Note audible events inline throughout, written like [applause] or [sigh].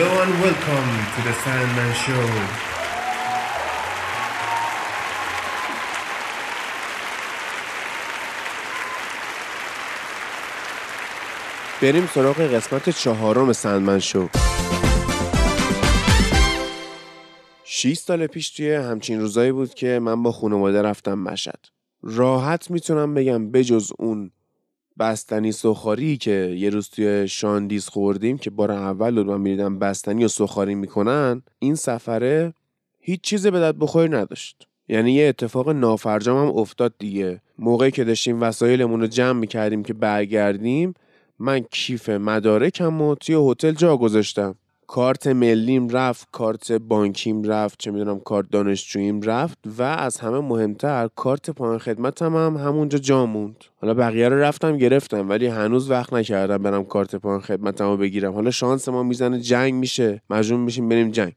Hello and welcome to the Sandman Show. بریم سراغ قسمت چهارم سندمن شو 6 سال پیش توی همچین روزایی بود که من با خانواده رفتم مشهد راحت می‌تونم بگم بجز اون بستنی سخاری که یه روز توی شاندیز خوردیم که بار اول بود من می‌دیدم بستنی و سخاری می‌کنن این سفره هیچ چیزی به دست بخوری نداشت. یعنی یه اتفاق نافرجام هم افتاد دیگه. موقعی که داشتیم وسایلمون رو جمع می‌کردیم که برگردیم من کیف مدارکم و توی هتل جا گذاشتم. کارت ملیم رفت کارت بانکیم رفت چه می‌دونم کارت دانشجوییم رفت و از همه مهمتر کارت پایان خدمتم هم همونجا جا موند. حالا بقیه رو رفتم گرفتم ولی هنوز وقت نکردم برم کارت پایان خدمتم رو بگیرم. حالا شانس ما می‌زنه جنگ میشه مجبور میشیم بریم جنگ.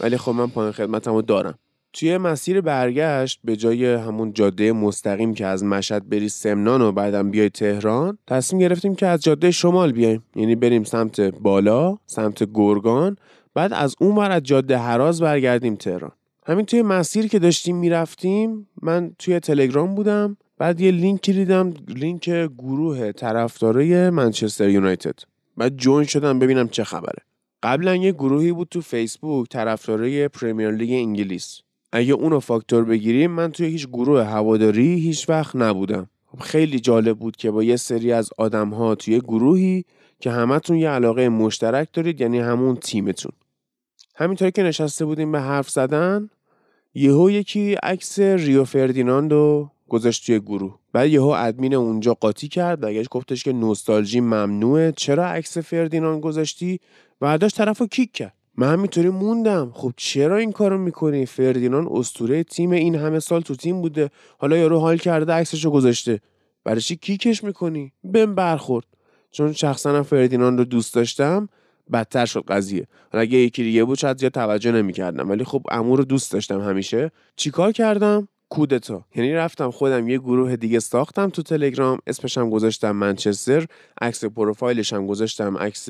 ولی خب من پایان خدمتم رو دارم. توی مسیر برگشت به جای همون جاده مستقیم که از مشهد بری سمنان و بعدم بیای تهران تصمیم گرفتیم که از جاده شمال بیایم. یعنی بریم سمت بالا سمت گرگان بعد از اون ور از جاده هراز برگردیم تهران. همین توی مسیر که داشتیم می‌رفتیم من توی تلگرام بودم بعد یه لینک دیدم لینک گروه طرفدارای منچستر یونایتد. بعد join شدم ببینم چه خبره. قبلا یه گروهی بود تو فیسبوک طرفدارای Premier League انگلیس. اگه اونو فاکتور بگیریم من توی هیچ گروه هواداری هیچ وقت نبودم. خیلی جالب بود که با یه سری از آدم ها توی گروهی که همتون یه علاقه مشترک دارید یعنی همون تیمتون. همینطوری که نشسته بودیم به حرف زدن یهو یکی عکس ریو فردیناندو گذاشت توی گروه. بعد یهو ادمین اونجا قاطی کرد بگش گفتش که نوستالژی ممنوعه چرا عکس فردیناند گذاشتی؟ بعدش طرفو کیک کرد. من همینطوری موندم. خب چرا این کارو می‌کنی؟ فردینان استوره تیم این همه سال تو تیم بوده. حالا یارو حال کرده عکسشو گذاشته. برای چی کیکش می‌کنی؟ بهم برخورد. چون شخصا فردینان رو دوست داشتم بدتر شد قضیه. حالا اگه یکی دیگه بود شاید زیاد توجه نمی‌کردم. ولی خب امو رو دوست داشتم همیشه. چیکار کردم؟ کودتا یعنی رفتم خودم یه گروه دیگه ساختم تو تلگرام اسمش هم گذاشتم منچستر عکس پروفایلش هم گذاشتم عکس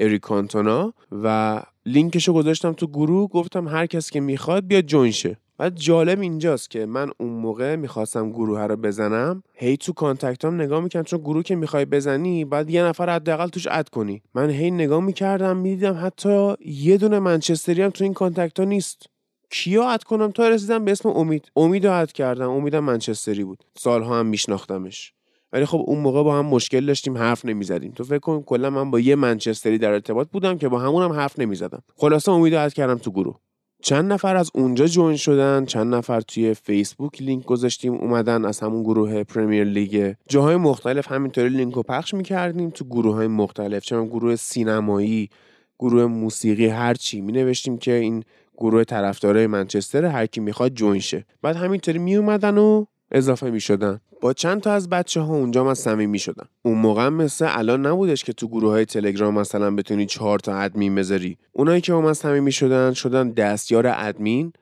اریک کانتونا و لینکشو گذاشتم تو گروه. گفتم هر کس که می‌خواد بیاد join شه. بعد جالب اینجاست که من اون موقع می‌خواستم گروه رو بزنم. هی تو contact ام نگاه می‌کنم چون گروه که می‌خوای بزنی باید یه نفر حداقل توش add کنی. من هی نگاه می‌کردم می‌دیدم حتی یه دونه منچستری هم تو این contact ها نیست. کیا add کنم؟ تا رسیدم به اسم امید. امید رو add کردم. امیدم منچستری بود. سالها هم میشناختمش. ولی خب اون موقع با هم مشکل داشتیم حرف نمی‌زدیم. تو فکر کن کلا من با یه منچستری در ارتباط بودم که با همونم هم حرف نمی‌زدم. خلاصه امید add کردم تو گروه. چند نفر از اونجا join شدن چند نفر توی فیسبوک لینک گذاشتیم اومدن از همون گروه Premier League. جاهای مختلف همینطوری لینک رو پخش می‌کردیم تو گروه های مختلف. چه گروه سینمایی گروه موسیقی هر چی. می نوشتیم که این گروه طرفدارای منچستر هر کی می‌خواد join شه. بعد همینطوری می اومدن و اضافه می شدن با چند تا از بچه ها اونجا من صمیمی شدم اون موقع مثل الان نبودش که تو گروه های تلگرام مثلا بتونی چهار تا ادمین بذاری. اونایی که با من صمیمی شدن شدن دستیار ادمین.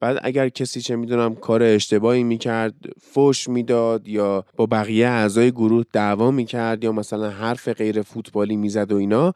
بعد اگر کسی چه می‌دونم کار اشتباهی می‌کرد فوش می‌داد یا با بقیه اعضای گروه دعوا می‌کرد یا مثلا حرف غیر فوتبالی می‌زد و اینا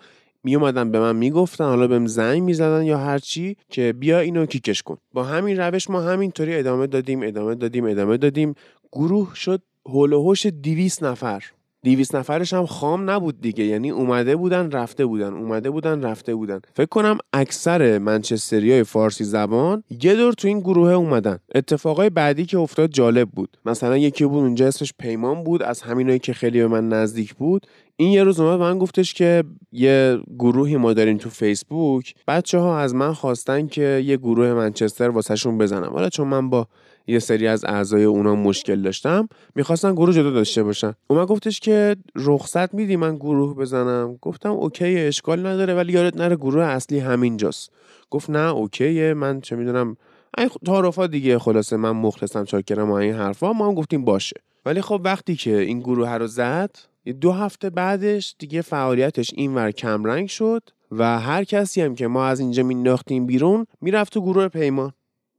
می اومدن به من می‌گفتن حالا بهم زنگ می‌زدن یا هر چی که بیا اینو کیکش کن. با همین روش ما همینطوری ادامه دادیم ادامه دادیم ادامه دادیم. گروه شد هول و هوش 200 نفر. 200 نفرش هم خام نبود دیگه. یعنی اومده بودن رفته بودن. اومده بودن رفته بودن. فکر کنم اکثر منچستری های فارسی زبان یه دور تو این گروه اومدن. اتفاقای بعدی که افتاد جالب بود. مثلا یکی بود اونجا اسمش پیمان بود از همینایی که خیلی به من نزدیک بود. این یه روز اومد من گفتش که یه گروهی ما داریم تو فیسبوک بچه ها از من خواستن که یه گروه منچستر واسهشون بزنم. حالا چون من با یه سری از اعضای اونا مشکل داشتم. می‌خواستن گروه جدا داشته باشن. اومد گفتش که رخصت میدی من گروه بزنم. گفتم اوکی اشکال نداره ولی یادت نره گروه اصلی همینجاست. گفت نه اوکیه. من چه می‌دونم. این تعارفات دیگه. خلاصه من مخلصم چاکرم و این حرفا. ما هم گفتیم باشه. ولی خب وقتی که این گروه رو زد دو هفته بعدش دیگه فعالیتش اینور کمرنگ شد و هر کسی هم که ما از اینجا مینداختیم بیرون می‌رفت تو گروه پیمان.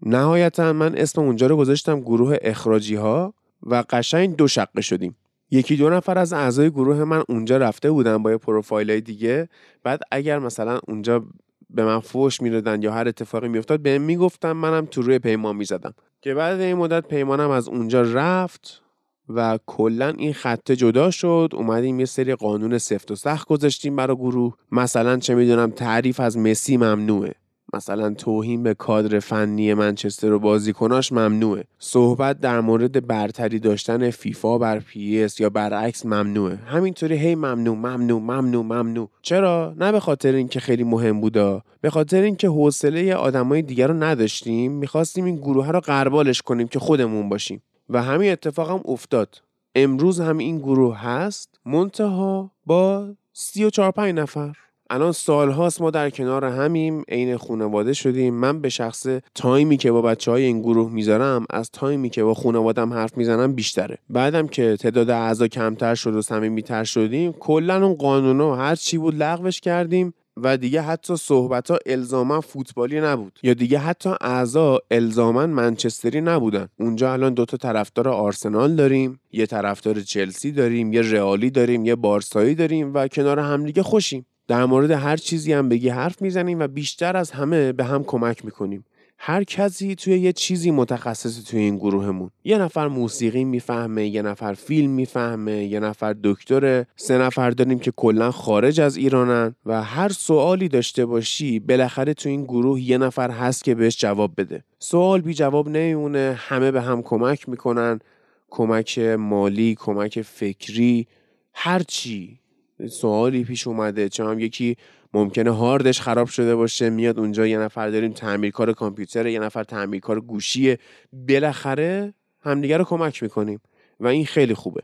نهایتا من اسم اونجا رو گذاشتم گروه اخراجی ها و قشنگ دو شقه شدیم. یکی دو نفر از اعضای گروه من اونجا رفته بودن با یه پروفایل های دیگه. بعد اگر مثلا اونجا به من فوش می‌دادن یا هر اتفاقی میافتاد بهم می‌گفتم منم تو روی پیمان می‌زدم. که بعد این مدت پیمانم از اونجا رفت و کلا این خطه جدا شد. اومدیم یه سری قانون سفت و سخت گذاشتیم برای گروه. مثلا چه می‌دونم تعریف از مسی ممنوعه. مثلا توهین به کادر فنی منچستر و بازیکناش ممنوعه. صحبت در مورد برتری داشتن فیفا بر PES یا برعکس ممنوعه. همینطوری هی ممنوع ممنوع ممنوع ممنوع. چرا؟ نه به خاطر اینکه خیلی مهم بودا. به خاطر اینکه حوصله آدمای دیگر رو نداشتیم می‌خواستیم این گروه رو غربالش کنیم که خودمون باشیم. و همین اتفاق هم افتاد. امروز هم این گروه هست منتها با سی و چهار پنج نفر. الان سال هاست ما در کنار همیم عین خانواده شدیم. من به شخص تایمی که با بچه های این گروه می‌ذارم از تایمی که با خانوادم حرف می‌زنم بیشتره. بعدم که تعداد اعضا کمتر شد و صمیمیتر شدیم کلا اون قانونا هر چی بود لغوش کردیم و دیگه حتی صحبت ها الزاما فوتبالی نبود. یا دیگه حتی اعضا الزاما منچستری نبودن. اونجا الان دوتا طرفدار آرسنال داریم یه طرفدار چلسی داریم یه رئالی داریم یه بارسایی داریم و کنار همدیگه خوشیم. در مورد هر چیزی هم بگی حرف می‌زنیم و بیشتر از همه به هم کمک می‌کنیم. هر کسی توی یه چیزی متخصص توی این گروهمون. یه نفر موسیقی می‌فهمه یه نفر فیلم می‌فهمه یه نفر دکتره. سه نفر داریم که کلا خارج از ایرانن و هر سوالی داشته باشی بالاخره تو این گروه یه نفر هست که بهش جواب بده. سوال بی جواب نمیمونه همه به هم کمک می‌کنن. کمک مالی کمک فکری هر چی. سوالی پیش اومده. چه هم یکی ممکنه هاردش خراب شده باشه میاد اونجا یه نفر داریم تعمیرکار کامپیوتر یه نفر تعمیرکار گوشیه بالاخره همدیگه رو کمک می‌کنیم و این خیلی خوبه.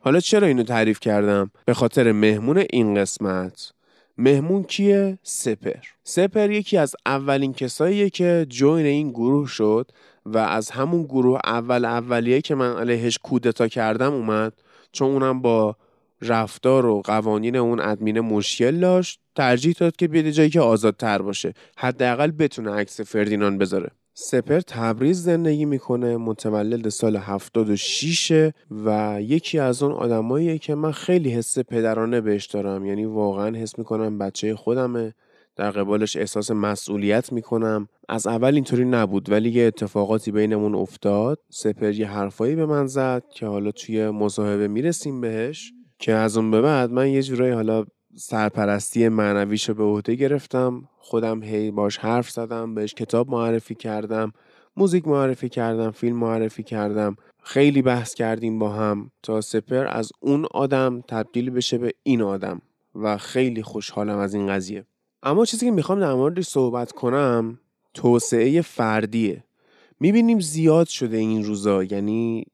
حالا چرا اینو تعریف کردم؟ به خاطر مهمون این قسمت. مهمون کیه؟ سپر. سپر یکی از اولین کساییه که جوین این گروه شد و از همون گروه اول اولیه که من علیهش کودتا کردم اومد. چون اونم با رفتار و قوانین اون ادمین مشکل داشت. ترجیح داد که بیاد جایی که آزادتر باشه. حداقل بتونه عکس فردینان بذاره. سپر تبریز زندگی می‌کنه. متولد سال 76 و یکی از اون آدماییه که من خیلی حس پدرانه بهش دارم. یعنی واقعا حس می‌کنم بچه خودمه. در قبالش احساس مسئولیت می‌کنم. از اول اینطوری نبود ولی یه اتفاقاتی بینمون افتاد. سپر یه حرفایی به من زد که حالا توی مصاحبه می‌رسیم بهش که از اون به بعد من یه جورایی حالا سرپرستی معنویشو به عهده گرفتم. خودم هی باش حرف زدم بهش کتاب معرفی کردم موزیک معرفی کردم فیلم معرفی کردم. خیلی بحث کردیم با هم تا سپر از اون آدم تبدیل بشه به این آدم. و خیلی خوشحالم از این قضیه. اما چیزی که می‌خوام در موردش صحبت کنم توسعه فردیه. می‌بینیم زیاد شده این روزا یعنی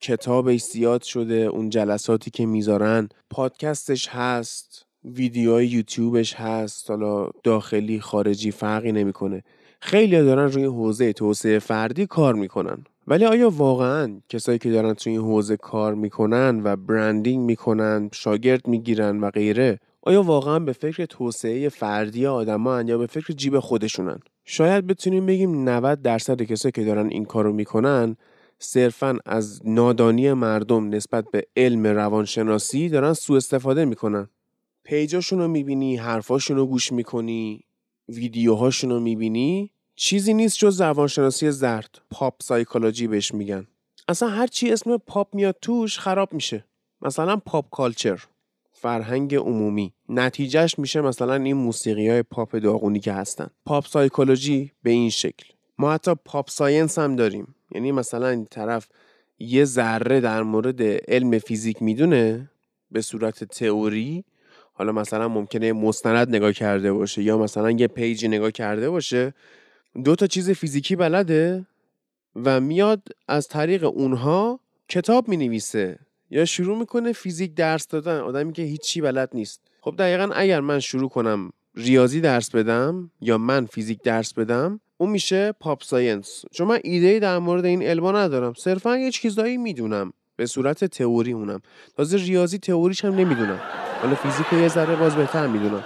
کتابش زیاد شده اون جلساتی که می‌ذارن پادکستش هست ویدیوهای یوتیوبش هست حالا داخلی خارجی فرقی نمی‌کنه. خیلی دارن روی حوزه توسعه فردی کار می‌کنن. ولی آیا واقعا کسایی که دارن توی این حوزه کار می‌کنن و برندینگ می‌کنن شاگرد می‌گیرن و غیره آیا واقعا به فکر توسعه فردی آدما یا به فکر جیب خودشونن؟ شاید بتونیم بگیم 90 درصد کسایی که دارن این کارو می‌کنن صرفا از نادانی مردم نسبت به علم روانشناسی دارن سوء استفاده می‌کنن. page اشون رو می‌بینی حرفاشون رو گوش می‌کنی ویدیوهاشون رو می‌بینی چیزی نیست جز روانشناسی زرد pop psychology بهش میگن. اصلا هر چی اسم پاپ میاد توش خراب میشه. مثلا pop culture. فرهنگ عمومی. نتیجهش میشه مثلا این موسیقی های پاپ داغونی که هستن. pop psychology به این شکل. ما حتی pop science هم داریم. یعنی مثلا این طرف یه ذره در مورد علم فیزیک می‌دونه به صورت تئوری. حالا مثلا ممکنه مستند نگاه کرده باشه یا مثلا یه page ی نگاه کرده باشه. دو تا چیز فیزیکی بلده و میاد از طریق اونها کتاب می نویسه یا شروع می‌کنه فیزیک درس دادن. آدمی که هیچی بلد نیست. خب دقیقا اگر من شروع کنم ریاضی درس بدم یا من فیزیک درس بدم اون میشه pop science. چون من ایده در مورد این علما ندارم. صرفا یه چیزایی می‌دونم. به صورت تئوری اونم. تازه ریاضی تئوریش هم نمی‌دونم. حالا فیزیک یه ذره باز بهتر می‌دونم.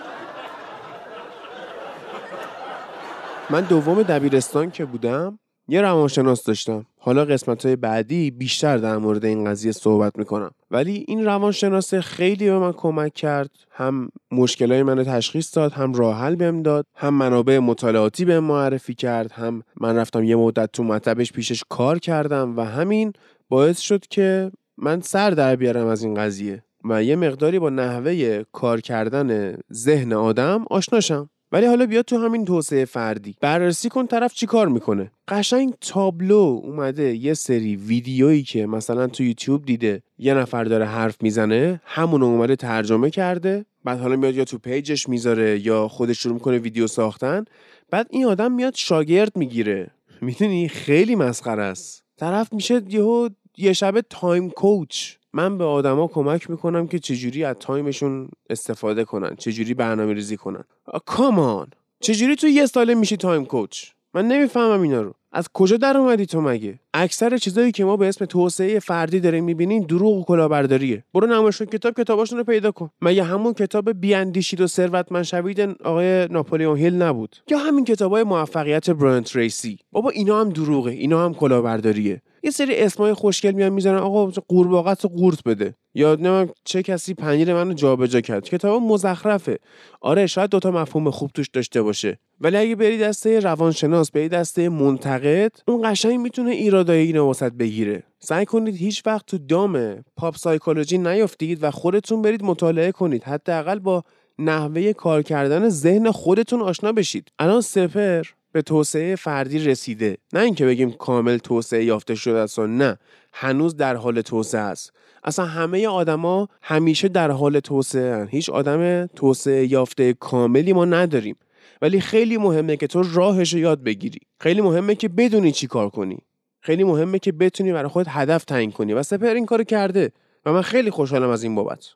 من دوم دبیرستان که بودم یه روانشناس داشتم. حالا قسمت های بعدی بیشتر در مورد این قضیه صحبت می‌کنم. ولی این روانشناس خیلی به من کمک کرد. هم مشکلای منو تشخیص داد هم راه حل بهم داد هم منابع مطالعاتی بهم معرفی کرد هم من رفتم یه مدت تو مطبش پیشش کار کردم و همین باعث شد که من سر در بیارم از این قضیه و یه مقداری با نحوه کار کردن ذهن آدم آشناشم ولی حالا بیا تو همین توسعه فردی. بررسی کن طرف چی کار می‌کنه. قشنگ تابلو اومده یه سری ویدیویی که مثلا تو یوتیوب دیده یه نفر داره حرف می‌زنه همون اومده ترجمه کرده بعد حالا میاد یا تو پیجش می‌ذاره یا خودش شروع می‌کنه ویدیو ساختن بعد این آدم میاد شاگرد می‌گیره. می‌دونی؟ خیلی مسخره است. طرف میشه یهو یه شبه time coach من به آدما کمک می‌کنم که چجوری از time شون استفاده کنن چجوری برنامه ریزی کنن come on چجوری تو یه ساله میشی time coach؟ من نمی‌فهمم اینا رو. از کجا در اومدی تو مگه؟ اکثر چیزایی که ما به اسم توسعه فردی داریم می‌بینیم دروغ و کلاهبرداریه. برو نمایشگاه کتاب کتاباشون رو پیدا کن. مگه همون کتاب بیاندیشید و ثروتمند شوید آقای ناپولئون هیل نبود؟ یا همین کتابای موفقیت برایان تریسی بابا اینا هم دروغه اینا هم کلاهبرداریه. یه سری اسمای خوشگل میان می‌زنن آقا قورباغه قورت بده. یا نمی‌دونم چه کسی پنیر منو جابجا کرد. کتاب مزخرفه. آره شاید دوتا مفهوم خوب توش داشته باشه. ولی اگه بری دسته روانشناس بری دسته منتقد اون قشنگ می‌تونه ایرادای اینو وسط بگیره. سعی کنید هیچ وقت تو دام پاپ سایکولوژی نیافتید و خودتون برید مطالعه کنید. حداقل با نحوه کار کردن ذهن خودتون آشنا بشید. الان سپر به توسعه فردی رسیده. نه اینکه بگیم کامل توسعه یافته شده است و نه. هنوز در حال توسعه است. اصلا همه آدما همیشه در حال توسعه هن. هیچ آدم توسعه یافته کاملی ما نداریم. ولی خیلی مهمه که تو راهش رو یاد بگیری. خیلی مهمه که بدونی چی کار کنی. خیلی مهمه که بتونی برای خودت هدف تعیین کنی. و سپر این کارو کرده و من خیلی خوشحالم از این بابت.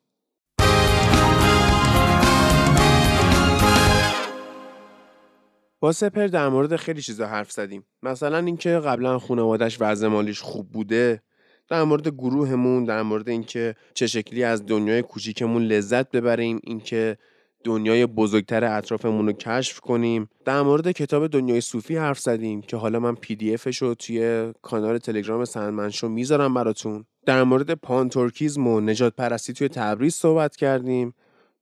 با سپر در مورد خیلی چیزا حرف زدیم. مثلا اینکه قبلا خانوادش وضع مالیش خوب بوده. در مورد گروهمون در مورد اینکه چه شکلی از دنیای کوچیکمون لذت ببریم. اینکه دنیای بزرگتر اطرافمون رو کشف کنیم. در مورد کتاب دنیای صوفی حرف زدیم که حالا من PDF ش رو توی کانال تلگرام سندمن شو می‌ذارم براتون. در مورد پانتورکیزم و نژادپرستی توی تبریز صحبت کردیم.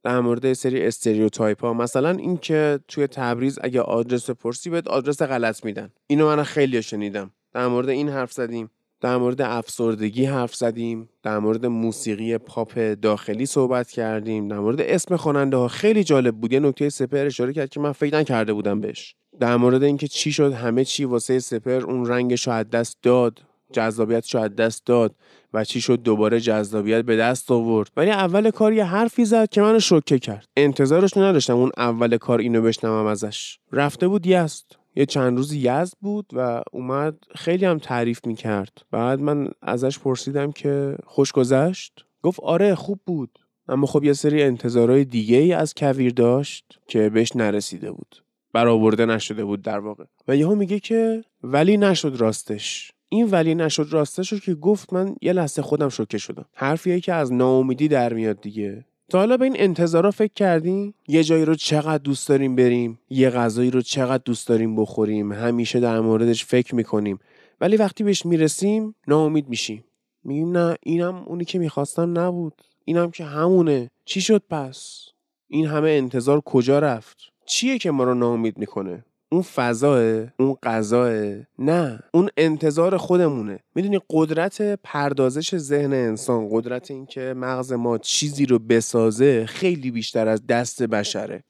در مورد سری stereotype ها مثلا اینکه توی تبریز اگه آدرس پرسی بهت آدرس غلط میدن. اینو من خیلی شنیدم. در مورد این حرف زدیم. در مورد افسردگی حرف زدیم در مورد موسیقی پاپ داخلی صحبت کردیم در مورد اسم خواننده ها خیلی جالب بود. یه نکته سپر اشاره کرد که من فکر نکرده بودم بهش. در مورد اینکه چی شد همه چی واسه سپر اون رنگش از دست داد جذابیتش از دست داد و چی شد دوباره جذابیت به دست آورد. ولی اول کار یه حرفی زد که منو شوکه کرد. انتظارش نداشتم اون اول کار اینو بشنوم ازش. رفته بود یست. یه چند روز یزد بود و اومد خیلی هم تعریف می‌کرد. بعد من ازش پرسیدم که خوش گذشت؟ گفت آره خوب بود. اما خب یه سری انتظارهای دیگه ای از کویر داشت که بهش نرسیده بود. برآورده نشده بود در واقع. و یهو میگه که ولی نشد راستش. این ولی نشد راستش رو که گفت من یه لحظه خودم شوکه شدم. حرفیه که از ناامیدی در میاد دیگه. تا حالا به این انتظارا فکر کردیم یه جایی رو چقدر دوست داریم بریم یه غذایی رو چقدر دوست داریم بخوریم همیشه در موردش فکر می‌کنیم. ولی وقتی بهش می‌رسیم ناامید میشیم. میگیم نه اینم اونی که می‌خواستم نبود. اینم که همونه. چی شد پس؟ این همه انتظار کجا رفت؟ چیه که ما رو ناامید می‌کنه؟ اون فضاه اون غذاه نه اون انتظار خودمونه. می‌دونی قدرت پردازش ذهن انسان قدرت اینکه مغز ما چیزی رو بسازه خیلی بیشتر از دست بشره.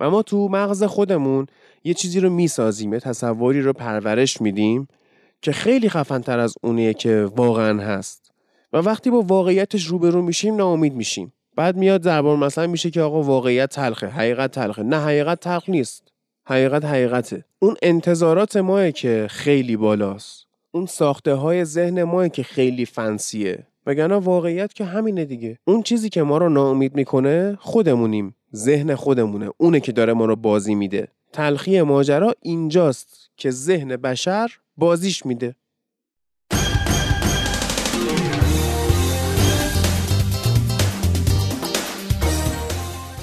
و ما تو مغز خودمون یه چیزی رو می‌سازیم یه تصوری رو پرورش میدیم که خیلی خفنتر از اونیه که واقعا هست. و وقتی با واقعیتش روبرو میشیم ناامید میشیم. بعد میاد زبان مثلا میشه که آقا واقعیت تلخه. حقیقت تلخه. نه حقیقت تلخ نیست. حقیقت حقیقته. اون انتظارات ماه که خیلی بالاست. اون ساخته های ذهن ماه که خیلی فنسیه. وگرنه واقعیت که همینه دیگه. اون چیزی که ما رو ناامید می‌کنه خودمونیم. ذهن خودمونه. اونه که داره ما رو بازی میده. تلخی ماجرا اینجاست که ذهن بشر بازیش میده.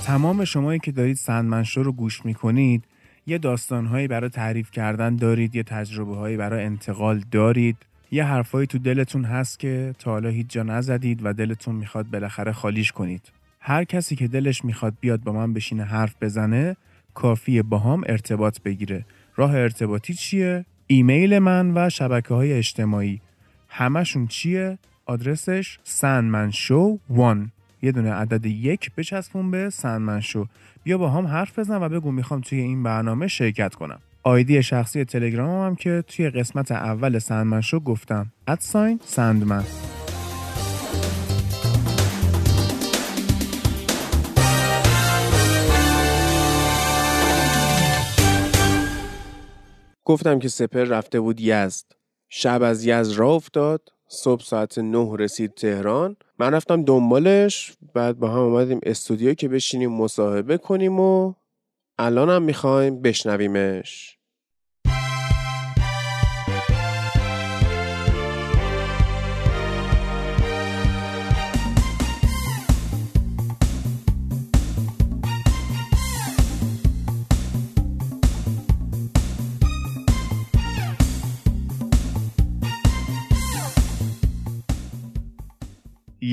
تمام شمایی که دارید سندمنشو رو گوش می‌کنید یه داستانهایی برای تعریف کردن دارید یه تجربه هایی برای انتقال دارید. یه حرفایی تو دلتون هست که تا حالا هیچ جا نزدید و دلتون می‌خواد بالاخره خالیش کنید. هر کسی که دلش می‌خواد بیاد با من بشینه حرف بزنه کافیه با هم ارتباط بگیره. راه ارتباطی چیه؟ ایمیل من و شبکه های اجتماعی. همشون چیه؟ آدرسش سنمن شو 1 یه دونه عدد یک بچسبون به سنمن شو بیا با هم حرف بزن و بگو می‌خوام توی این برنامه شرکت کنم. آیدی شخصی تلگرامم هم که توی قسمت اول سندمن شو گفتم. ادساین سندمن. گفتم که سپر رفته بود یزد. شب از یزد را افتاد. صبح ساعت نه رسید تهران. من رفتم دنبالش بعد با هم اومدیم استودیو که بشینیم مصاحبه کنیم و الان هم می‌خوایم بشنویمش.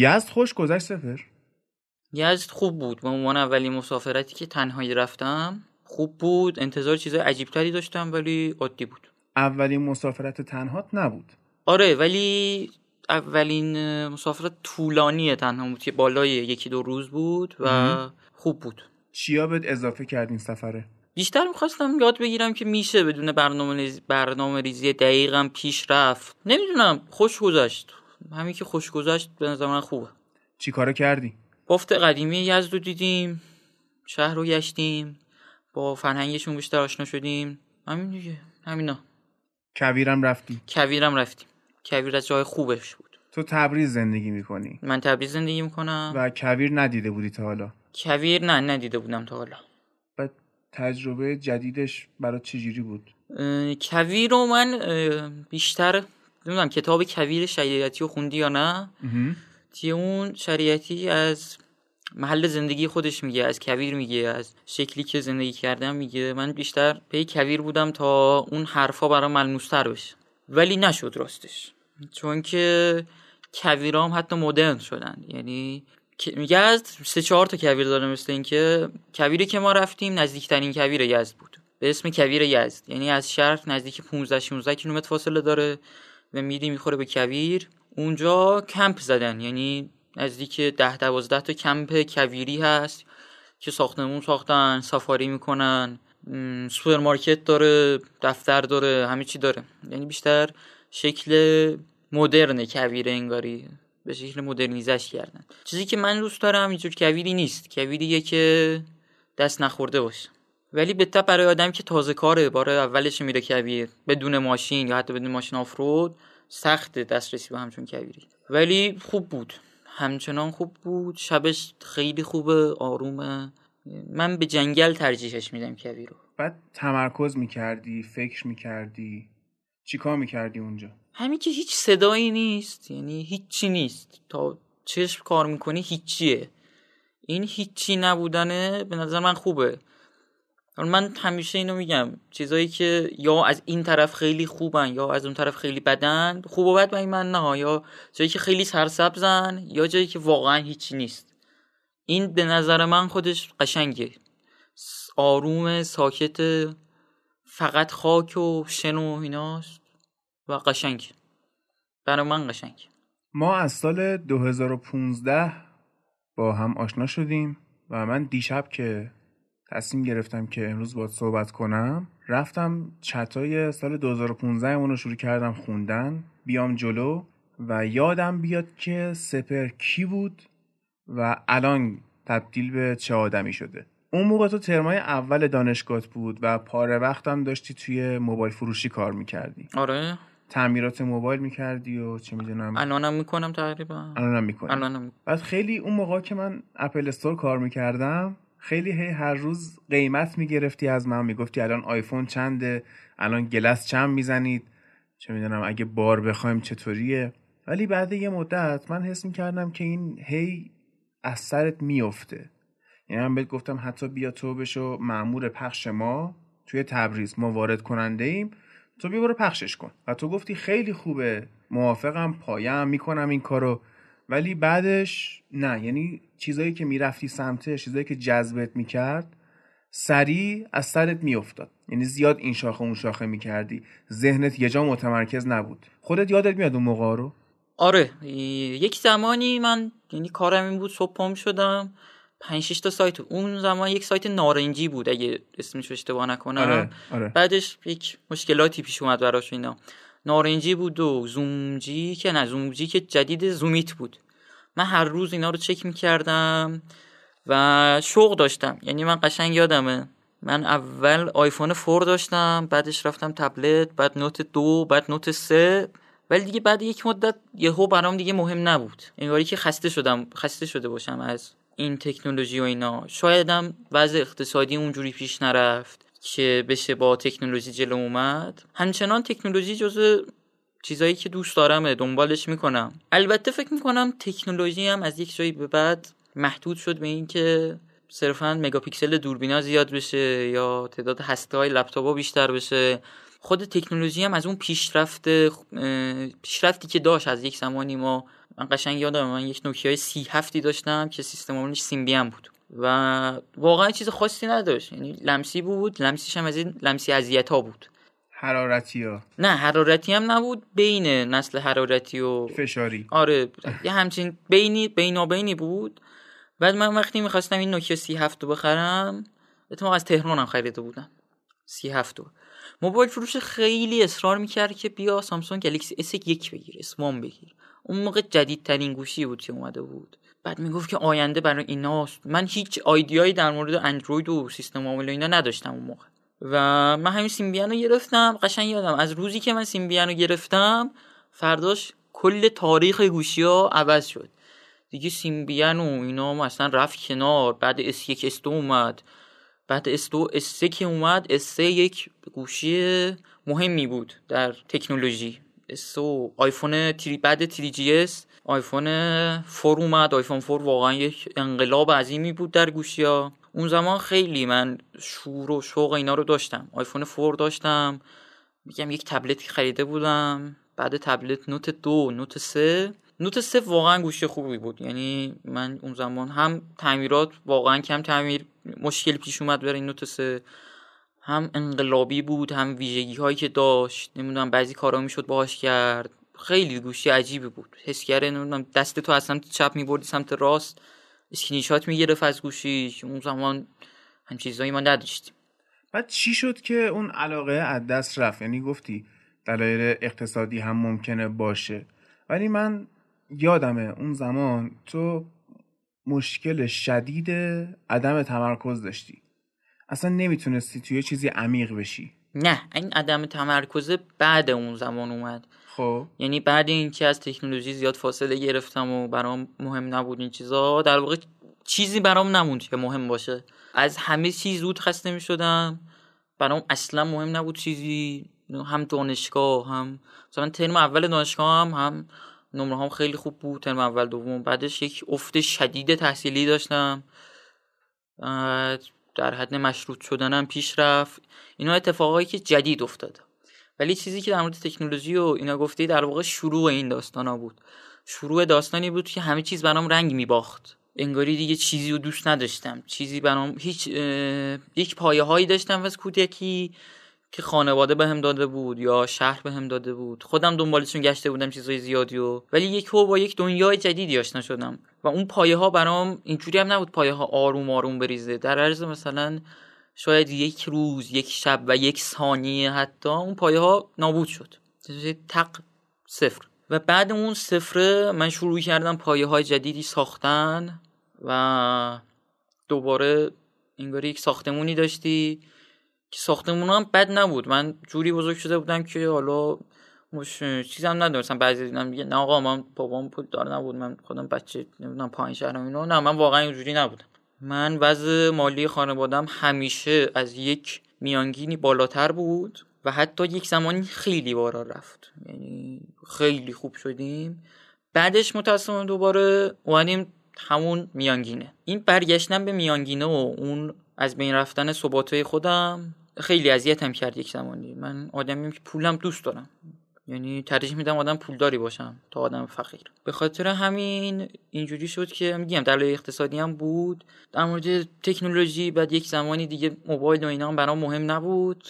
یزد خوش گذشت سفر یزد خوب بود. به عنوان اولین مسافرتی که تنهایی رفتم خوب بود. انتظار چیزای عجیبتری داشتم ولی عادی بود. اولین مسافرت تنهات نبود. آره ولی اولین مسافرت طولانی تنها بود که بالای یکی دو روز بود و خوب بود. چیا بهت اضافه کردین سفره؟ بیشتر می‌خواستم یاد بگیرم که میشه بدون برنامه, برنامه ریزی دقیقم پیش رفت. نمی‌دونم خوش گذشت. همین که خوش گذشت به نظر من خوبه چی کارو کردی؟ بافت قدیمی یزد رو دیدیم شهر رو گشتیم با فرهنگشون بیشتر آشنا شدیم همین دیگه همینا کویرم رفتی؟ کویرم رفتیم کویر از جای خوبش بود تو تبریز زندگی می‌کنی؟ من تبریز زندگی می‌کنم و کویر ندیده بودی تا حالا؟ کویر نه ندیده بودم تا حالا و تجربه جدیدش برای چجوری بود؟ کویر رو من بیشتر نمی‌دونم کتاب کویر شریعتی رو خوندی یا نه؟ تیه اون شریعتی از محل زندگی خودش میگه از کویر میگه از شکلی که زندگی کردم میگه. من بیشتر پی کویر بودم تا اون حرفا برام ملموستر بشه. ولی نشد راستش. چون که کویرام حتی مدرن شدن. یعنی میگه از سه چهار تا کویر داره مثل اینکه کویری که ما رفتیم نزدیکترین کویر یزد بود. به اسم کویر یزد. یعنی از شهر نزدیک 15 16 کیلومتر فاصله داره. و میری می‌خوره به کویر. اونجا کمپ زدن یعنی نزدیک ده دوازده تا کمپ کویری هست که ساختمون ساختن سافاری می‌کنن. سوپرمارکت داره دفتر داره همه چی داره. یعنی بیشتر شکل مدرن کویر انگاری به شکل modernize ش کردن. چیزی که من دوست دارم اینجور کویری نیست. کویریه که دست نخورده باشه. ولی به برای آدم که تازه کاره بار اولش میره کویر بدون ماشین یا حتی بدون ماشین آفرود سخت دسترسی به همچون کویری. ولی خوب بود. همچنان خوب بود. شبش خیلی خوبه آرومه. من به جنگل ترجیحش میدم کویر رو. بعد تمرکز می‌کردی فکر می‌کردی. چیکار می‌کردی اونجا؟ همین که هیچ صدایی نیست. یعنی هیچی نیست. تا چشم کار می‌کنی هیچیه. این هیچی نبودنه به نظر من خوبه. من همیشه اینو میگم چیزایی که یا از این طرف خیلی خوبن یا از اون طرف خیلی بدن خوب و بد من نه. یا جایی که خیلی سرسبزن یا جایی که واقعا هیچی نیست. این به نظر من خودش قشنگه. آروم ساکت فقط خاک و شن و ایناست و قشنگ. برای من قشنگ. ما از سال 2015 با هم آشنا شدیم و من دیشب که تصمیم گرفتم که امروز باید صحبت کنم. رفتم چتای سال 2015 اون رو شروع کردم خوندن. بیام جلو و یادم بیاد که سپر کی بود و الان تبدیل به چه آدمی شده. اون موقع تو ترمای اول دانشگاه بود و پاره وقتم داشتی توی موبایل فروشی کار می‌کردی. آره. تعمیرات موبایل می‌کردی و چه می‌دونم. الانم می‌کنم تقریبا. الانم می‌کنم الانم. بعد خیلی اون موقع که من اپل استور کار می‌کردم خیلی هی هر روز قیمت می‌گرفتی از من می‌گفتی الان آیفون چنده الان گلس چند می‌زنید؟ چه می‌دونم اگه بار بخوایم چطوریه؟ ولی بعد یه مدت من حس می‌کردم که این هی از سرت میفته یعنی من بهت گفتم حتی بیا تو بشو معمور پخش ما توی تبریز ما وارد کننده ایم. تو بیا برو پخشش کن. و تو گفتی خیلی خوبه موافقم پایم می‌کنم این کارو. ولی بعدش نه یعنی چیزایی که می‌رفتی سمتش چیزایی که جذبت می‌کرد سریع از سرت میافتاد. یعنی زیاد این شاخه اون شاخه می‌کردی. ذهنت یه جا متمرکز نبود. خودت یادت میاد اون موقع رو؟ آره. یک زمانی من یعنی کارم این بود صبح پام شدم. پنج تا سایت. اون زمان یک سایت نارنجی بود اگه اسمش اشتباه نکنم. آره، آره. بعدش یک مشکلاتی پیش اومد براش اینا. نارنجی بود و زومجی که نه زومجی که جدید زومیت بود. من هر روز اینا رو چک می‌کردم و شوق داشتم. یعنی من قشنگ یادمه. من اول آیفون فور داشتم بعدش رفتم تبلت بعد نوت دو بعد نوت سه. ولی دیگه بعد یک مدت یهو برام دیگه مهم نبود. انگاری که خسته شدم خسته شده باشم از این تکنولوژی و اینا. شایدم وضع اقتصادی اونجوری پیش نرفت. که بشه با تکنولوژی جلو اومد. همچنان تکنولوژی جز چیزایی که دوست دارم دنبالش می‌کنم. البته فکر می‌کنم تکنولوژی هم از یک جایی به بعد محدود شد به اینکه صرفا مگاپیکسل دوربینا زیاد بشه یا تعداد هسته های لپتاپ بیشتر بشه. خود تکنولوژی هم از اون پیشرفت پیشرفتی که داشت از یک زمانی ما من قشنگ یادم من یک نوکیای C هفتی داشتم که سیستم عاملش سیمبیان بود. و واقعا چیز خاصی نداشت. یعنی لمسی بود لمسیش هم از این لمسی اذیت ها بود. حرارتی ها نه حرارتی هم نبود بین نسل حرارتی و فشاری. آره یه همچین بینی بینابینی بود. بعد من وقتی می‌خواستم این نوکیا C هفت رو بخرم اتفاق از تهران هم خریده بودم. C هفت موبایل فروش خیلی اصرار می‌کرد که بیا سامسونگ گلکسی S یک بگیر S one بگیر. اون موقع جدیدترین گوشی بود که اومده بود. بعد می‌گفت که آینده برای ایناست. من هیچ idea یی در مورد اندروید و سیستم عامل اینا نداشتم اون موقع. و من همین سیمبیان رو گرفتم. قشنگ یادم از روزی که من سیمبیان رو گرفتم فرداش کل تاریخ گوشی ها عوض شد. دیگه سیمبیان و اینا مثلا رفت کنار. بعد S یک اس اومد. بعد S دو اس که اومد S یک گوشی مهمی بود در تکنولوژی. اس iPhone three بعد three GS. iPhone four اومد. iPhone four واقعا یک انقلاب عظیمی بود در گوشی ها اون زمان خیلی من شور و شوق اینا رو داشتم. iPhone four داشتم. میگم یک تبلتی خریده بودم. بعد تبلت Note دو Note سه. Note سه واقعا گوشی خوبی بود. یعنی من اون زمان هم تعمیرات واقعا کم تعمیر مشکل پیش اومد برای Note سه. هم انقلابی بود هم ویژگی هایی که داشت. نمی‌دونم بعضی کارا می‌شد باهاش کرد. خیلی گوشی عجیبی بود. حس کرده نمی‌دونم دستتو از سمت چپ میبردی سمت راست. اسکرینشات می‌گرفت از گوشی اون زمان هم چیزایی ما نداشتیم. بعد چی شد که اون علاقه از دست رفت؟ یعنی گفتی دلایل اقتصادی هم ممکنه باشه. ولی من یادمه اون زمان تو مشکل شدید عدم تمرکز داشتی. اصلا نمی‌تونستی توی چیزی عمیق بشی. نه این عدم تمرکز بعد اون زمان اومد. خب. یعنی بعد اینکه از تکنولوژی زیاد فاصله گرفتم و برام مهم نبود این چیزا در واقع چیزی برام نموند که مهم باشه. از همه چیز زود خسته می شدم برام اصلا مهم نبود چیزی هم دانشگاه هم مثلا ترم اول دانشگاه هم هم نمره هم خیلی خوب بود ترم اول دوم. بعدش یک افت شدید تحصیلی داشتم. در حد مشروط شدنم پیش رفت. اینا اتفاقایی که جدید افتاد. ولی چیزی که در مورد تکنولوژی و اینا گفتی در واقع شروع این داستانا بود. شروع داستانی بود که همه چیز برام رنگ میباخت. انگاری دیگه چیزی رو دوست نداشتم. چیزی برام هیچ یک پایه هایی داشتم از کودکی. که خانواده بهم هم داده بود یا شهر بهم هم داده بود. خودم دنبالشون گشته بودم چیزای زیادی و ولی یک هو با یک دنیای جدیدی آشنا شدم. و اون پایه ها برام اینجوری هم نبود پایه ها آروم آروم بریزه. در عرض مثلا شاید یک روز یک شب و یک ثانیه حتی اون پایه ها نابود شد. تق صفر. و بعد اون صفر من شروع کردم پایه های جدیدی ساختن و دوباره انگاری یک ساختمونی داشتی. که ساختمون هم بد نبود. من جوری بزرگ شده بودم که حالا مش چیزم ندارم بعضی دیدم میگه نه آقا من بابام پول دار نبود. من خودم بچه نمی‌دونم پایین شهرم اینو نه من واقعا اینجوری نبودم. من وضع مالی خانوادم همیشه از یک میانگینی بالاتر بود و حتی یک زمانی خیلی بارا رفت. یعنی خیلی خوب شدیم. بعدش متاسفانه دوباره اومدیم همون میانگینه. این برگشتن به میانگینه و اون از بین رفتن ثباتای خودم خیلی اذیتم کرد یک زمانی. من آدمیم که پولم دوست دارم. یعنی ترجیح میدم آدم پولداری باشم تا آدم فقیر. به خاطر همین اینجوری شد که میگم در اقتصادی هم بود. در مورد تکنولوژی بعد یک زمانی دیگه موبایل و اینا هم برام مهم نبود.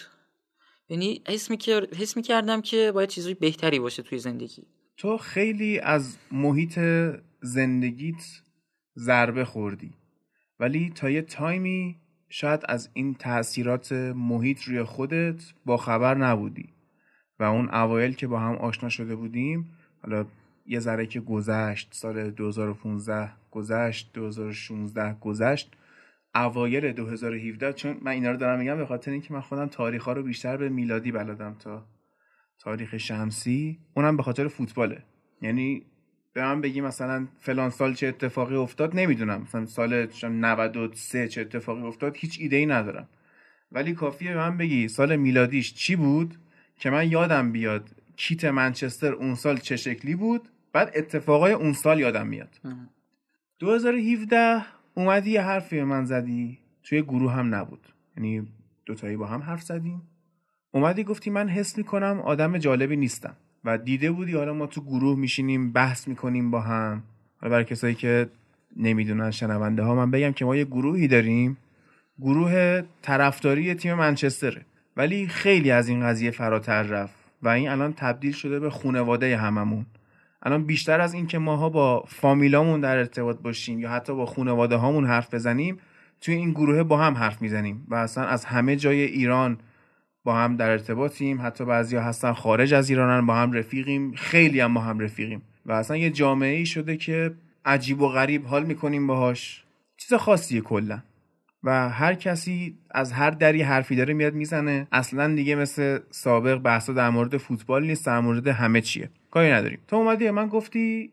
یعنی حس حس کردم که باید چیزی بهتری باشه توی زندگی. تو خیلی از محیط زندگیت ضربه خوردی. ولی تا یه تایمی شاید از این تاثیرات محیط روی خودت با خبر نبودی و اون اوایل که با هم آشنا شده بودیم حالا یه ذره که گذشت سال 2015 گذشت 2016 گذشت اوایل 2017 چون من اینا رو دارم میگم به خاطر اینکه من خودم تاریخ ها رو بیشتر به میلادی بلدم تا تاریخ شمسی اونم به خاطر فوتباله. یعنی به من بگی مثلا فلان سال چه اتفاقی افتاد نمی‌دونم. مثلا سال 93 چه اتفاقی افتاد هیچ ایده ای ندارم. ولی کافیه به من بگی سال میلادیش چی بود که من یادم بیاد کیت منچستر اون سال چه شکلی بود بعد اتفاقای اون سال یادم میاد. 2017 اومدی یه حرفی به من زدی توی گروه هم نبود. یعنی دوتایی با هم حرف زدیم. اومدی گفتی من حس می‌کنم آدم جالبی نیستم. و دیده بودی حالا ما تو گروه میشینیم بحث می‌کنیم با هم؟ حالا برای کسایی که نمی‌دونن شنونده ها من بگم که ما یه گروهی داریم. گروه طرفداری تیم منچستره. ولی خیلی از این قضیه فراتر رفت و این الان تبدیل شده به خونواده هممون. الان بیشتر از اینکه ماها با فامیلامون در ارتباط باشیم یا حتی با خونواده هامون حرف بزنیم توی این گروه با هم حرف می‌زنیم و اصلا از همه جای ایران با هم در ارتباطیم. حتی بعضیا هستن خارج از ایرانن با هم رفیقیم. خیلی هم با هم رفیقیم. و اصلا یه جامعه ای شده که عجیب و غریب حال می‌کنیم باهاش. چیز خاصیه کلا. و هر کسی از هر دری حرفی داره میاد می‌زنه. اصلا دیگه مثل سابق بحثا در مورد فوتبال نیست در مورد همه چیه. کاری نداریم. تو اومدی من گفتی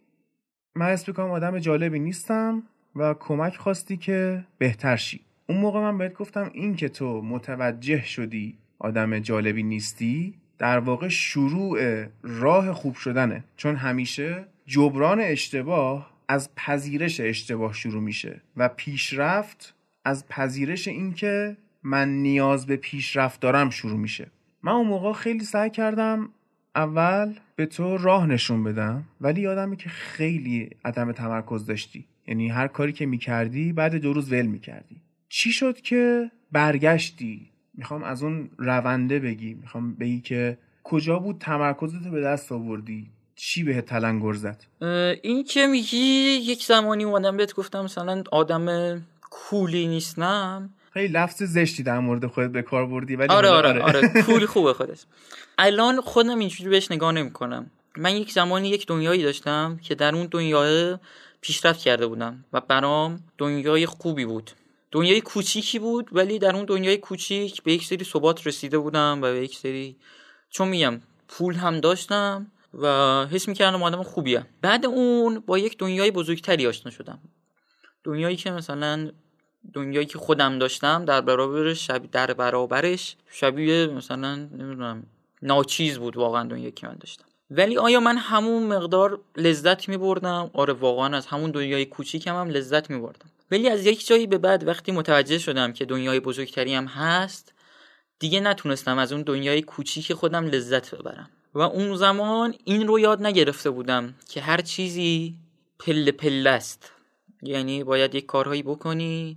من اسم کنم آدم جالبی نیستم و کمک خواستی که بهتر شی. اون موقع من بهت گفتم این که تو متوجه شدی آدم جالبی نیستی؟ در واقع شروع راه خوب شدنه. چون همیشه جبران اشتباه از پذیرش اشتباه شروع میشه و پیشرفت از پذیرش اینکه من نیاز به پیشرفت دارم شروع میشه. من اون موقع خیلی سعی کردم اول به تو راه نشون بدم ولی یادمه که خیلی عدم تمرکز داشتی. یعنی هر کاری که می‌کردی بعد دو روز ول می‌کردی. چی شد که برگشتی؟ می‌خوام از اون رونده بگی. می‌خوام بگی که کجا بود تمرکزت به دست آوردی؟ چی به تلنگر زد؟ این که میگی یک زمانی اومدم بهت گفتم مثلا آدم کولی نیستم. خیلی لفظ زشتی در مورد خودت به کار بردی ولی آره آره آره, آره. کولی [laughs] خوبه خودش الان خودم اینجوری بهش نگاه نمی‌کنم. من یک زمانی یک دنیایی داشتم که در اون دنیا پیشرفت کرده بودم و برام دنیای خوبی بود. دنیای کوچیکی بود ولی در اون دنیای کوچیک به یک سری ثبات رسیده بودم و به یک سری چون میگم پول هم داشتم و حس می‌کردم آدم خوبیه بعد اون با یک دنیای بزرگتری آشنا شدم. دنیایی که مثلا دنیایی که خودم داشتم در برابرش شبیه در برابرش شبیه مثلا نمی‌دونم ناچیز بود واقعا دنیایی که من داشتم. ولی آیا من همون مقدار لذت می بردم آره واقعا از همون دنیای کوچیکم هم لذت می بردم ولی از یک جایی به بعد وقتی متوجه شدم که دنیای بزرگتری هم هست دیگه نتونستم از اون دنیای کوچیک خودم لذت ببرم. و اون زمان این رو یاد نگرفته بودم که هر چیزی پله پله است. یعنی باید یک کارهایی بکنی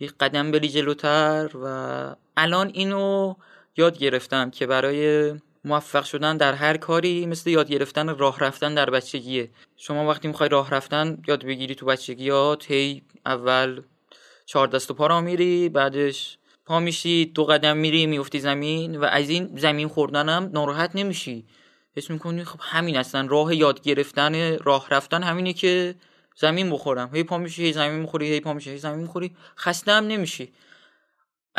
یک قدم بری جلوتر و الان اینو یاد گرفتم که برای موفق شدن در هر کاری مثل یاد گرفتن راه رفتن در بچگیه. شما وقتی می‌خوای راه رفتن یاد بگیری تو بچگیات هی اول چهار دست و پا را میری بعدش پا میشی دو قدم میری میفتی زمین و از این زمین خوردنم ناراحت نمیشی. حس می‌کنی خب همین اصلا راه یاد گرفتن راه رفتن همینه که زمین بخورم. هی پا میشی هی زمین می‌خوری هی پا میشی هی زمین می‌خوری. خسته هم نمیشی.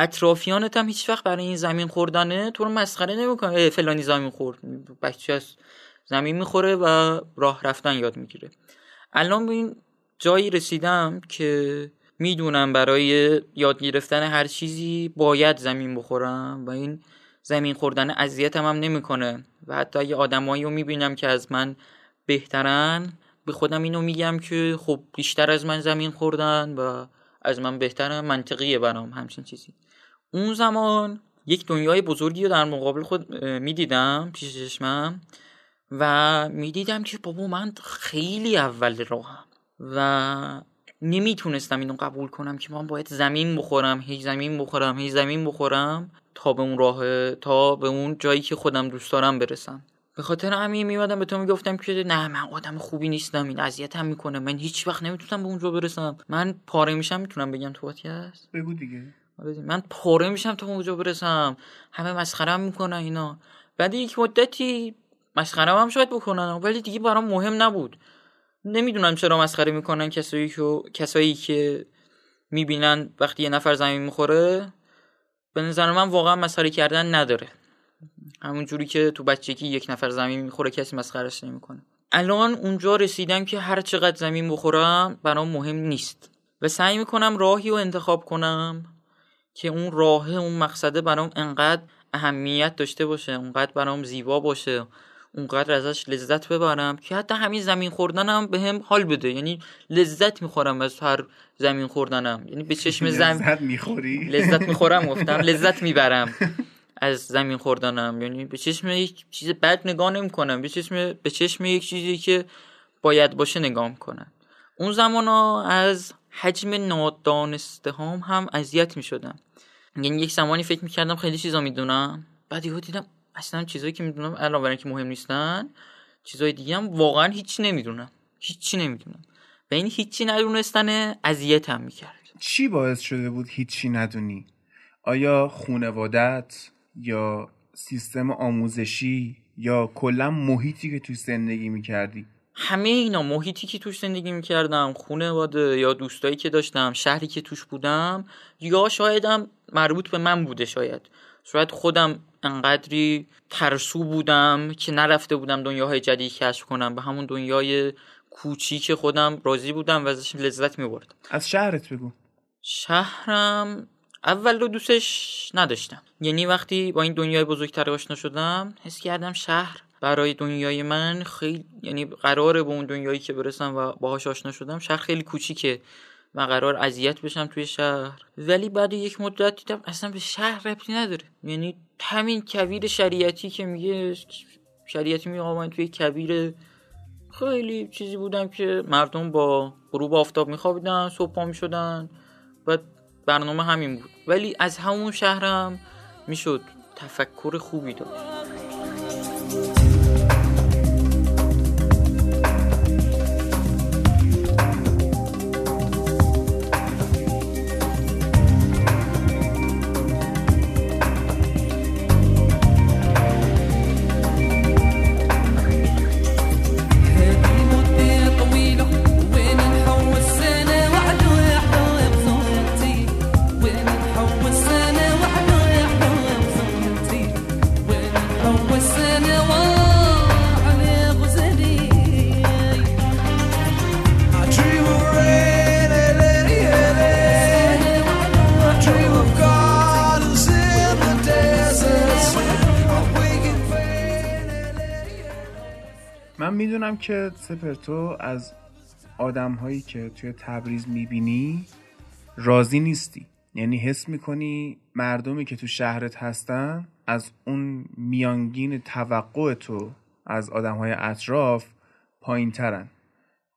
اطرافیانت هم هیچ وقت برای این زمین خوردنه تو رو مسخره نمی‌کنه. فلانی زمین خورد. بچه از زمین می‌خوره و راه رفتن یاد می‌گیره. الان به این جایی رسیدم که می‌دونم برای یاد گرفتن هر چیزی باید زمین بخورم و این زمین خوردن اذیتم هم نمی‌کنه. و حتی اگه آدمایی رو می‌بینم که از من بهترن به خودم اینو میگم که خب بیشتر از من زمین خوردن و از من بهتر منطقیه برام همچین چیزی. اون زمان یک دنیای بزرگی رو در مقابل خود می‌دیدم پیش چشمم و می‌دیدم که بابا من خیلی اول راهم و نمی‌تونستم اینو قبول کنم که من باید زمین بخورم هی زمین بخورم هی زمین بخورم تا به اون راه تا به اون جایی که خودم دوست دارم برسم. به خاطر همین میمدم به تو می‌گفتم که نه من آدم خوبی نیستم این اذیتم می‌کنه من هیچ وقت نمی‌تونم به اونجا برسم. من پاره میشم می‌تونم بگم تو هست بگو دیگه. من پاره میشم تا اونجا برسم. همه مسخرم می‌کنن اینا. بعد یک مدتی مسخره هم شاید بکنن ولی دیگه برام مهم نبود. نمی‌دونم چرا مسخره می‌کنن کسایی که کسایی که می‌بینن وقتی یه نفر زمین می‌خوره. به نظر من واقعا مسخره کردن نداره. همون جوری که تو بچگی یک نفر زمین می‌خوره کسی مسخرش نمی‌کنه. الان اونجا رسیدم که هر چقدر زمین بخورم برام مهم نیست. و سعی می‌کنم راهی رو انتخاب کنم. که اون راه اون مقصده برام انقدر اهمیت داشته باشه اونقدر برام زیبا باشه اونقدر ازش لذت ببرم که حتی همین زمین خوردنم به هم حال بده. یعنی لذت می‌خورم از هر زمین خوردنم. یعنی به چشم [laughs] زمین لذت می‌خوری؟ [laughs] لذت می‌خورم گفتم [laughs] لذت می‌برم از زمین خوردنم. یعنی به چشم یک چیز بد نگاه نمی‌کنم. به چشم به چشم یک چیزی که باید باشه نگاه می‌کنم. اون زمان ها از حجم نادانسته هم هم اذیت می‌شدم یعنی یک زمانی فکر می‌کردم خیلی چیزا می‌دونم بعد یهو دیدم اصلا چیزایی که می‌دونم علاوه بر که مهم نیستن چیزای دیگه هم واقعا هیچی نمی‌دونم. هیچی نمی‌دونم. و این هیچی ندونستن اذیتم می‌کرد. چی باعث شده بود هیچی ندونی؟ آیا خونوادت یا سیستم آموزشی یا کلا محیطی که توی زندگی می‌کردی؟ همه اینا محیطی که توش زندگی می‌کردم خونواده یا دوستایی که داشتم شهری که توش بودم یا شایدم مربوط به من بوده شاید. شاید خودم انقدری ترسو بودم که نرفته بودم دنیاهای جدید کشف کنم. به همون دنیای کوچیک خودم راضی بودم و ازش لذت میبردم. از شهرت بگو. شهرم اول رو دوستش نداشتم. یعنی وقتی با این دنیای بزرگتر آشنا شدم حس کردم شهر برای دنیای من خیلی یعنی قراره به اون دنیایی که برسم و باهاش آشنا شدم شهر خیلی کوچیکه. و قرار اذیت بشم توی شهر. ولی بعد یک مدت دیدم اصلا به شهر ربطی نداره. یعنی همین کویر شریعتی که میگه شریعتی میگه من توی کویر خیلی چیزی بودم که مردم با غروب آفتاب میخوابیدن صبح پا می‌شدن. و برنامه همین بود. ولی از همون شهرم می‌شد تفکر خوبی داشت. من می‌دونم که سپرتو از آدم هایی که توی تبریز می‌بینی راضی نیستی یعنی حس می‌کنی مردمی که تو شهرت هستن از اون میانگین توقع تو از آدم های اطراف پایین ترن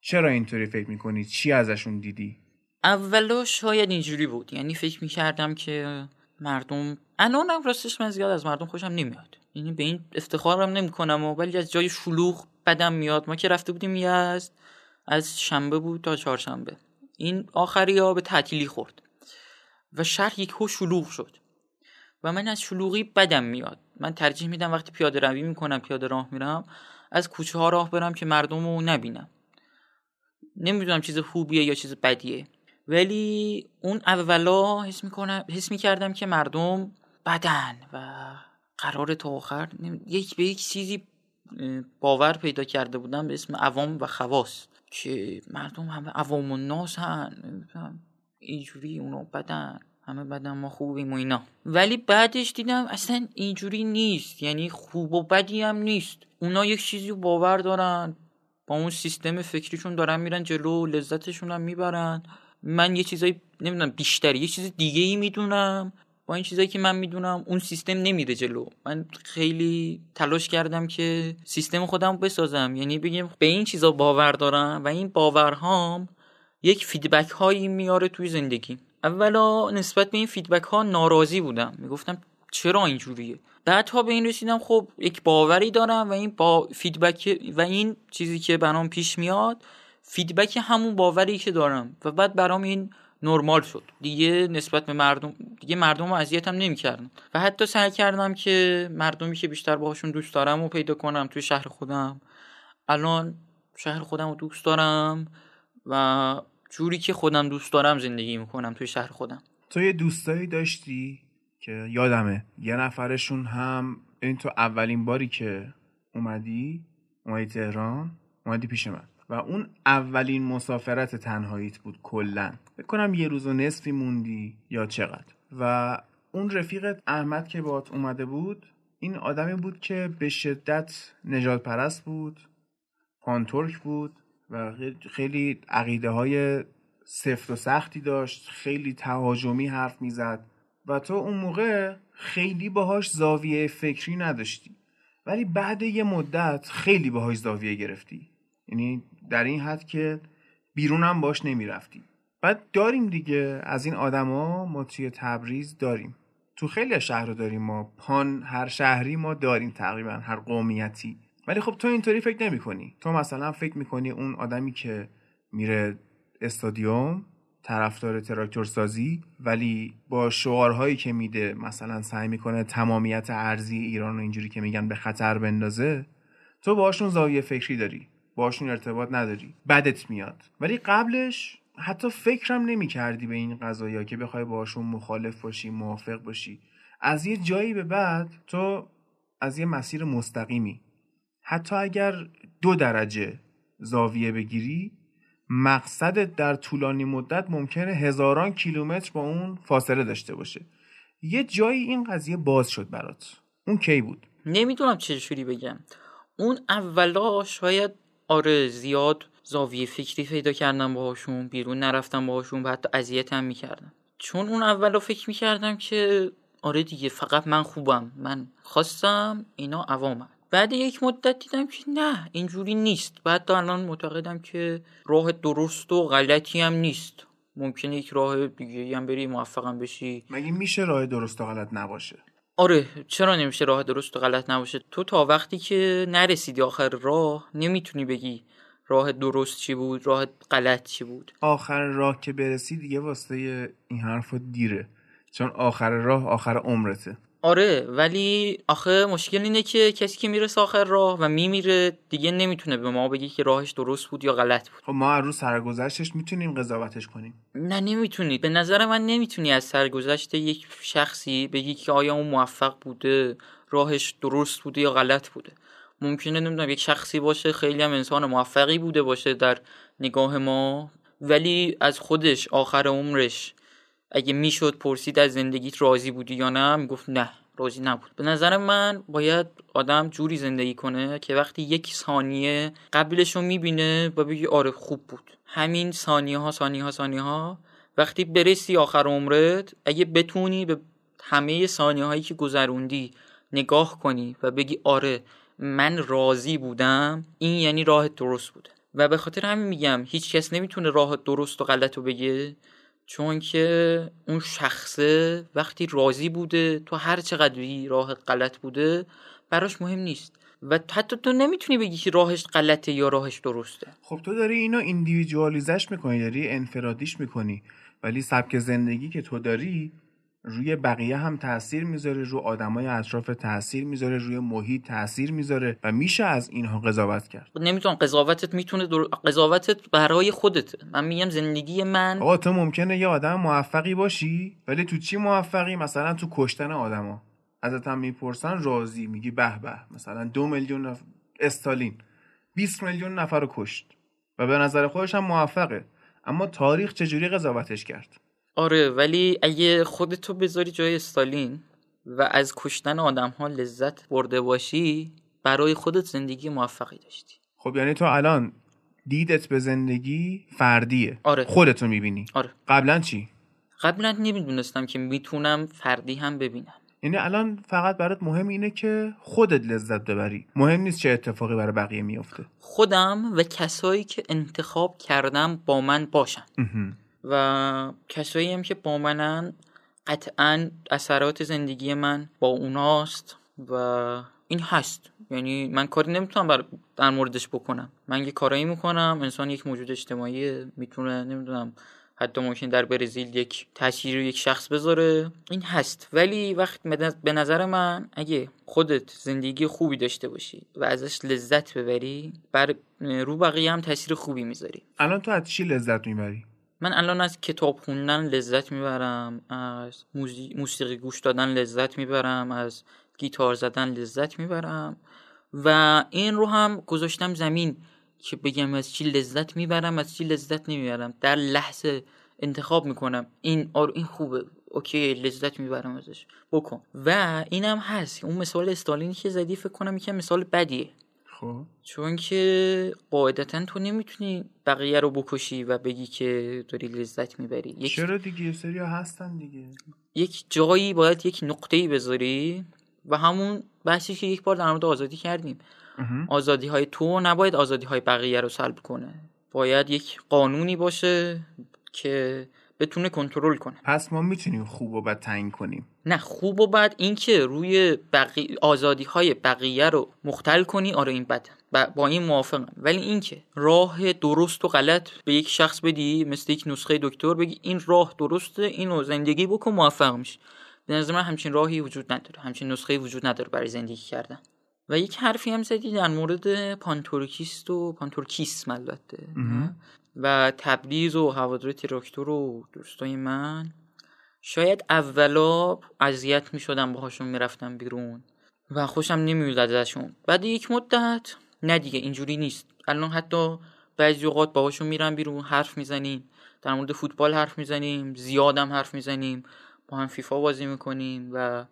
چرا اینطوری فکر می‌کنی؟ چی ازشون دیدی؟ اولا شاید اینجوری بود یعنی فکر می‌کردم که مردم الانم راستش من زیاد از مردم خوشم نمیاد یعنی به این افتخارم نمی‌کنم ولی از جای شلوغ بدم میاد. ما که رفته بودیم یزد از شنبه بود تا چهارشنبه. این آخری ها به تعطیلی خورد. و شهر یک هو شلوغ شد. و من از شلوغی بدم میاد. من ترجیح میدم وقتی پیاده روی می‌کنم پیاده راه میرم از کوچه ها راه برم که مردم رو نبینم. نمی‌دونم چیز خوبیه یا چیز بدیه. ولی اون اولا حس می‌کنم حس می‌کردم که مردم بدن و قرار تا آخر یک به یک چیزی باور پیدا کرده بودم به اسم عوام و خواست که مردم همه عوام و ناس هن. اینجوری اونو بدن همه بدن ما خوبیم و اینا. ولی بعدش دیدم اصلا اینجوری نیست. یعنی خوب و بدی هم نیست. اونا یک چیزی باور دارن. با اون سیستم فکریشون دارن میرن جلو لذتشون هم می‌برن. من یه چیزایی نمی‌دونم بیشتری یه چیز دیگه ای می‌دونم. با این چیزایی که من می‌دونم اون سیستم نمیره جلو. من خیلی تلاش کردم که سیستم خودم بسازم. یعنی بگیم به این چیزا باور دارم و این باورهام یک feedback هایی میاره توی زندگی. اولا نسبت به این feedback ها ناراضی بودم. می‌گفتم چرا اینجوریه؟ بعد تا به این رسیدم خب یک باوری دارم و این با feedback و این چیزی که برام پیش میاد feedback همون باوری که دارم. و بعد برام این نرمال شد. دیگه نسبت به مردم دیگه مردم رو اذیتم نمی‌کردم و حتی سعی کردم که مردمی که بیشتر باهاشون دوست دارم رو پیدا کنم توی شهر خودم. الان شهر خودم رو دوست دارم و جوری که خودم دوست دارم زندگی می‌کنم توی شهر خودم. تو یه دوستایی داشتی که یادمه. یه نفرشون هم این تو اولین باری که اومدی اومدی تهران اومدی پیش من. و اون اولین مسافرت تنهاییت بود کلا. بکنم یه روز و نصفی موندی یا چقدر. و اون رفیقت احمد که باهات اومده بود این آدمی بود که به شدت نجات پرست بود پانتورک بود و خیلی عقیده های سفت و سختی داشت خیلی تهاجمی حرف می‌زد و تو اون موقع خیلی باهاش زاویه فکری نداشتی. ولی بعد یه مدت خیلی باهاش زاویه گرفتی. یعنی در این حد که بیرونم باش نمی‌رفتی. بعد داریم دیگه. از این آدما ما توی تبریز داریم. تو خیلی شهر داریم ما. پان هر شهری ما داریم تقریبا هر قومیتی. ولی خب تو اینطوری فکر نمی کنی. تو مثلا فکر می‌کنی اون آدمی که میره استادیوم طرفدار تراکتور سازی ولی با شعارهایی که میده مثلا سعی می‌کنه تمامیت ارزی ایران رو اینجوری که میگن به خطر بندازه تو باشون زاویه فکری داری. باشون ارتباط نداری. بدت میاد. ولی قبلش حتی فکرم نمی کردی به این قضایی که بخوای باشون مخالف باشی موافق باشی. از یه جایی به بعد تو از یه مسیر مستقیمی. حتی اگر دو درجه زاویه بگیری مقصدت در طولانی مدت ممکنه هزاران کیلومتر با اون فاصله داشته باشه. یه جایی این قضیه باز شد برات. اون کی بود؟ نمی‌دونم چه بگم. اون اولا شاید آره زیاد زاویه فکری پیدا کردم باهاشون بیرون نرفتم باهاشون و حتی اذیتم می‌کردم. چون اون اولا فکر می‌کردم که آره دیگه فقط من خوبم من خواستم اینا عوامم بعد یک مدت دیدم که نه اینجوری نیست. بعد الان معتقدم که راه درست و غلطی هم نیست. ممکنه یک راه دیگه هم بری موفقم بشی. مگه میشه راه درست و غلط نباشه؟ آره چرا نمیشه راه درست و غلط نباشه؟ تو تا وقتی که نرسیدی آخر راه نمی‌تونی بگی راه درست چی بود راه غلط چی بود؟ آخر راه که برسی دیگه واسه این حرف دیره. چون آخر راه آخر عمرته. آره ولی آخه مشکل اینه که کسی که میره آخر راه و میمیره دیگه نمی‌تونه به ما بگی که راهش درست بود یا غلط بود. خب ما رو سرگذشتش می‌تونیم قضاوتش کنیم. نه نمی‌تونی. به نظر من نمی‌تونی از سرگذشت یک شخصی بگی که آیا اون موفق بوده راهش درست بوده یا غلط بوده. ممکنه نمی‌دونم یک شخصی باشه خیلی هم انسان موفقی بوده باشه در نگاه ما. ولی از خودش آخر عمرش اگه می‌شد پرسید از زندگیت راضی بودی یا نه می‌گفت نه راضی نبود. به نظر من باید آدم جوری زندگی کنه که وقتی یک ثانیه قبلش رو می‌بینه و بگی آره خوب بود. همین ثانیه ها ثانیه ها ثانیه ها وقتی برسی آخر عمرت اگه بتونی به همه ثانیه هایی که گذروندی نگاه کنی و بگی آره من راضی بودم این یعنی راه درست بوده و به خاطر همین میگم هیچ کس نمی‌تونه راه درست و غلط رو بگه چون که اون شخصه وقتی راضی بوده تو هر چقدری راه غلط بوده براش مهم نیست. و حتی تو نمی‌تونی بگی که راهش غلطه یا راهش درسته. خب تو داری اینو ایندیویدوالیزش می‌کنی داری انفرادیش می‌کنی. ولی سبک زندگی که تو داری روی بقیه هم تاثیر می‌ذاره رو آدمای اطراف تاثیر می‌ذاره روی محیط تاثیر می‌ذاره و میشه از اینها قضاوت کرد. نمی‌تونم قضاوتت می‌تونه در... قضاوتت برای خودت من میگم زندگی من. آقا تو ممکنه یه آدم موفقی باشی ولی تو چی موفقی؟ مثلا تو کشتن آدما. ازت هم می‌پرسن راضی میگی به به. مثلا دو میلیون نف... استالین. 20 میلیون نفر رو کشت. و به نظر خودش هم موفقه. اما تاریخ چجوری قضاوتش کرد؟ آره ولی اگه خودتو بذاری جای استالین و از کشتن آدم ها لذت برده باشی برای خودت زندگی موفقی داشتی. خب یعنی تو الان دیدت به زندگی فردیه. آره. خودتو می‌بینی. آره. قبلا چی؟ قبلا نمی‌دونستم که می‌تونم فردی هم ببینم. یعنی الان فقط برات مهم اینه که خودت لذت ببری. مهم نیست چه اتفاقی برای بقیه میفته خودم و کسایی که انتخاب کردم با من باشن. و کسایی هم که با منن قطعا اثرات زندگی من با اوناست و این هست. یعنی من کاری نمی‌تونم بر در موردش بکنم. من یه کارایی می‌کنم انسان یک موجود اجتماعی می‌تونه نمی‌دونم حتی ممکن در برزیل یک تاثیر یک شخص بذاره. این هست. ولی وقت به نظر من اگه خودت زندگی خوبی داشته باشی و ازش لذت ببری بر رو بقیه هم تاثیر خوبی می‌ذاری. الان تو از چی لذت می‌بری؟ من الان از کتاب خوندن لذت می‌برم از موسیقی گوش دادن لذت می‌برم از گیتار زدن لذت می‌برم و این رو هم گذاشتم زمین که بگم از چی لذت می‌برم از چی لذت نمی‌برم. در لحظه انتخاب می‌کنم. این آر این خوبه. اوکی لذت می‌برم ازش. بکن. و اینم هست. اون مثال استالینی که زدی فکر کنم یکم مثال بدیه. چون که قاعدتا تو نمی‌تونی بقیه رو بکشی و بگی که داری لذت می‌بری. یک... چرا دیگه؟ سری هستن دیگه. یک جایی باید یک نقطه‌ای بذاری و همون بحثی که یک بار در مورد آزادی کردیم. آزادی های تو نباید آزادی های بقیه رو سلب کنه. باید یک قانونی باشه که بتونه کنترل کنه. پس ما می‌تونیم خوب و بد تعیین کنیم. نه خوب و بد اینکه روی بقی... آزادی های بقیه رو مختل کنی آره این بده. با این موافقم. ولی اینکه راه درست و غلط به یک شخص بدی مثل یک نسخه دکتر بگی این راه درسته اینو زندگی بکن موفق میشه به نظر من همچین راهی وجود نداره. همچین نسخه وجود نداره برای زندگی کردن. و یک حرفی هم زدی در مورد پانتورکیست و پانتورکیسم البته. و تبریز و هوادار تراکتور و دوستای من. شاید اولا اذیت می شدم باهاشون می‌رفتم بیرون و خوشم نمیاد ازشون. بعد یک مدت نه دیگه اینجوری نیست. الان حتی بعضی اوقات باهاشون میرم بیرون حرف می‌زنیم. در مورد فوتبال حرف می‌زنیم زیادم حرف می‌زنیم. با هم فیفا بازی می‌کنیم و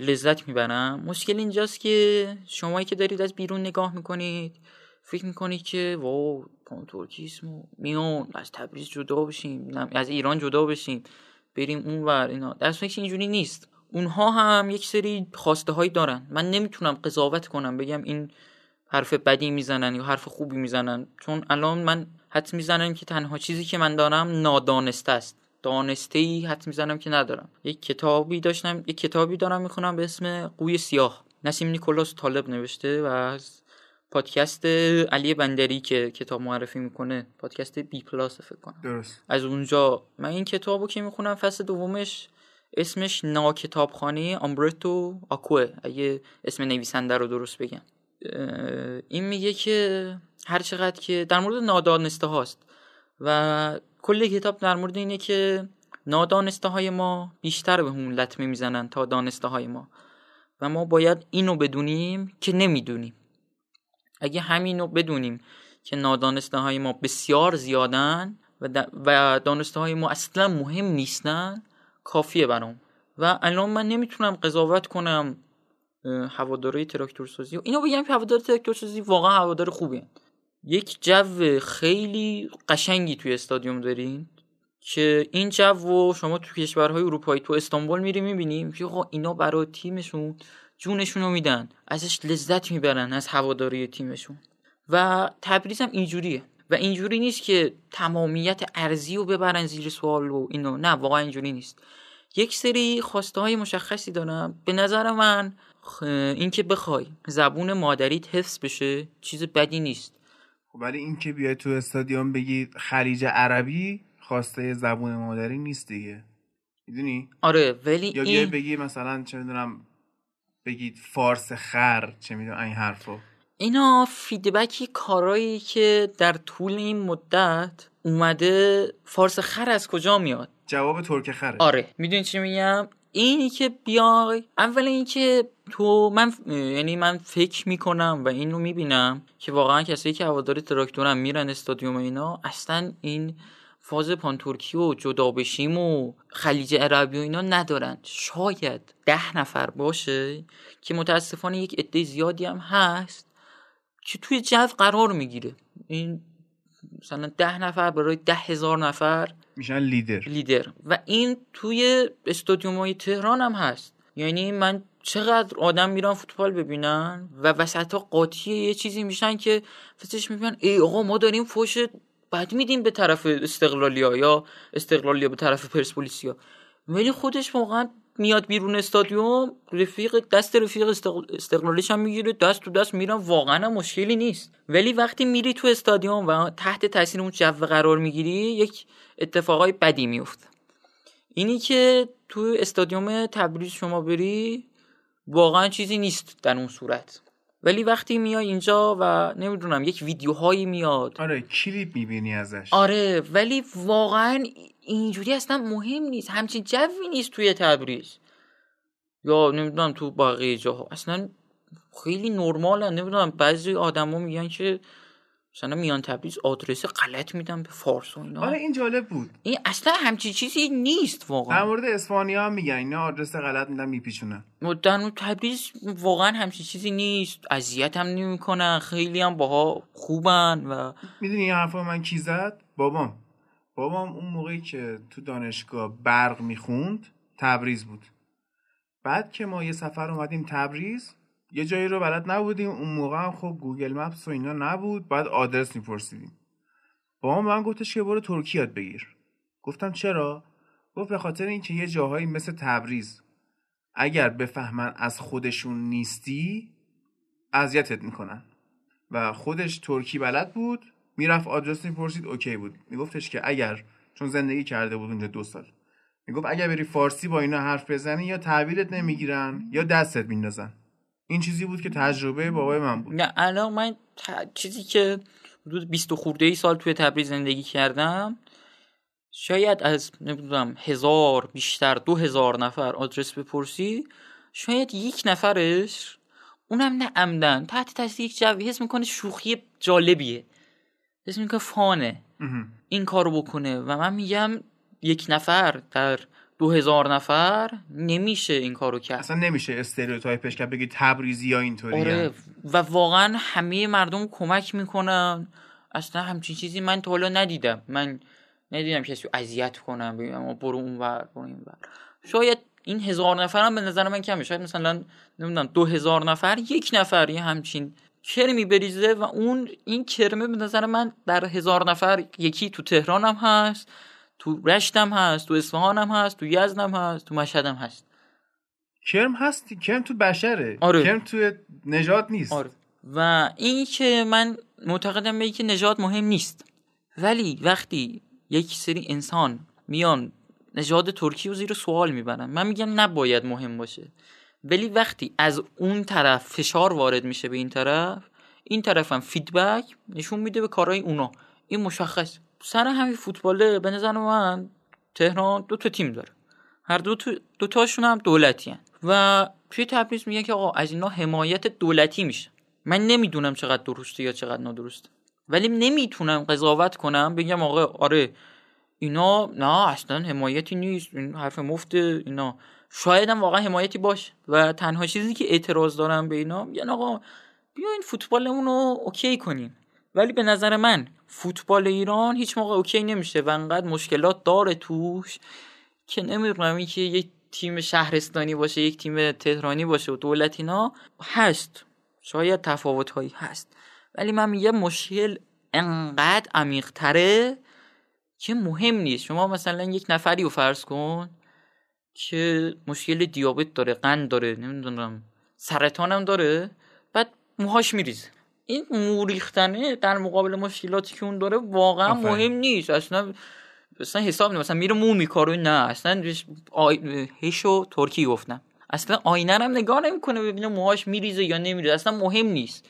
لذت می‌برم. مشکل اینجاست که شمایی که دارید از بیرون نگاه می‌کنید فکر می‌کنید که واو ترکیسم و میون از تبریز جدا بشیم از ایران جدا بشیم. بریم اون ور اینا. در اینجوری نیست. اونها هم یک سری خواسته هایی دارن. من نمی‌تونم قضاوت کنم بگم این حرف بدی می‌زنن یا حرف خوبی می‌زنن. چون الان من حد می‌زنم که تنها چیزی که من دارم نادانسته است. دانسته ای حد می‌زنم که ندارم. یک کتابی داشتم یک کتابی دارم می‌خونم به اسم قوی سیاه. نسیم نیکولاس طالب نوشته و از پادکست علی بندری که کتاب معرفی می‌کنه پادکست بی پلاس فکر کنم. درست. از اونجا. من این کتابو که می‌خونم فصل دومش اسمش نا کتابخانه آمبرتو آکوه اگه اسم نویسنده رو درست بگم. این میگه که هر چقدر که در مورد نادانسته هاست و کل کتاب در مورد اینه که نادانسته های ما بیشتر به همون لطمه می‌زنن تا دانسته های ما. و ما باید اینو بدونیم که نمی‌دونیم. اگه همینو بدونیم که نادانسته های ما بسیار زیادن و, و دانسته های ما اصلا مهم نیستن کافیه برام. و الان من نمی‌تونم قضاوت کنم هواداری تراکتور سازی و اینو بگم که هوادار تراکتور سازی واقعا هوادار خوبی یک جو خیلی قشنگی توی استادیوم دارین که این جو شما تو کشورهای اروپایی تو استانبول میری می‌بینیم که اینا برای تیمشون جونشون رو میدن ازش لذت می‌برن از هواداری تیمشون. و تبریز هم اینجوریه. و اینجوری نیست که تمامیت ارزی رو ببرن زیر سوال و اینو. نه واقعا اینجوری نیست. یک سری خواسته های مشخصی دارم. به نظر من اینکه بخوای زبون مادریت حفظ بشه چیز بدی نیست. خب ولی اینکه بیای تو استادیوم بگی خلیج عربی خواسته زبون مادری نیست دیگه. می‌دونی؟ آره ولی یا این... بگی مثلا چه می‌دونم بگید فارس خر چه می‌دونم این حرفو. اینا فیدبکی کارایی که در طول این مدت اومده فارس خر از کجا میاد؟ جواب ترک خره. آره. می‌دونی چی میگم؟ اینی که بیای اول اینکه تو من یعنی من فکر می‌کنم و اینو می‌بینم که واقعا کسایی که هواداری تراکتورن میرن استادیوم اینا اصلا این فاز پانتورکی و جدا بشیم و خلیج عربی و اینا ندارن. شاید ده نفر باشه که متاسفانه یک عده زیادی هم هست که توی جو قرار می‌گیره. این مثلا ده نفر برای ده هزار نفر میشن لیدر. لیدر. و این توی استادیوم های تهران هم هست. یعنی من چقدر آدم میرن فوتبال ببینن و وسط ها قاطی یه چیزی میشن که فسش می‌بینن ای آقا ما داریم فوش بد میدیم به طرف استقلالیا یا استقلالیا به طرف پرسپولیسیا. ولی خودش واقعا میاد بیرون استادیوم رفیق دست رفیق استقلالیش هم می‌گیره دست تو دست میرن واقعا مشکلی نیست. ولی وقتی میری تو استادیوم و تحت تاثیر اون جو قرار می‌گیری یک اتفاقای بدی میفته اینی که تو استادیوم تبریز شما بری واقعا چیزی نیست در اون صورت. ولی وقتی میای اینجا و نمی‌دونم یک ویدیوهایی میاد. آره کلیپ می‌بینی ازش. آره ولی واقعا اینجوری اصلا مهم نیست. همچین جوی نیست توی تبریز. یا نمی‌دونم تو باقی جاها. اصلا خیلی نرمالن. نمی‌دونم بعضی آدما میگن که مثلا میان تبریز آدرس غلط میدن به فارس و اینا. آره این جالب بود. این اصلا همچین چیزی نیست واقعا. در مورد اسپانیا هم میگن اینا آدرس غلط میدن میپیچونن. در تبریز واقعا همچین چیزی نیست. اذیت هم نمی‌کنن خیلی هم باها خوبن و می‌دونی این حرفا من کی زد؟ بابام. بابام اون موقعی که تو دانشگاه برق می‌خوند تبریز بود. بعد که ما یه سفر اومدیم تبریز یه جایی رو بلد نبودیم اون موقع هم خب گوگل مپس و اینا نبود. بعد آدرس میپرسیدیم. بابام من گفتش که برو ترکیه یاد بگیر. گفتم چرا؟ گفت به خاطر اینکه یه جاهایی مثل تبریز اگر بفهمن از خودشون نیستی اذیتت می‌کنن. و خودش ترکی بلد بود می‌رفت آدرس می‌پرسید اوکی بود. میگفتش که اگر چون زندگی کرده بود اونجا دو سال. می‌گفت اگر بری فارسی با اینا حرف بزنی یا تعبیرت نمی‌گیرن یا دستت میندازن. این چیزی بود که تجربه بابای من بود. نه الان من چیزی که حدود 20 خورده ای سال توی تبریز زندگی کردم شاید از نمی‌دونم هزار بیشتر دو هزار نفر آدرس بپرسی شاید یک نفرش اونم نه عمدن تحت تاثیر یک جوی حس می‌کنه شوخی جالبیه حس می‌کنه فانه. این کارو بکنه و من میگم یک نفر در دو هزار نفر نمیشه این کارو کرد. اصلا نمیشه استریوتایپش کرد بگی تبریزی یا اینطوری. آره و واقعا همه مردم کمک می‌کنن. اصلا همچین چیزی من تا حالا ندیدم. من ندیدم کسی اذیت کنم بگم برو اون ور برو این ور. شاید این هزار نفر هم به نظر من کمه. شاید مثلا نمی‌دونم دو هزار نفر یک نفر یه همچین کرمی بریزه و اون این کرمه به نظر من در هزار نفر یکی تو تهران هم هست. تو رشتم هست تو اصفهانم هست تو یزدم هست تو مشهدم هست. کرم هست کرم تو بشره. آره. کرم تو نجات نیست. آره. و این که من معتقدم به که نجات مهم نیست. ولی وقتی یک سری انسان میان نژاد ترکی رو زیر سوال می‌برن من میگم نباید مهم باشه. ولی وقتی از اون طرف فشار وارد میشه به این طرف این طرف هم فیدبک نشون میده به کارهای اونا. این مشخص سر همین فوتباله به نظر من تهران دو تا تیم داره. هر دو, دو تاشون هم دولتی هن. و توی تبریز میگه که آقا از اینا حمایت دولتی میشه. من نمی‌دونم چقدر درسته یا چقدر نادرسته. ولی نمی‌تونم قضاوت کنم بگم آقا آره اینا نه اصلا حمایتی نیست این حرف مفته اینا. شاید هم واقعا حمایتی باشه. و تنها چیزی که اعتراض دارم به اینا میگن آقا بیاین فوتبالمون رو okay کنیم. ولی به نظر من فوتبال ایران هیچ موقع okay نمیشه و انقدر مشکلات داره توش که نمی‌دونم که یک تیم شهرستانی باشه یک تیم تهرانی باشه و دولت اینا هست. شاید تفاوت هایی هست. ولی من میگم مشکل انقدر عمیق تره که مهم نیست. شما مثلا یک نفری رو فرض کن که مشکل دیابت داره قند داره نمی‌دونم سرطان داره بعد موهاش میریزه. این موریختنه در مقابل مشکلاتی که اون داره واقعا مهم نیست. اصلا اصلا حساب نیست مثلا میره مو میکاره نه. اصلا آی... هشو ترکی گفتم. اصلا آینه هم نگاه نمی‌کنه ببینه موهاش میریزه یا نمیریزه. اصلا مهم نیست.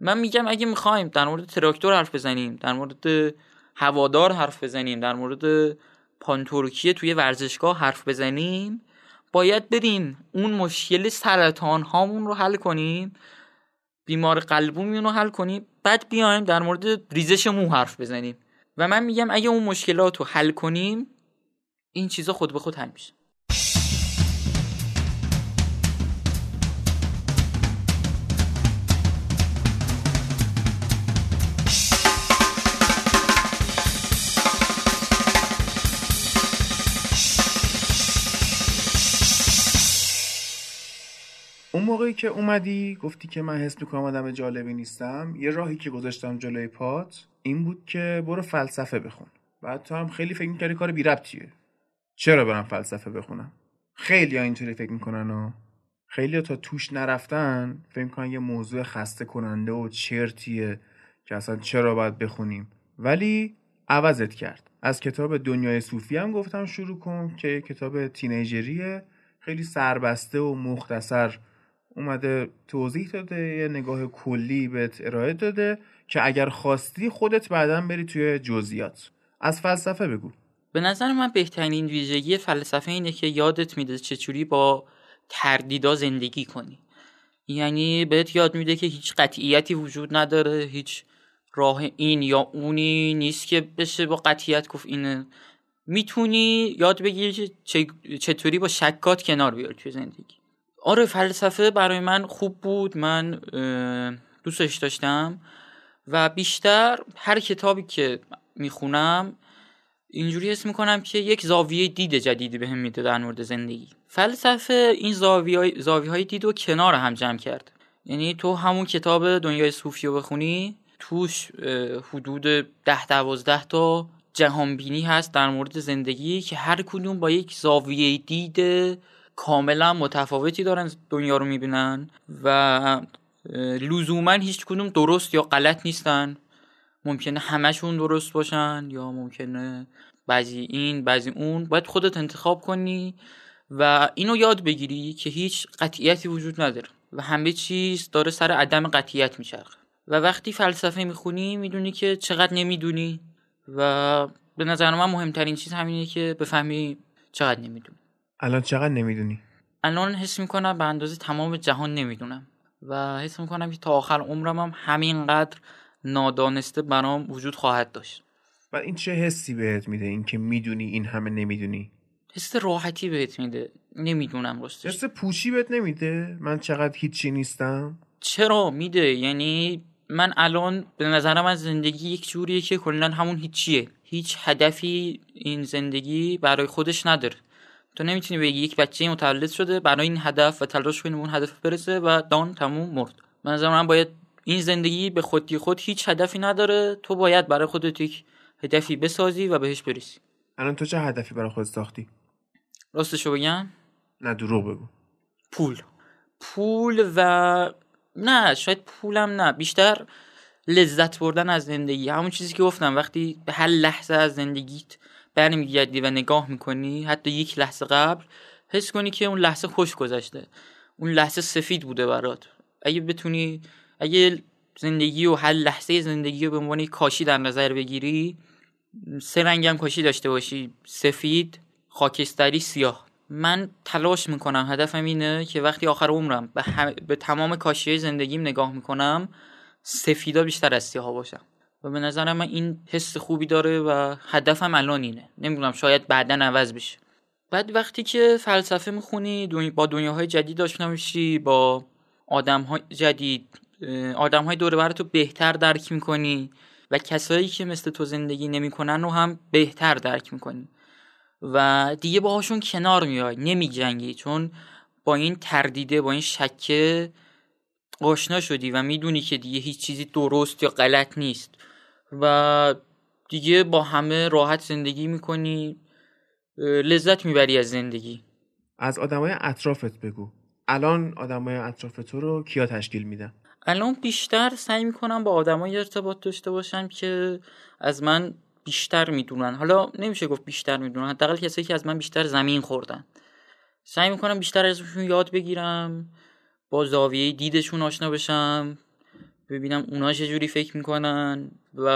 من میگم اگه می‌خوایم در مورد تراکتور حرف بزنیم در مورد هوادار حرف بزنیم در مورد پانتورکیه توی ورزشگاه حرف بزنیم باید بریم اون مشکل سرطان هامون رو حل کنیم. بیمار قلبومون رو حل کنیم بعد بیایم در مورد ریزش مو حرف بزنیم. و من میگم اگه اون مشکلات رو حل کنیم این چیزا خود به خود حل میشه. اون موقعی که اومدی گفتی که من حس می‌کنم آدم جالبی نیستم یه راهی که گذاشتم جلوی پات این بود که برو فلسفه بخون. بعد تو هم خیلی فکر می‌کردی کار بی ربطیه. چرا برم فلسفه بخونم؟ خیلی ها اینطوری فکر می‌کنن و خیلی تا توش نرفتن فکر می‌کنن یه موضوع خسته کننده و چرتیه که اصلا چرا باید بخونیم. ولی عوضت کرد. از کتاب دنیای صوفی هم گفتم شروع کن که کتاب تینیجریه. خیلی سربسته و مختصر اومده توضیح داده یه نگاه کلی بهت ارائه داده که اگر خواستی خودت بعدا بری توی جزئیات. از فلسفه بگو. به نظر من بهترین ویژگی فلسفه اینه که یادت میده چجوری با تردیدا زندگی کنی. یعنی بهت یاد میده که هیچ قطعیتی وجود نداره هیچ راه این یا اونی نیست که بشه با قطعیت گفت اینه. می‌تونی یاد بگیری چطوری با شکات کنار بیاری توی زندگی. آره فلسفه برای من خوب بود. من دوستش داشتم و بیشتر هر کتابی که می‌خونم اینجوری حس می‌کنم که یک زاویه دید جدیدی بهم به میده در مورد زندگی. فلسفه این زاویه, زاویه های دید و کنار هم جمع کرد. یعنی تو همون کتاب دنیای صوفی رو بخونی توش حدود ده دوازده تا جهانبینی هست در مورد زندگی که هر کدوم با یک زاویه دید کاملا متفاوتی دارن دنیا رو می‌بینن و لزوما هیچ کدوم درست یا غلط نیستن. ممکنه همشون درست باشن یا ممکنه بعضی این بعضی اون. باید خودت انتخاب کنی و اینو یاد بگیری که هیچ قطعیتی وجود نداره و همه چیز داره سر عدم قطعیت میچرخه. و وقتی فلسفه می‌خونی می‌دونی که چقدر نمی‌دونی و به نظر من مهمترین چیز همینه که بفهمی چقدر نمی‌دونی. الان چقدر نمی‌دونی؟ الان حس می‌کنم به اندازه تمام جهان نمی‌دونم. و حس می‌کنم که تا آخر عمرم هم همینقدر نادانسته برام وجود خواهد داشت. و این چه حسی بهت میده اینکه می‌دونی این همه نمی‌دونی؟ حس راحتی بهت میده. نمی‌دونم راستش. حس پوچی بهت نمیده؟ من چقدر هیچی نیستم؟ چرا؟ میده. یعنی من الان به نظرم از زندگی یک جوریه که کلا همون هیچیه. هیچ هدفی این زندگی برای خودش نداره. تو نمی‌تونی بگی یک بچه متولد شده برای این هدف و تلاش کنه اون هدف برسه و دان تموم مرد. نظر من باید این زندگی به خودی خود هیچ هدفی نداره تو باید برای خودت یک هدفی بسازی و بهش برسی. الان تو چه هدفی برای خودت ساختی؟ راستشو بگم؟ نه دروغ بگو. پول. پول و نه شاید پولم نه بیشتر لذت بردن از زندگی. همون چیزی که گفتم وقتی به هر لحظه از زندگیت برمیگردی و نگاه می‌کنی حتی یک لحظه قبل حس کنی که اون لحظه خوش گذشته. اون لحظه سفید بوده برات. اگه بتونی اگه زندگی و هر لحظه زندگی رو به عنوان کاشی در نظر بگیری سه رنگ هم کاشی داشته باشی. سفید خاکستری سیاه. من تلاش می‌کنم. هدفم اینه که وقتی آخر عمرم به, به تمام کاشی زندگیم نگاه می‌کنم سفیدا بیشتر از سیاه باشم. و به نظر من این حس خوبی داره و هدفم الان اینه. نمی‌دونم شاید بعدا عوض بشه. بعد وقتی که فلسفه می‌خونی با دنیاهای جدید آشنا میشی با آدم های جدید آدم های دور براتو بهتر درک می‌کنی و کسایی که مثل تو زندگی نمی‌کنن رو هم بهتر درک می‌کنی. و دیگه باهاشون کنار میای نمیجنگی. چون با این تردیده با این شکه آشنا شدی و می‌دونی که دیگه هیچ چیزی درست یا غلط نیست. و دیگه با همه راحت زندگی می‌کنی لذت می‌بری از زندگی. از آدمای اطرافت بگو. الان آدمای اطراف تو رو کیا تشکیل میدن؟ الان بیشتر سعی می‌کنم با آدمای ارتباط داشته باشم که از من بیشتر می‌دونن. حالا نمیشه گفت بیشتر می‌دونن حداقل کسایی که از من بیشتر زمین خوردن. سعی می‌کنم بیشتر ازشون یاد بگیرم با زاویه دیدشون آشنا بشم. ببینم اونا چجوری فکر می‌کنن و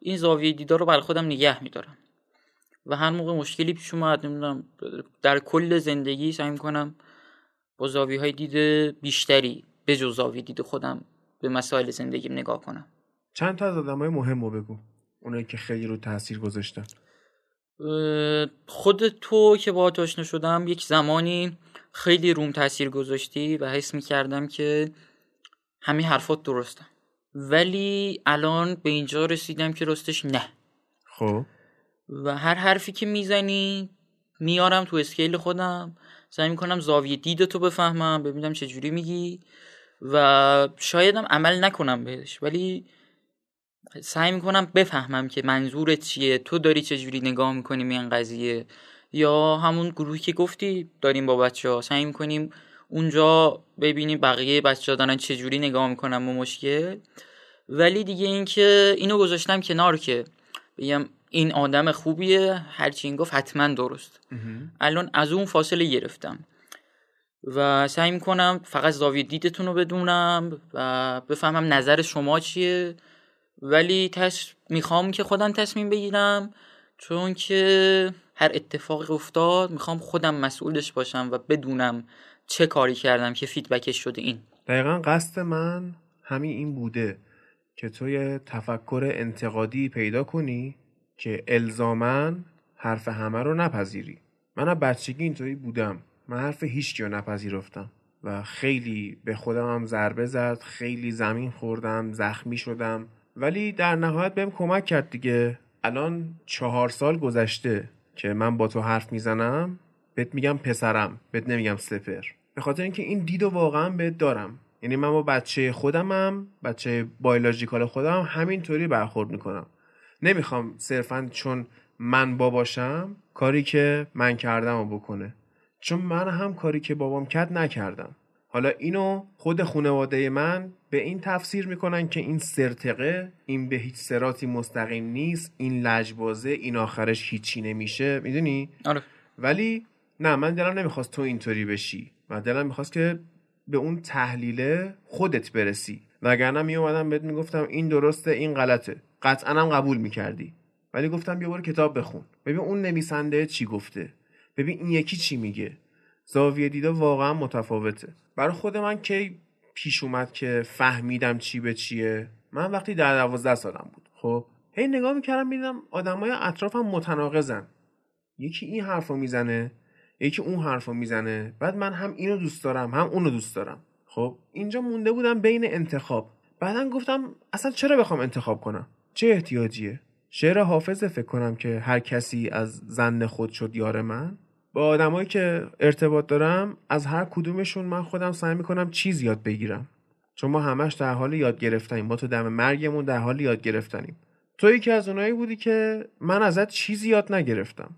این زاویه دیدار رو برای خودم نگه میدارم. و هر موقع مشکلی پیش اومد نمی‌دونم در کل زندگی سعی می‌کنم با زاویه های دید بیشتری به جز زاویه دید خودم به مسائل زندگیم نگاه کنم. چند تا از آدم های مهم رو بگو. اونایی که خیلی رو تاثیر گذاشتن. خود تو که با آشنا شدم یک زمانی خیلی روم تاثیر گذاشتی و حس می‌کردم که همین حرفات درستم ولی الان به اینجا رسیدم که راستش نه. خب. و هر حرفی که می‌زنی میارم تو اسکیل خودم. سعی می‌کنم زاویه دید تو بفهمم ببینم چه جوری میگی. و شایدم عمل نکنم بهش ولی سعی می‌کنم بفهمم که منظورت چیه تو داری چه جوری نگاه می‌کنیم این قضیه. یا همون گروهی که گفتی داریم با بچه ها سعی می‌کنیم اونجا ببینیم بقیه بچه ها دارن چه جوری نگاه می‌کنم با مشکل ولی دیگه اینکه اینو گذاشتم کنار که بگم این آدم خوبیه هرچی این گفت حتما درست. الان از اون فاصله گرفتم. و سعی می‌کنم فقط زاویه دیدتون رو بدونم و بفهمم نظر شما چیه. ولی تش... می‌خوام که خودم تصمیم بگیرم چون که هر اتفاقی افتاد می‌خوام خودم مسئولش باشم و بدونم چه کاری کردم که فیدبکش شده این؟ دقیقا قصد من همین این بوده که توی تفکر انتقادی پیدا کنی که الزامن حرف همه رو نپذیری. من از بچگی اینطوری بودم. من حرف هیچ رو نپذیرفتم و خیلی به خودم هم ضربه زد خیلی زمین خوردم زخمی شدم. ولی در نهایت بهم کمک کرد دیگه. الان چهار سال گذشته که من با تو حرف می‌زنم. بهت میگم پسرم بهت نمیگم سپر. به خاطر اینکه این دیدو واقعا بهت دارم. یعنی من با بچه خودمم بچه بایولوژیکال خودم همینطوری برخورد می‌کنم. نمی‌خوام صرفا چون من باباشم کاری که من کردم و بکنه. چون من هم کاری که بابام کرد نکردم. حالا اینو خود خانواده من به این تفسیر می‌کنن که این سرتقه این به هیچ سراتی مستقیم نیست این لجبازه این آخرش هیچی نمیشه. می‌دونی؟ آره. ولی نه من دلم نمی‌خواست تو اینطوری بشی. و دلم می‌خواست که به اون تحلیله خودت برسی. وگرنه می اومدم بهت می‌گفتم این درسته این غلطه. قطعا هم قبول می‌کردی. ولی گفتم بیا برو کتاب بخون. ببین اون نویسنده چی گفته. ببین این یکی چی میگه. زاویه دیده واقعا متفاوته. برای خود من کی پیش اومد که فهمیدم چی به چیه؟ من وقتی در دوازده سالم بود. خب هی نگاه می‌کردم میدم آدمای اطرافم متناقضن. یکی این حرفو می‌زنه یکی اون حرفو می‌زنه بعد من هم اینو دوست دارم هم اونو دوست دارم. خب اینجا مونده بودم بین انتخاب. بعدا گفتم اصلا چرا بخوام انتخاب کنم؟ چه احتیاجیه؟ شعر حافظ فکر کنم که هر کسی از زن خود شد یار من. با آدمایی که ارتباط دارم از هر کدومشون من خودم سعی می‌کنم چیز یاد بگیرم. چون ما همش در حال یاد گرفتنیم. ما تو دم مرگمون در حال یاد گرفتنیم. تو یکی از اونایی بودی که من ازت چیزی یاد نگرفتم.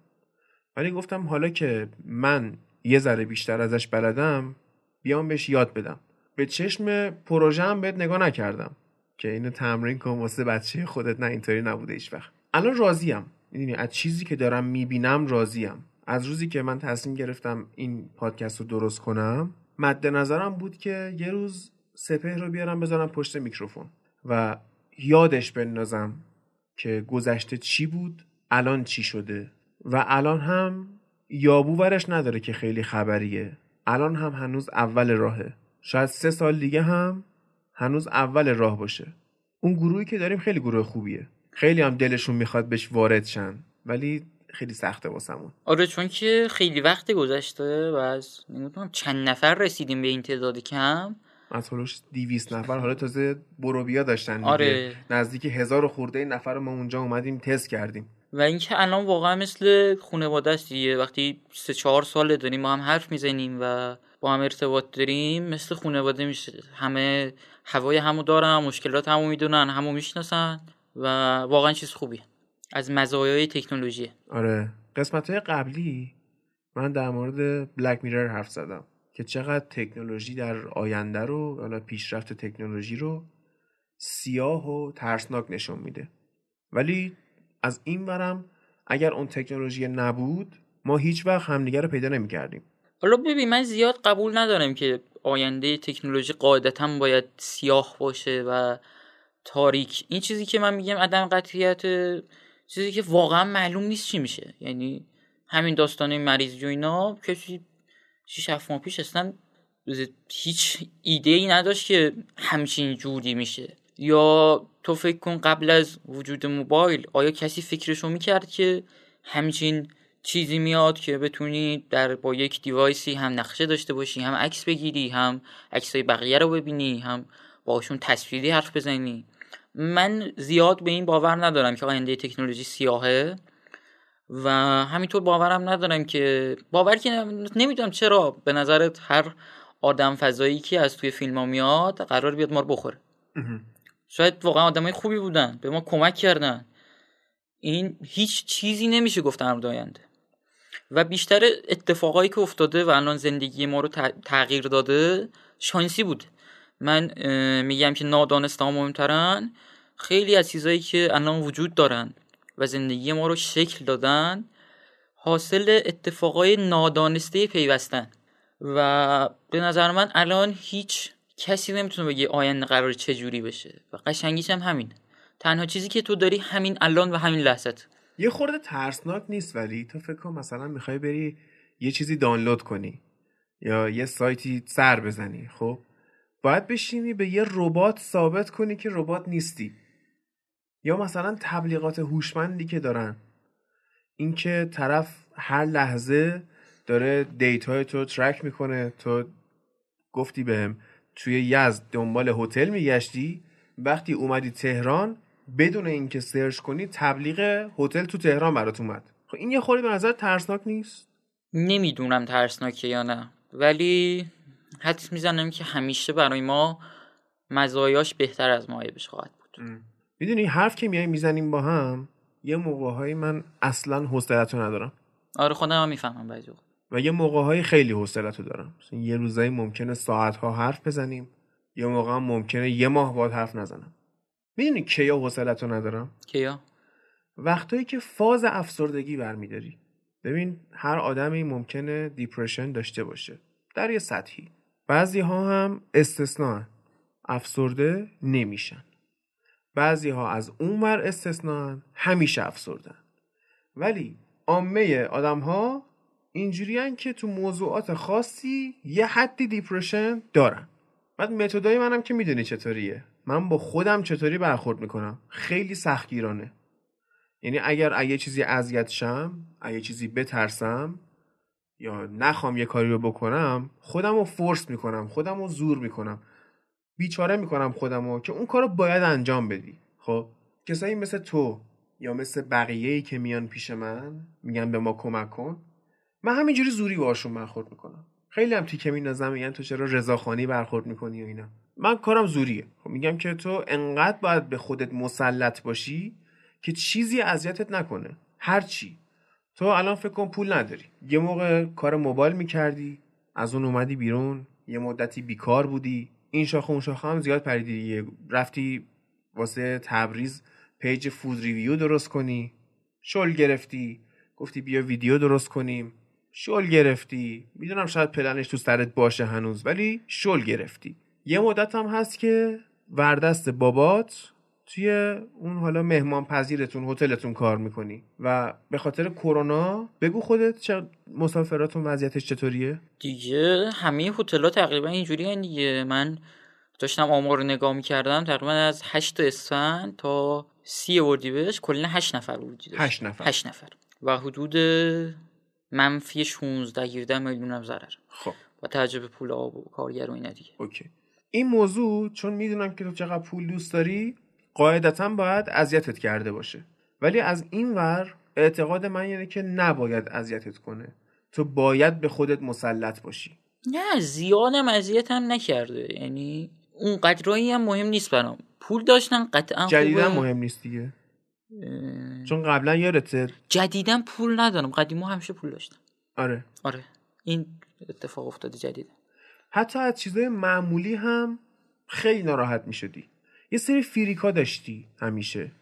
ولی گفتم حالا که من یه ذره بیشتر ازش بلدم بیام بهش یاد بدم. به چشم پروژه هم بهت نگاه نکردم. که اینو تمرین کن واسه بچه خودت. نه اینطوری نبوده هیچ وقت. الان راضیم. می‌دونی از چیزی که دارم می‌بینم راضیم. از روزی که من تصمیم گرفتم این پادکست رو درست کنم مد نظرم بود که یه روز سپه رو بیارم بذارم پشت میکروفون و یادش بندازم که گذشته چی بود الان چی شده. و الان هم یابو ورش نداره که خیلی خبریه. الان هم هنوز اول راهه. شاید سه سال دیگه هم هنوز اول راه باشه. اون گروهی که داریم خیلی گروه خوبیه. خیلی هم دلشون می‌خواد بهش وارد شن ولی خیلی سخته واسمون. آره چون که خیلی وقت گذشته و از نمی‌دونم چند نفر رسیدیم به این تعداد کم. از حالش دیویس نفر. حالا تازه بروبیا داشتن. آره. نزدیک هزار خورده نفر ما اونجا اومدیم تست کردیم. و اینکه الان واقعا مثل خانواده است دیگه وقتی سه چهار ساله داریم ما هم حرف می‌زنیم و با هم ارتباط داریم مثل خانواده میشه. همه هوای همو دارن مشکلات همو می‌دونن همو می‌شناسن و واقعا چیز خوبیه. از مزایای تکنولوژی. آره. قسمت های قبلی من در مورد بلک میرر حرف زدم که چقدر تکنولوژی در آینده رو حالا پیشرفت تکنولوژی رو سیاه و ترسناک نشون میده. ولی از این ورم اگر اون تکنولوژی نبود ما هیچ وقت همدیگه رو پیدا نمی‌کردیم. حالا ببین من زیاد قبول ندارم که آینده تکنولوژی قاعدتا باید سیاه باشه و تاریک. این چیزی که من میگم عدم قطعیت چیزی که واقعا معلوم نیست چی میشه. یعنی همین داستان مریض جو اینا کسی شیش هفت ماه پیش اصلا هیچ ایده ای نداشت که همچین جوری میشه. یا تو فکر کن قبل از وجود موبایل آیا کسی فکرشو می‌کرد که همچین چیزی میاد که بتونی در با یک دیوایسی هم نقشه داشته باشی هم عکس بگیری هم عکسای بقیه رو ببینی هم باشون تصویری حرف بزنی؟ من زیاد به این باور ندارم که آینده تکنولوژی سیاهه و همینطور باورم ندارم که باور که نمی‌دونم چرا به نظرت هر آدم فضایی که از توی فیلم ها میاد قرار بیاد ما رو بخوره. شاید واقعا آدمای خوبی بودن به ما کمک کردن. این هیچ چیزی نمیشه گفت در آینده. و بیشتر اتفاقایی که افتاده و الان زندگی ما رو تغییر داده شانسی بود. من میگم که نادانسته ها مهمترن. خیلی از چیزهایی که الان وجود دارن و زندگی ما رو شکل دادن حاصل اتفاقای نادانسته پیوستن. و به نظر من الان هیچ کسی نمی‌تونه بگه آینده قرار چه جوری بشه. و قشنگیش هم همین تنها چیزی که تو داری همین الان و همین لحظت. یه خورده ترسناک نیست ولی تو فکر کن مثلا می‌خوای بری یه چیزی دانلود کنی یا یه سایتی سر بزنی خب؟ باید بشینی به یه ربات ثابت کنی که ربات نیستی. یا مثلا تبلیغات هوشمندی که دارن. اینکه طرف هر لحظه داره دیتای تو ترک می‌کنه. تو گفتی بهم توی یزد دنبال هتل میگشتی؟ وقتی اومدی تهران بدون اینکه سرچ کنی تبلیغ هتل تو تهران برات اومد. خب این یه خوری به نظر ترسناک نیست؟ نمی‌دونم ترسناکه یا نه. ولی حدس می‌زنم که همیشه برای ما مزایاش بهتر از معایبش خواهد بود. می‌دونی حرف که میای می‌زنیم با هم یه موقع من اصلا حوصلتو ندارم. آره خودم هم می‌فهمم بعضی و یه موقع های خیلی حوصلتو دارم. یه روزایی ممکنه ساعت ها حرف بزنیم یه موقع هم ممکنه یه ماه باید حرف نزنم. می‌دونی کیا حوصلتو ندارم؟ کیا؟ وقتایی که فاز افسردگی برمیداری. ببین هر آدمی ممکنه دیپرشن داشته باشه. در یه سطحی. بعضی ها هم استثناء افسرده نمیشن. بعضی ها از اون ور استثناء همیشه افسردن ولی عامه آدم ها اینجوری که تو موضوعات خاصی یه حدی دیپرشن دارن. بعد متدای منم که می‌دونی چطوریه. من با خودم چطوری برخورد می‌کنم؟ خیلی سختگیرانه. یعنی اگر اگه چیزی اذیت شم اگه چیزی بترسم یا نخوام یه کاری رو بکنم خودم رو فورس می‌کنم خودم رو زور می‌کنم. بیچاره می‌کنم خودم رو که اون کار رو باید انجام بدی. خب کسایی مثل تو یا مثل بقیه ای که میان پیش من میگن به ما کمک کن من همینجوری زوری باشون برخورد می‌کنم. خیلی هم تیکه میندازم میگن تو چرا رضاخانی برخورد می‌کنی و اینا. من کارم زوریه. خب میگم که تو انقدر باید به خودت مسلط باشی که چیزی اذیتت نکنه. هر چی. تو الان فکر کن پول نداری. یه موقع کار موبایل می‌کردی از اون اومدی بیرون یه مدتی بیکار بودی. این شاخه اون شاخه هم زیاد پریدی. رفتی واسه تبریز page food review درست کنی. شل گرفتی. گفتی بیا ویدیو درست کنیم. شل گرفتی. می‌دونم شاید پلنش تو سرت باشه هنوز ولی شل گرفتی. یه مدت هم هست که وردست بابات توی اون حالا مهمان پذیرتون هتلتون کار می‌کنی. و به خاطر کرونا بگو خودت چه مسافراتون وضعیتش چطوریه؟ دیگه همه هتل‌ها تقریبا اینجوری دیگه. من داشتم آمار رو نگاه می‌کردم تقریبا از 8 اسفند تا سی اردیبهشت کلا 8 نفر وجود داشت. 8 نفر. 8 نفر. و حدود منفی 16 17 میلیون هم ضرر. خب. با توجه به پول آب و کارگر و اینا دیگه. اوکی. این موضوع چون می‌دونم که تو چقدر پول دوست داری قاعدتا باید اذیتت کرده باشه. ولی از این ور اعتقاد من یعنی که نباید اذیتت کنه. تو باید به خودت مسلط باشی. نه زیادم اذیتم نکرده. یعنی اون قدرایی هم مهم نیست برام. پول داشتن قطعا جدیدا مهم نیست دیگه. چون قبلا یادته جدیدا پول ندارم. قدیما همیشه پول داشتم. آره. آره. این اتفاق افتاده جدیدا. حتی از چیزای معمولی هم خیلی ناراحت می شدی یه سری فریکا داشتی همیشه.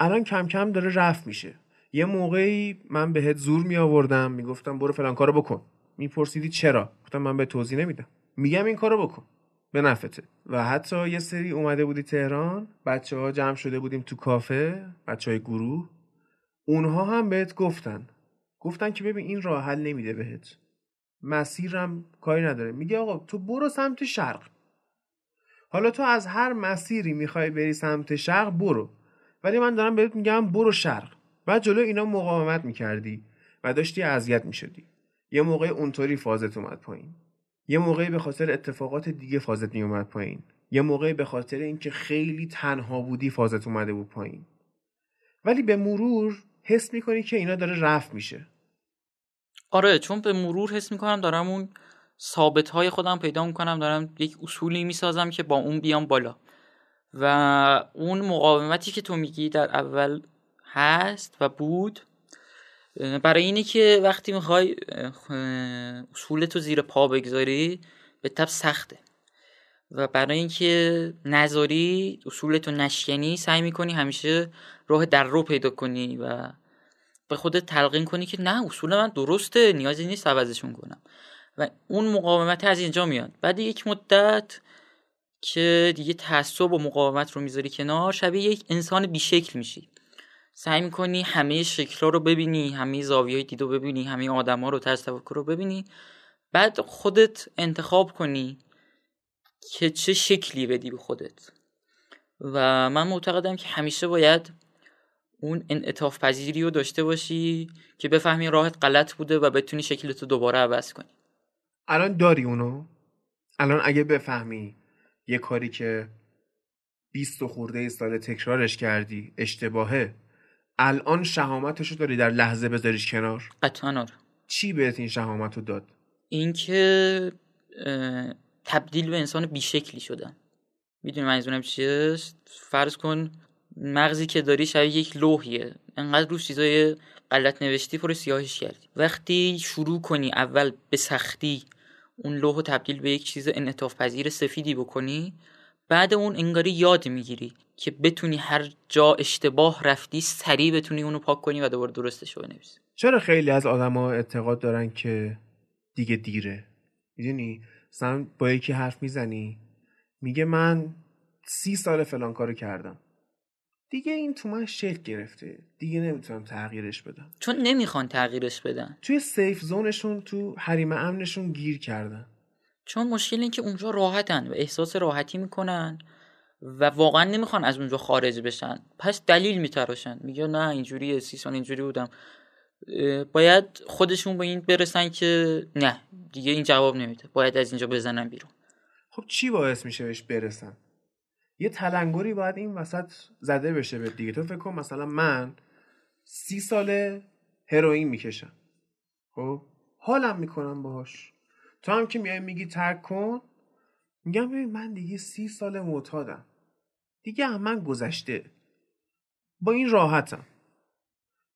الان کم کم داره رفت میشه. یه موقعی من بهت زور می آوردم می‌گفتم برو فلان کارو بکن. میپرسیدی چرا؟ گفتم من به توضیح نمیدم. میگم این کارو بکن. به نفته و حتی یه سری اومده بودی تهران بچه ها جمع شده بودیم تو کافه بچه های گروه. اونها هم بهت گفتن. گفتن که ببین این راه حل نمیده بهت. مسیرم کاری نداره. میگه آقا تو برو سمت شرق. حالا تو از هر مسیری می‌خوای بری سمت شرق برو. ولی من دارم بهت میگم برو شرق. بعد جلو اینا مقاومت می‌کردی و داشتی اذیت می‌شدی. یه موقع اونطوری فازت اومد پایین. یه موقعی به خاطر اتفاقات دیگه فازت میومد پایین. یه موقعی به خاطر اینکه خیلی تنها بودی فازت اومده بود پایین. ولی به مرور حس می‌کنی که اینا داره رفت میشه. آره چون به مرور حس می‌کنم دارم اون ثابت های خودم پیدا می‌کنم دارم یک اصولی می‌سازم که با اون بیام بالا. و اون مقاومتی که تو میگی در اول هست و بود برای اینه که وقتی می‌خوای اصول تو زیر پا بگذاری به تب سخته. و برای اینکه نذاری اصول تو نشکنی سعی می‌کنی همیشه راه در رو پیدا کنی و به خودت تلقین کنی که نه اصول من درسته نیازی نیست عوضشون کنم. و اون مقاومت از اینجا میاد. بعد یک مدت که دیگه تعصب و مقاومت رو می‌ذاری کنار شبیه یک انسان بیشکل میشی. سعی می‌کنی همه شکلها رو ببینی همه زاویه دید رو ببینی همه آدم ها رو طرز تفکر رو ببینی. بعد خودت انتخاب کنی که چه شکلی بدی به خودت. و من معتقدم که همیشه باید اون انعطاف پذیری رو داشته باشی که بفهمی راهت غلط بوده و بتونی شکلتو دوباره عوض کنی. الان داری اونو؟ الان اگه بفهمی یه کاری که بیست و خورده سال تکرارش کردی اشتباهه. الان شهامتشو داری در لحظه بذاریش کنار؟ قطعا آره. چی بهت این شهامت رو داد؟ اینکه تبدیل به انسان بیشکلی شدن می‌دونی منظورم چیه؟ فرض کن مغزی که داری شبیه یک لوحیه. انقدر روش چیزای غلط نوشتی پر سیاهش کردی. وقتی شروع کنی اول به سختی اون لوح تبدیل به یک چیز انعطاف پذیر سفیدی بکنی بعد اون انگاری یاد می‌گیری که بتونی هر جا اشتباه رفتی سریع بتونی اونو پاک کنی و دوباره درستش رو بنویسی. چرا خیلی از آدما اعتقاد دارن که دیگه دیره؟ می‌دونی؟ مثلا با یکی حرف می‌زنی میگه من سی سال فلان کارو کردم. دیگه این تو من شکل گرفته. دیگه نمی‌تونم تغییرش بدم. چون نمی‌خوان تغییرش بدن. توی سیف زونشون تو حریم امنشون گیر کردن. چون مشکل این که اونجا راحتن و احساس راحتی می‌کنن و واقعا نمی‌خوان از اونجا خارج بشن. پس دلیل میتراشن. میگه نه اینجوری سی سال اینجوری بودم. باید خودشون به این برسن که نه دیگه این جواب نمیده. باید از اینجا بزنن بیرون. خب چی باعث میشه بهش برسن؟ یه تلنگری باید این وسط زده بشه به دیگه. تو فکر کن مثلا من سی ساله هروئین می‌کشم. خب؟ حالم می‌کنم باهاش. تو هم که میای میگی ترک کن میگم ببین من دیگه سی سال معتادم. دیگه هم من گذشته. با این راحتم.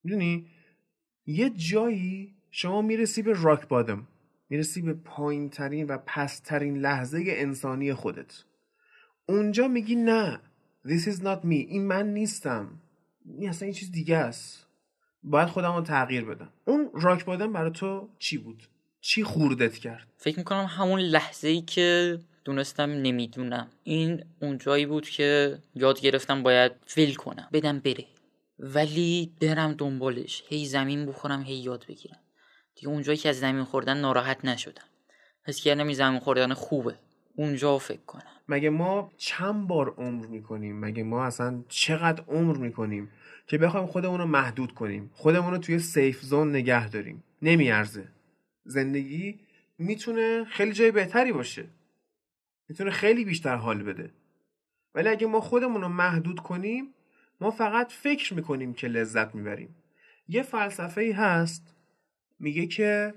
می‌دونی؟ یه جایی شما می‌رسی به راک بادم. می‌رسی به پایین ترین و پسترین لحظه انسانی خودت. اونجا میگی نه This is not me. این من نیستم. این اصلا این چیز دیگه است. باید خودم رو تغییر بدم. اون راک بادم برای تو چی بود؟ چی خوردت کرد؟ فکر می‌کنم همون لحظه ای که دونستم نمی‌دونم. این اونجایی بود که یاد گرفتم باید فیل کنم. بدم بره. ولی برم دنبالش. هی زمین بخورم هی یاد بگیرم. دیگه اونجایی که از زمین خوردن ناراحت نشدم. حس کردم این زمین خوردن خوبه. اونجا فکر کنم. مگه ما چند بار عمر می‌کنیم؟ مگه ما اصلا چقدر عمر می‌کنیم که بخوایم خودمون رو محدود کنیم؟ خودمون رو توی سیف زون نگه داریم. نمیارزه. زندگی می‌تونه خیلی جای بهتری باشه. می‌تونه خیلی بیشتر حال بده. ولی اگه ما خودمون رو محدود کنیم ما فقط فکر می‌کنیم که لذت می‌بریم. یه فلسفه ای هست میگه که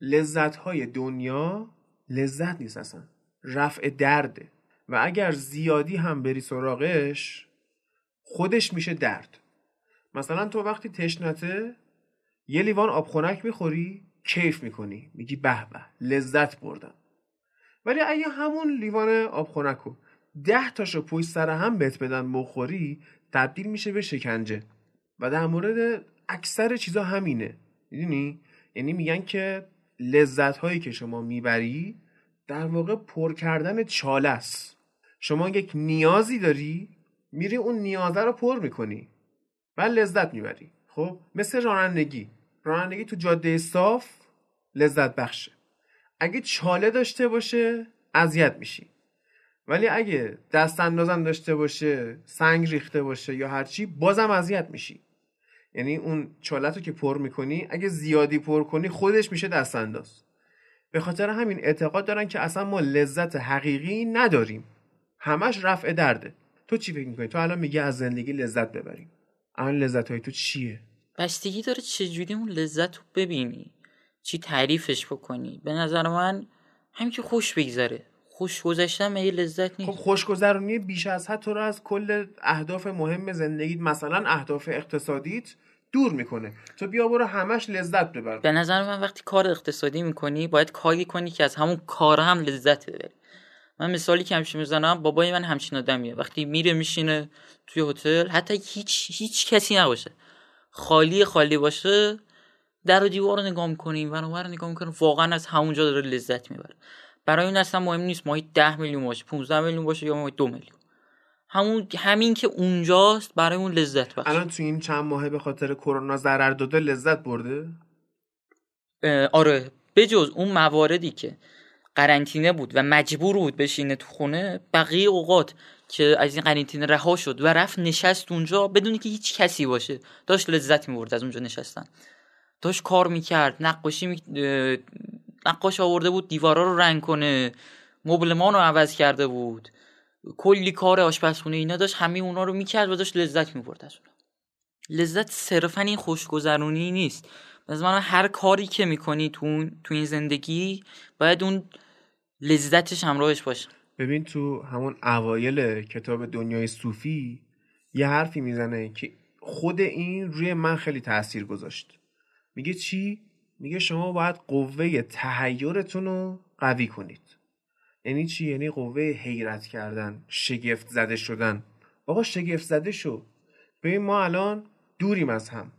لذت های دنیا لذت نیست اصلا رفع درده و اگر زیادی هم بری سراغش خودش میشه درد. مثلا تو وقتی تشنته یه لیوان آب خنک می‌خوری کیف می‌کنی؟ میگی به به. لذت بردم. ولی اگه همون لیوان آب خنک رو ده تاشو پشت سر هم بهت بدن بخوری تبدیل میشه به شکنجه. و در مورد اکثر چیزا همینه. می‌دونی؟ یعنی میگن که لذت هایی که شما می‌بری در واقع پر کردن چاله است. شما یک نیازی داری میری اون نیازه رو پر می‌کنی. و لذت می‌بری. خب مثل رانندگی. رانندگی تو جاده صاف لذت بخشه. اگه چاله داشته باشه اذیت میشی. ولی اگه دست اندازم داشته باشه سنگ ریخته باشه یا هرچی بازم اذیت میشی. یعنی اون چالت رو که پر می‌کنی اگه زیادی پر کنی خودش میشه دست انداز به خاطر همین اعتقاد دارن که اصلا ما لذت حقیقی نداریم. همش رفع درده. تو چی فکر می‌کنی؟ تو الان میگه از زندگی لذت ببریم. الان لذت های تو چیه؟ بستگی داره چجوری اون لذت رو ببینی. چی تعریفش بکنی؟ به نظر من همین که خوش بگذره. خوش گذشتن یه لذت نیست. خب خوشگذرونی بیش از حد تو رو از کل اهداف مهم زندگیت مثلا اهداف اقتصادیت دور می‌کنه. تو بیا برو همش لذت ببر. به نظر من وقتی کار اقتصادی می‌کنی باید کاری کنی که از همون کار هم لذت ببری. من مثالی که همیشه می‌زنم بابای من همچین آدمیه. وقتی میره میشینه توی هتل حتی هیچ هیچ کسی نباشه. خالی خالی باشه در و دیوار رو نگاه می‌کنیم و رو نگاه می‌کنیم واقعا از همونجا داره لذت می‌بره. برای این اصلا مهم نیست ماهی ده میلیون باشه 15 میلیون باشه یا ماهی دو میلیون. همون همین که اونجاست برای اون لذت بخش. الان تو این چند ماهه به خاطر کرونا ضرر داده لذت برده؟ آره. بجز اون مواردی که قرنطینه بود و مجبور بود بشینه تو خونه بقیه اوقات که از این قرنطینه رها شد و رفت نشست اونجا بدون که هیچ کسی باشه داشت لذت می‌برد از اونجا نشستن. داشت کار می‌کرد. نقاشی می... نقاش آورده بود دیوارا رو رنگ کنه. مبلمان رو عوض کرده بود. کلی کار آشپزخونه اینا داشت. همه اونا رو می‌کرد و داشت لذت می‌برد از اون لذت صرفا این خوشگذرونی نیست. از من هر کاری که می‌کنی تو, تو این زندگی باید اون لذتش همراهش باشه. ببین تو همون اوایل کتاب دنیای صوفی یه حرفی می‌زنه که خود این روی من خیلی تاثیر گذاشت. میگه چی؟ میگه شما باید قوه تهیرتون رو قوی کنید. یعنی چی؟ یعنی قوه حیرت کردن شگفت زده شدن. آقا شگفت زده شو. ببین ما الان دوریم از هم.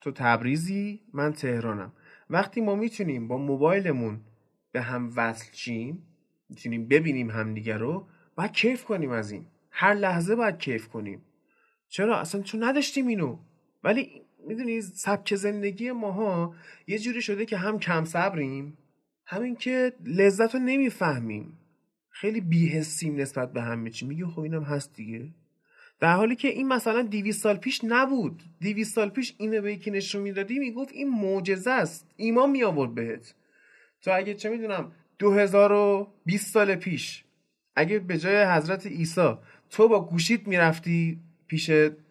تو تبریزی من تهرانم. وقتی ما می‌تونیم با موبایلمون به هم وصل چیم می‌تونیم ببینیم همدیگه رو باید کیف کنیم از این. هر لحظه باید کیف کنیم. چرا؟ اصلا چون نداشتیم اینو. ولی می‌دونی سبک زندگی ماها یه جوری شده که هم کم صبریم همین که لذت رو نمی‌فهمیم. خیلی بیهستیم نسبت به همه چی. میگه خب اینم هست دیگه. در حالی که این مثلا 200 سال پیش نبود. 200 سال پیش اینو به یکی نشون می‌دادی می‌گفت این معجزه است. ایمان می آورد بهت. تو اگه چه می‌دونم 2020 سال پیش اگه به جای حضرت عیسی تو با گوشیت می‌رفتی پیش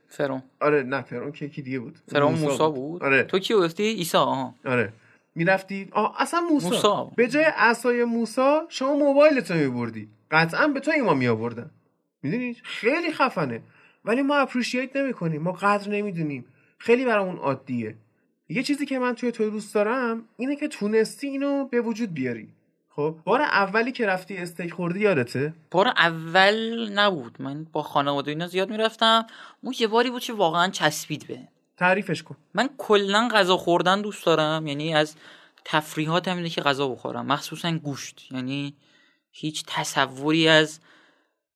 فرون آره نه فرون که کی دیگه بود. فرون موسا بود. آره. تو کی گفتی؟ عیسی آها. آره. می‌رفتی؟ آه اصلا موسا. موسا. به جای عصای موسا شما موبایلتو میبردی. قطعا به تو ایمان میآوردن. می‌دونی؟ خیلی خفنه. ولی ما اپریشیت نمی‌کنیم ما قدر نمی‌دونیم. خیلی برامون عادیه. یه چیزی که من توی توی دوست دارم اینه که تونستی اینو به وجود بیاری. خب بار اولی که رفتی استیک خوردی یادته؟ بار اول نبود. من با خانواده اینا زیاد می‌رفتم. اون یه باری بود که واقعا چسبید به. تعریفش کن. من کلا غذا خوردن دوست دارم. یعنی از تفریحاتم اینه که غذا بخورم. مخصوصا گوشت. یعنی هیچ تصوری از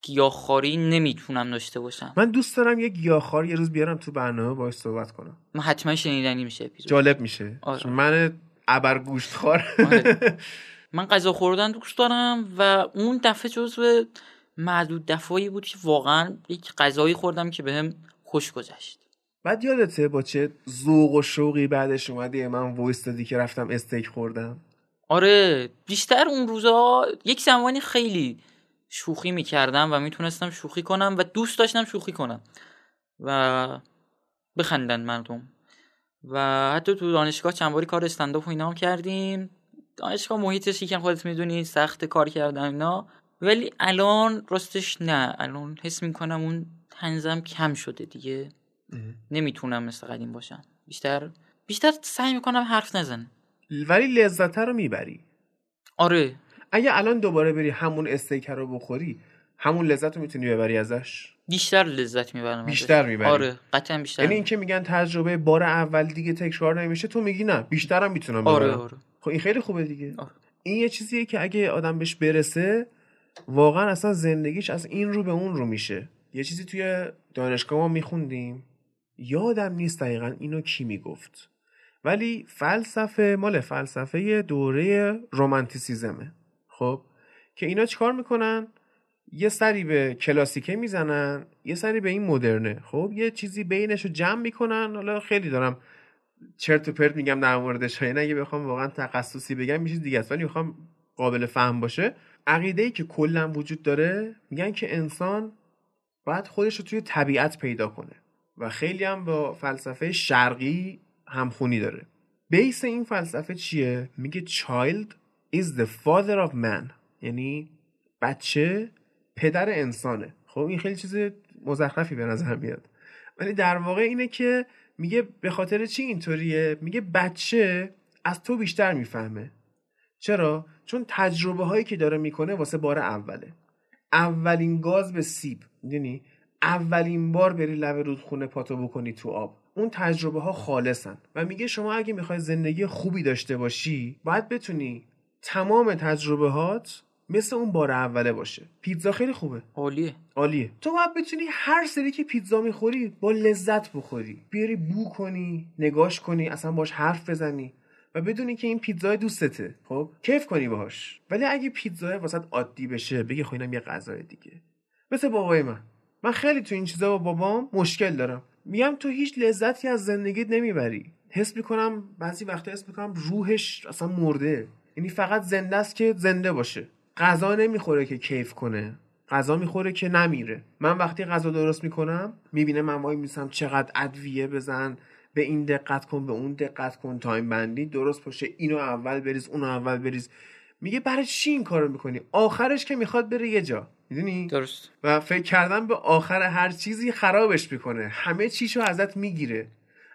گیاهخواری نمی‌تونم داشته باشم. من دوست دارم یه گیاهخوار یه روز بیارم تو برنامه باهاش صحبت کنم. من حتما شنیدنی میشه اپیزود. جالب میشه. آره. من ابر گوشت خور آره. [laughs] من غذا خوردن دوست دارم و اون دفعه جزو معدود دفعایی بود که واقعا یک غذایی خوردم که بهم خوش گذشت. بعد یادته با چه ذوق و شوقی بعدش اومدی من وایس دادی که رفتم استیک خوردم؟ آره بیشتر اون روزا یک زمانی خیلی شوخی می‌کردم و می‌تونستم شوخی کنم و دوست داشتم شوخی کنم و بخندن مردم. و حتی تو دانشگاه چند باری کار استنداپ و اینا کردیم. دانشگاه محیطش یکم خودت می‌دونی سخت کار کردن اینا. ولی الان راستش نه. الان حس می‌کنم اون تنزم کم شده دیگه. نمی‌تونم مثل قدیم باشم. بیشتر بیشتر سعی می‌کنم حرف نزن. ولی لذت رو می‌بری. آره. اگه الان دوباره بری همون استیک رو بخوری همون لذت رو می‌تونی ببری ازش؟ بیشتر لذت می‌برم بیشتر می‌بری. آره قطعا بیشتر. یعنی اینکه میگن تجربه بار اول دیگه تکرار نمیشه تو میگی نه بیشترم می‌تونم آره آره. خب این خیلی خوبه دیگه. این یه چیزیه که اگه آدم بهش برسه واقعا اصلا زندگیش از این رو به اون رو میشه. یه چیزی توی دانشگاه ما میخوندیم. یادم نیست دقیقا اینو کی می‌گفت. ولی فلسفه مال فلسفه دوره رومانتیسیزمه. خب؟ که اینا چیکار می‌کنن؟ یه سری به کلاسیکه می‌زنن یه سری به این مدرنه. خب؟ یه چیزی بینش رو جمع می‌کنن. حالا خیلی دارم چرت و پرت میگم در موردش یعنی اگه بخوام واقعا تخصصی بگم چیز دیگه است. ولی می‌خوام قابل فهم باشه. عقیده ای که کلا وجود داره میگن که انسان باید خودش رو توی طبیعت پیدا کنه و خیلی هم با فلسفه شرقی همخونی داره. بیس این فلسفه چیه؟ میگه child is the father of man. یعنی بچه پدر انسانه. خب این خیلی چیز مزخرفی به نظر میاد. ولی در واقع اینه که میگه به خاطر چی اینطوریه؟ میگه بچه از تو بیشتر می‌فهمه. چرا؟ چون تجربه هایی که داره می‌کنه واسه بار اوله. اولین گاز به سیب. می‌دونی اولین بار بری لب رودخونه پاتو بکنی تو آب. اون تجربه ها خالصن. و میگه شما اگه می‌خوای زندگی خوبی داشته باشی باید بتونی تمام تجربه هات مثل اون بار اوله باشه. پیتزا خیلی خوبه. عالیه. عالیه. تو باید بتونی هر سری که پیتزا می‌خوری با لذت بخوری. بیاری بو کنی نگاش کنی اصلا باش حرف بزنی و بدونی که این پیتزا دوستته. خب؟ کیف کنی باهاش. ولی اگه پیتزا واسط عادی بشه بگی خب اینم یه غذای دیگه. مثل بابای من. من خیلی تو این چیزا با بابام مشکل دارم. میگم تو هیچ لذتی از زندگیت نمی‌بری. حس می‌کنم بعضی وقتا حس می‌کنم روحش اصلا مرده. یعنی فقط زنده است که زنده باشه. غذا نمی‌خوره که کیف کنه. غذا می‌خوره که نمیره. من وقتی غذا درست می‌کنم می‌بینه من وای میسم چقدر ادویه بزن به این دقت کن به اون دقت کن تایم بندی. درست باشه اینو اول بریز اونو اول بریز. میگه برای چی این کارو می‌کنی؟ آخرش که می‌خواد بره یه جا. می‌دونی؟ درست. و فکر کردن به آخر هر چیزی خرابش می‌کنه. همه چیشو ازت می‌گیره.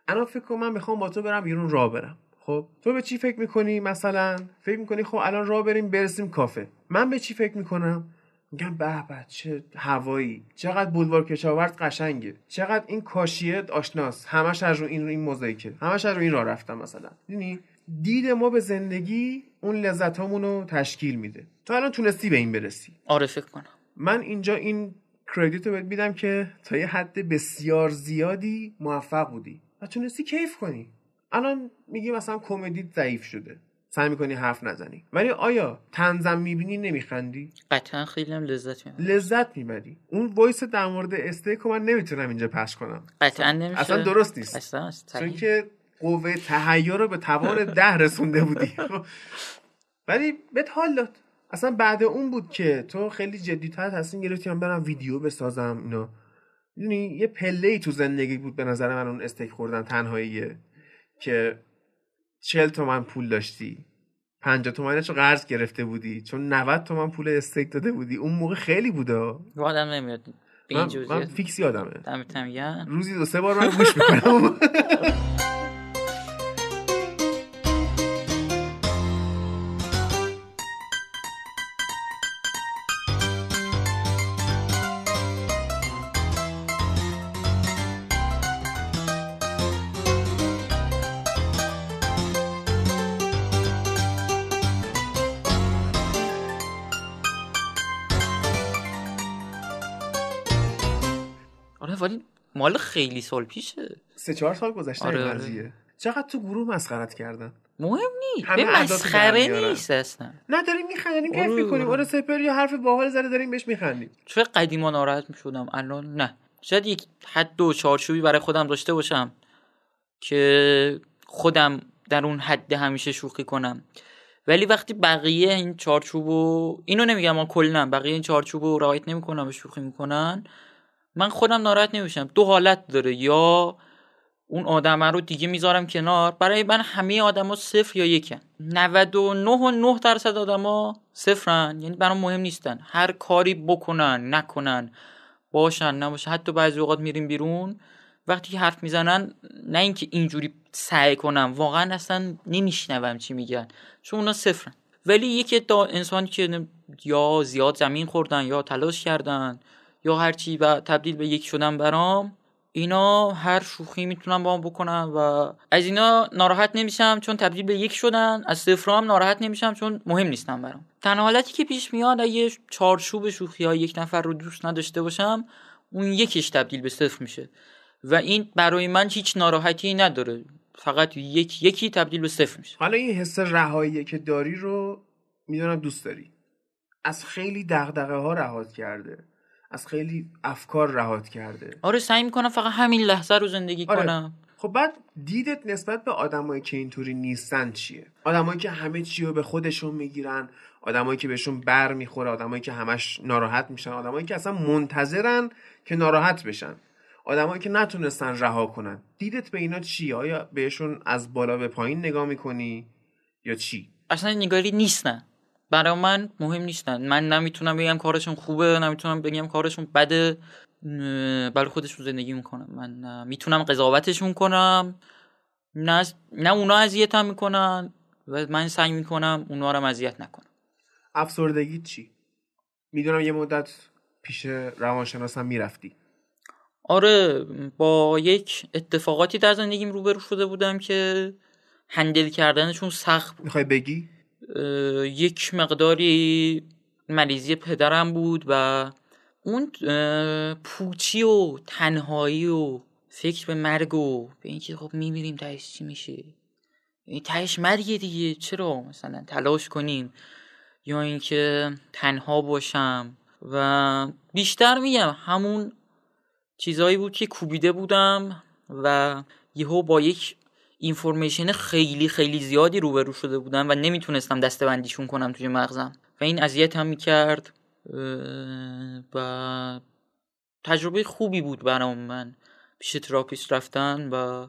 الان فکر کن من می‌خوام با تو برم بیرون راه برم. خب تو به چی فکر می‌کنی مثلا؟ فکر می‌کنی خب الان راه بریم برسیم کافه. من به چی فکر می‌کنم؟ میگم به به چه هوایی. چقدر بولوار کشاورز قشنگه. چقدر این کاشیه آشناست. همش از رو این رو این موزاییکه. همش از رو این راه رفتم مثلا. دیدی دید ما به زندگی اون لذت رو تشکیل میده. تو الان تونستی به این برسی. آره فکر کنم. من اینجا این credit رو بهت میدم که تا یه حد بسیار زیادی موفق بودی. و تونستی کیف کنی. الان میگی مثلا کمدی ضعیف شده. سعی می‌کنی حرف نزنی. ولی آیا طنزم می‌بینی نمیخندی؟ قطعا خیلی هم لذت می‌برم لذت می‌بری. اون voice در مورد استیک من نمی‌تونم اینجا پخش کنم. قطعا نمیشه. اصلا درست نیست. اصلا چون که قوه تهیه رو به توان [laughs] ده رسونده بودی. ولی بهت حال داد اصلا بعد اون بود که تو خیلی جدیتر تصمیم گرفتی من برم ویدیو بسازم اینا. یه پله ای تو زندگی بود به نظر من اون استیک خوردن تنهاییه که چل تومن پول داشتی. پنجاه تومنش رو قرض گرفته بودی. چون 90 تومن پول استیک داده بودی. اون موقع خیلی بوده یادم نمیاد. من, من فیکس یادمه روزی دو سه بار من گوش می‌کنم. [laughs] مال خیلی سال پیشه. سه چهار سال گذشته آره، این آره. قضیه. چقدر تو گروه مسخرت کردن؟ مهم نیست. به مسخره. نیست اصلا. نه داریم میخندیم کیف آره. می‌کنیم. آره سپر یه حرف باحال زده داریم بهش میخندیم. چون قدیما ناراحت می‌شدم. الان نه. شاید یک حد و چارچوبی برای خودم داشته باشم که خودم در اون حد همیشه شوخی کنم. ولی وقتی بقیه این چارچوب و اینو نمیگم ما کلا بقیه این چارچوب رو رعایت نمی‌کنن و شوخی می‌کنن. من خودم ناراحت نمیشم. دو حالت داره. یا اون آدم رو دیگه می‌ذارم کنار. برای من همه آدما صفر یا یکن. 99 و 9 درصد آدما صفرن. یعنی برام مهم نیستن. هر کاری بکنن نکنن باشن نباشن. حتی بعضی اوقات میریم بیرون. وقتی که حرف می‌زنن نه اینکه اینجوری سعی کنم. واقعا اصلا نمیشنوم چی میگن. چون اونا صفرن. ولی یکی دا انسانی که یا زیاد زمین خوردن یا تلاش کردن یا هرچی و تبدیل به یک شدن برام اینا هر شوخی می‌تونن با هم بکنن و از اینا ناراحت نمیشم چون تبدیل به یک شدن از صفر هم ناراحت نمیشم چون مهم نیستن برام. تنها حالتی که پیش میاد اگه چارچوب شوخی های یک نفر رو دوست نداشته باشم اون یکیش تبدیل به صفر میشه. و این برای من هیچ ناراحتی نداره. فقط یک یکی تبدیل به صفر میشه. حالا این حس رهایی که داری رو می‌دونم دوست داری. از خیلی دغدغه ها رهات کرده. از خیلی افکار رهات کرده. آره سعی می‌کنم فقط همین لحظه رو زندگی آره. کنم. خب بعد دیدت نسبت به آدمایی که اینطوری نیستن چیه؟ آدمایی که همه چی رو به خودشون می‌گیرن آدمایی که بهشون بر می‌خوره آدمایی که همش ناراحت میشن آدمایی که اصلا منتظرن که ناراحت بشن. آدمایی که نتونستن رها کنن. دیدت به اینا چی آیا بهشون از بالا به پایین نگاه می‌کنی یا چی؟ اصلا نگاری نیستن. برای من مهم نیستن. من نمی‌تونم بگم کارشون خوبه نمی‌تونم بگم کارشون بده. برای خودشون زندگی می‌کنم. من می‌تونم قضاوتشون کنم. نه, نه اونا اذیتم می‌کنن و من سعی می‌کنم اونا رو اذیت نکنم. افسردگی چی؟ می‌دونم یه مدت پیش روانشناسم می‌رفتی. آره با یک اتفاقاتی در زندگیم روبرو شده بودم که هندل کردنشون سخت بود. می‌خوای بگی؟ یک مقداری مریضی پدرم بود و اون پوچی و تنهایی و فکر به مرگ و به اینکه خب میمیریم تهش چی میشه؟ این تهش مرگه دیگه چرا مثلا تلاش کنیم؟ یا اینکه تنها باشم؟ و بیشتر میگم همون چیزایی بود که کوبیده بودم و یهو با یک information خیلی خیلی زیادی روبرو شده بودم و نمی‌تونستم دسته بندیشون کنم توی مغزم. و این اذیت هم می‌کرد و تجربه خوبی بود برام من. پیش therapist رفتن و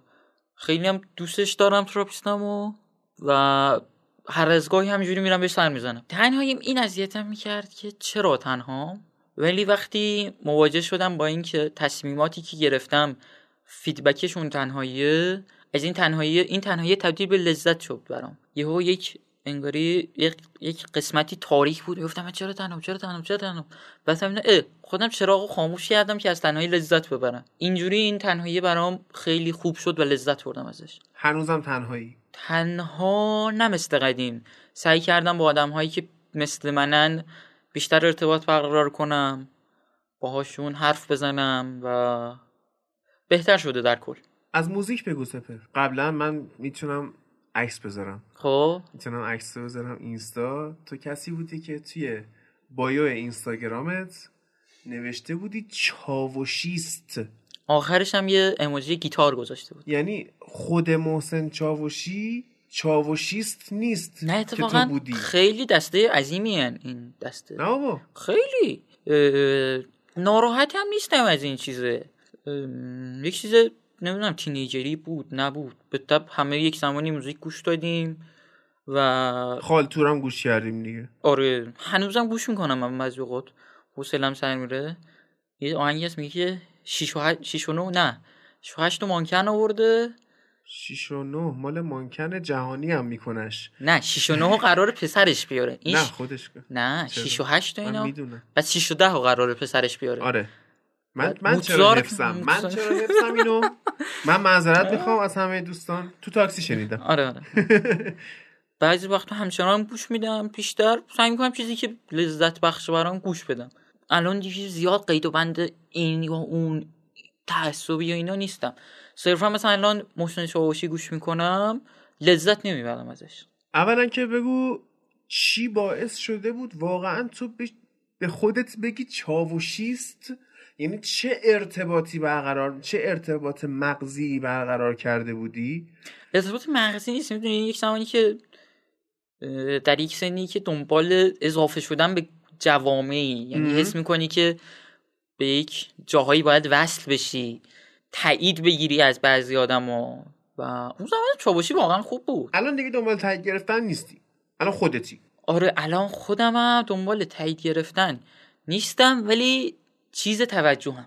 خیلی هم دوستش دارم therapist م و و هر از گاهی همینجوری میرم بهش سر می‌زنم. تنهایی این اذیتم می‌کرد که چرا تنها؟ ولی وقتی مواجه شدم با اینکه تصمیماتی که گرفتم فیدبکشون تنهاییه از این تنهایی این تنهایی تبدیل به لذت شد برام. یهو یک انگاری یک, یک قسمتی تاریک بود. گفتم چرا تنها چرا تنها چرا تنها بعد اه خودم چراغ خاموش کردم که از تنهایی لذت ببرم. اینجوری این تنهایی برام خیلی خوب شد و لذت بردم ازش. هنوزم تنهایی؟ تنها نه مثل قدیم. سعی کردم با آدم هایی که مثل منن بیشتر ارتباط برقرار کنم باهاشون حرف بزنم و بهتر شده در کل. از موزیک بگو سپر. قبلا من می‌تونم عکس بذارم. خب. می‌تونم عکس بذارم اینستا. تو کسی بودی که توی بایو اینستاگرامت نوشته بودی چاوشیست؟ آخرش هم یه اموجی گیتار گذاشته بود. یعنی خود محسن چاوشی چاوشیست نیست نه اتفاقا بودی. خیلی دسته عظیمی هن این دسته. نه بابا. خیلی. ناراحت هم نیستم از این چیزه. یک چیز نمی‌دونم تینیجری بود نبود. به تب همه یک زمانی موزیک گوش دادیم و خالتورم گوش کردیم دیگه. آره هنوزم گوش می‌کنم من بعضی اوقات. حوصلم سر میره. یه آهنگی هست میگه که 6 و 6 و 9 نه. 6 و 8 مانکن آورده. 6 و 9 مال مانکن جهانی هم میکنش. نه 6 و 9 قرار پسرش بیاره. این نه خودش نه 6 و 8 اینا. من می‌دونم. بعد 6 و 10 قرار پسرش بیاره. آره. من من چرا حفظم؟ من چرا حفظم اینو؟ من معذرت [laughs] می‌خوام از همه دوستان. تو تاکسی شنیدم. آره آره. [laughs] بعضی وقتا همچنان گوش میدم. بیشتر سعی می‌کنم چیزی که لذت بخش برام گوش بدم. الان دیگه زیاد قید و بند این یا اون تعصبی یا اینا نیستم. صرفا مثلا الان محسن چاوشی گوش می‌کنم لذت نمی‌برم ازش. اولا که بگو چی باعث شده بود واقعا تو به خودت بگی چاوشیست؟ یعنی چه ارتباطی برقرار چه ارتباط مغزی برقرار کرده بودی؟ ارتباط مغزی نیست. می‌دونی یک زمانی که در یک سنی که دنبال اضافه شدن به جوامعی یعنی حس می‌کنی که به یک جاهایی باید وصل بشی تایید بگیری از بعضی آدما. و اون زمان چابوشی واقعا خوب بود. الان دیگه دنبال تایید گرفتن نیستی. الان خودتی. آره الان خودمم دنبال تایید گرفتن نیستم ولی چیز توجهم.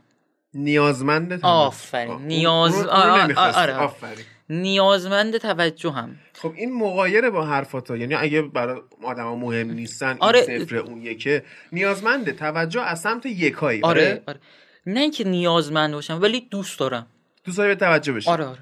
نیازمند آفرین نیاز آره آفرین. نیازمند توجه هم خب این مقایره با حرفاتا یعنی اگه برای آدم مهم نیستن آره این صفر اون یکه نیازمند توجه از سمت یکایی آره, آره, آره. نه اینکه نیازمند باشم ولی دوست دارم. دوست داری به توجه بشی؟ آره آره.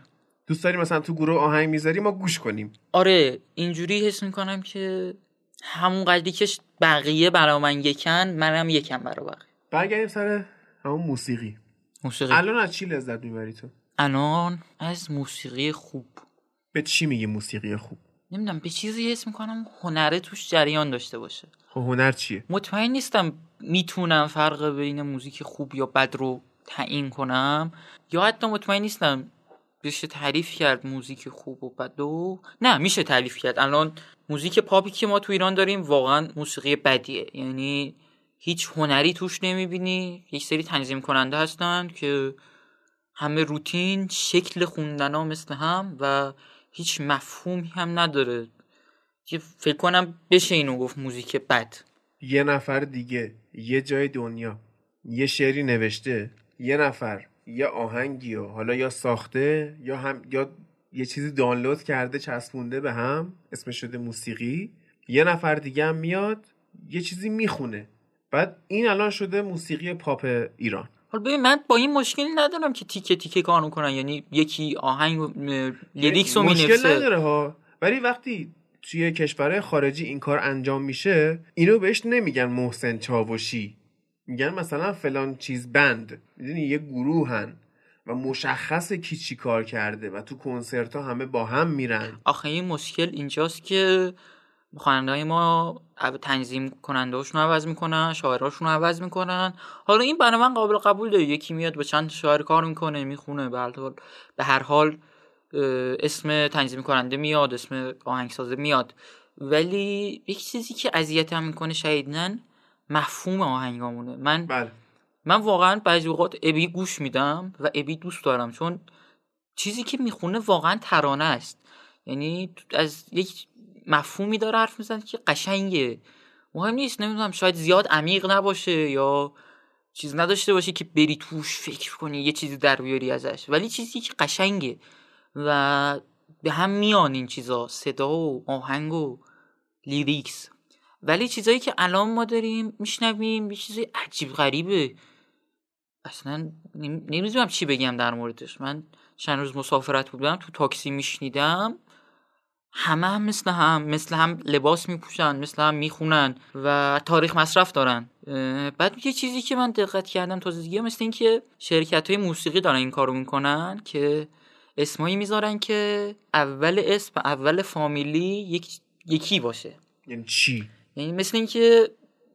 دوست داری مثلا تو گروه آهنگ می‌ذاری؟ ما گوش کنیم. آره اینجوری حس می‌کنم که همون قدری که بقیه برا من یکن منم یکم برا بقیه. برگردیم سر همون موسیقی. موسیقی. الان از چی لذت می‌بری تو؟ الان از موسیقی خوب. به چی میگی موسیقی خوب؟ نمی‌دونم به چیزی حس می‌کنم هنره توش جریان داشته باشه. خب هنر چیه؟ مطمئن نیستم می‌تونم فرق بین موزیک خوب یا بد رو تعیین کنم. یا حتی مطمئن نیستم بشه تعریف کرد موزیک خوب و بد و نه میشه تعریف کرد. الان موزیک پاپی که ما تو ایران داریم واقعا موسیقی بدیه. یعنی هیچ هنری توش نمی‌بینی. یک سری تنظیم کننده هستن که همه روتین شکل خوندن ها مثل هم و هیچ مفهومی هم نداره. فکر کنم بشه اینو گفت موزیک بد. یه نفر دیگه یه جای دنیا یه شعری نوشته یه نفر یه آهنگی و حالا یا ساخته یا هم یا یه چیزی دانلود کرده چسبونده به هم اسمش شده موسیقی. یه نفر دیگه هم میاد یه چیزی می‌خونه. بعد این الان شده موسیقی پاپ ایران. حالا ببین من با این مشکلی ندارم که تیکه تیکه کار کنن یعنی یکی آهنگ لیریکس رو مشکل نداره ها. ولی وقتی توی کشورهای خارجی این کار انجام میشه اینو بهش نمیگن محسن چاوشی. میگن مثلا فلان چیز بند می‌دونی یه گروهن و مشخص کی چی کار کرده و تو کنسرت ها همه با هم میرن. آخه این مشکل اینجاست که خواننده های ما تنظیم کننده هاشون عوض می‌کنن شاعرهاشون عوض می‌کنن. حالا این برای من قابل قبول داره. یکی میاد با چند شاعر کار می‌کنه می‌خونه به هر حال اسم تنظیم کننده میاد اسم آهنگسازه میاد. ولی یک چیزی که اذیتم می‌کنه شهیدن مفهوم آهنگامونه. من بله. من واقعا بعضی اوقات ابی گوش میدم و ابی دوست دارم چون چیزی که می‌خونه واقعا ترانه است. یعنی از یک مفهومی داره حرف می‌زنه که قشنگه. مهم نیست نمی‌دونم شاید زیاد عمیق نباشه یا چیز نداشته باشه که بری توش فکر کنی یه چیزی در بیاری ازش. ولی چیزی که قشنگه و به هم میان این چیزا صدا و آهنگ و لیریکس. ولی چیزایی که الان ما داریم میشنویم یه چیزی عجیب غریبه. اصلا نمی‌دونم چی بگم در موردش. من چند روز مسافرت بودم تو تاکسی میشنیدم. همه هم مثل هم مثل هم لباس میپوشن مثل هم می‌خونن و تاریخ مصرف دارن. بعد یه چیزی که من دقت کردم تازگی مثل این که شرکت های موسیقی دارن این کارو می‌کنن که اسمایی می‌ذارن که اول اسم اول فامیلی یک یکی باشه. یعنی چی؟ یعنی مثل اینکه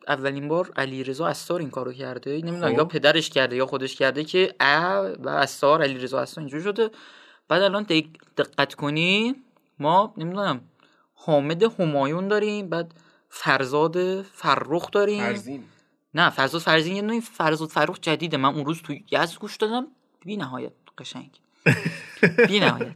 اولین بار علی رضا استار این کارو کرده نمی‌دونم یا خب. پدرش کرده یا خودش کرده که ا و استار علی رضا استار اینجوری شده. بعد الان دقت کنی ما نمی‌دونم حامد همایون داریم بعد فرزاد فرخ داریم. فرزین. نه فرزاد فرزین یه فرزاد فرخ جدیده من اون روز تو یزد گوش دادم بی نهایت قشنگ. [laughs] بی نهایت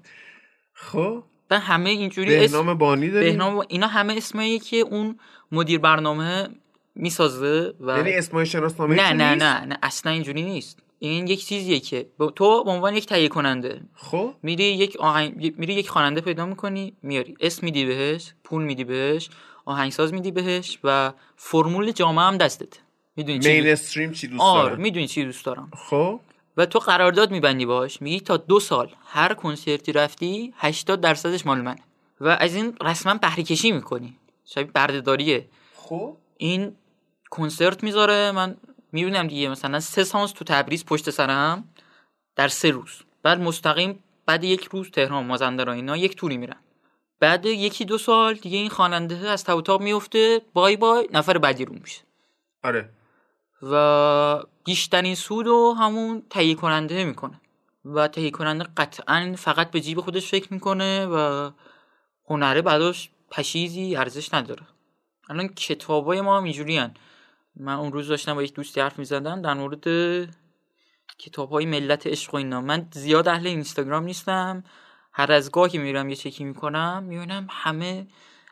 خب. و همه اینجوری بهنام بانی داریم. بهنام اینا همه اسمایی که اون مدیر برنامه می‌سازه و یعنی اسمای شناسنامه نه نه نه نه اصلا اینجوری نیست. این یک چیزیه که تو به عنوان یک تهیه کننده خب؟ میری یک آهنگ میری یک خواننده پیدا می‌کنی میاری. اسم میدی بهش پول میدی بهش آهنگساز میدی بهش و فرمول جامعه هم دستت می‌دونی چی مین استریم چی دوست آره می‌دونی چی دوست دارم. خب؟ و تو قرارداد میبندی باش؟ میگی تا دو سال. هر کنسرتی رفتی 80 درصدش مال منه. و از این رسما بهره کشی می‌کنی. شبیه بردهداریه. خب؟ این کنسرت می‌ذاره. من می‌بینم دیگه مثلا سه سانس تو تبریز پشت سرم در سه روز. بعد مستقیم بعد یک روز تهران مازندران اینا یک توری میرن. بعد یکی دو سال دیگه این خواننده از توتاب میفته بای بای نفر بعدی رو میشه آره. و بیشترین سود رو همون تهیه کننده می‌کنه. و تهیه کننده قطعا فقط به جیب خودش فکر می‌کنه و هنره بعدش پشیزی ارزش نداره. الان کتابای ما هم اینجوری من اون روز داشتم با یک دوستی حرف می‌زدم در مورد کتاب های ملت عشق و اینا. من زیاد اهل اینستاگرام نیستم. هر از گاهی میرم یه چکی می‌کنم می‌بینم همه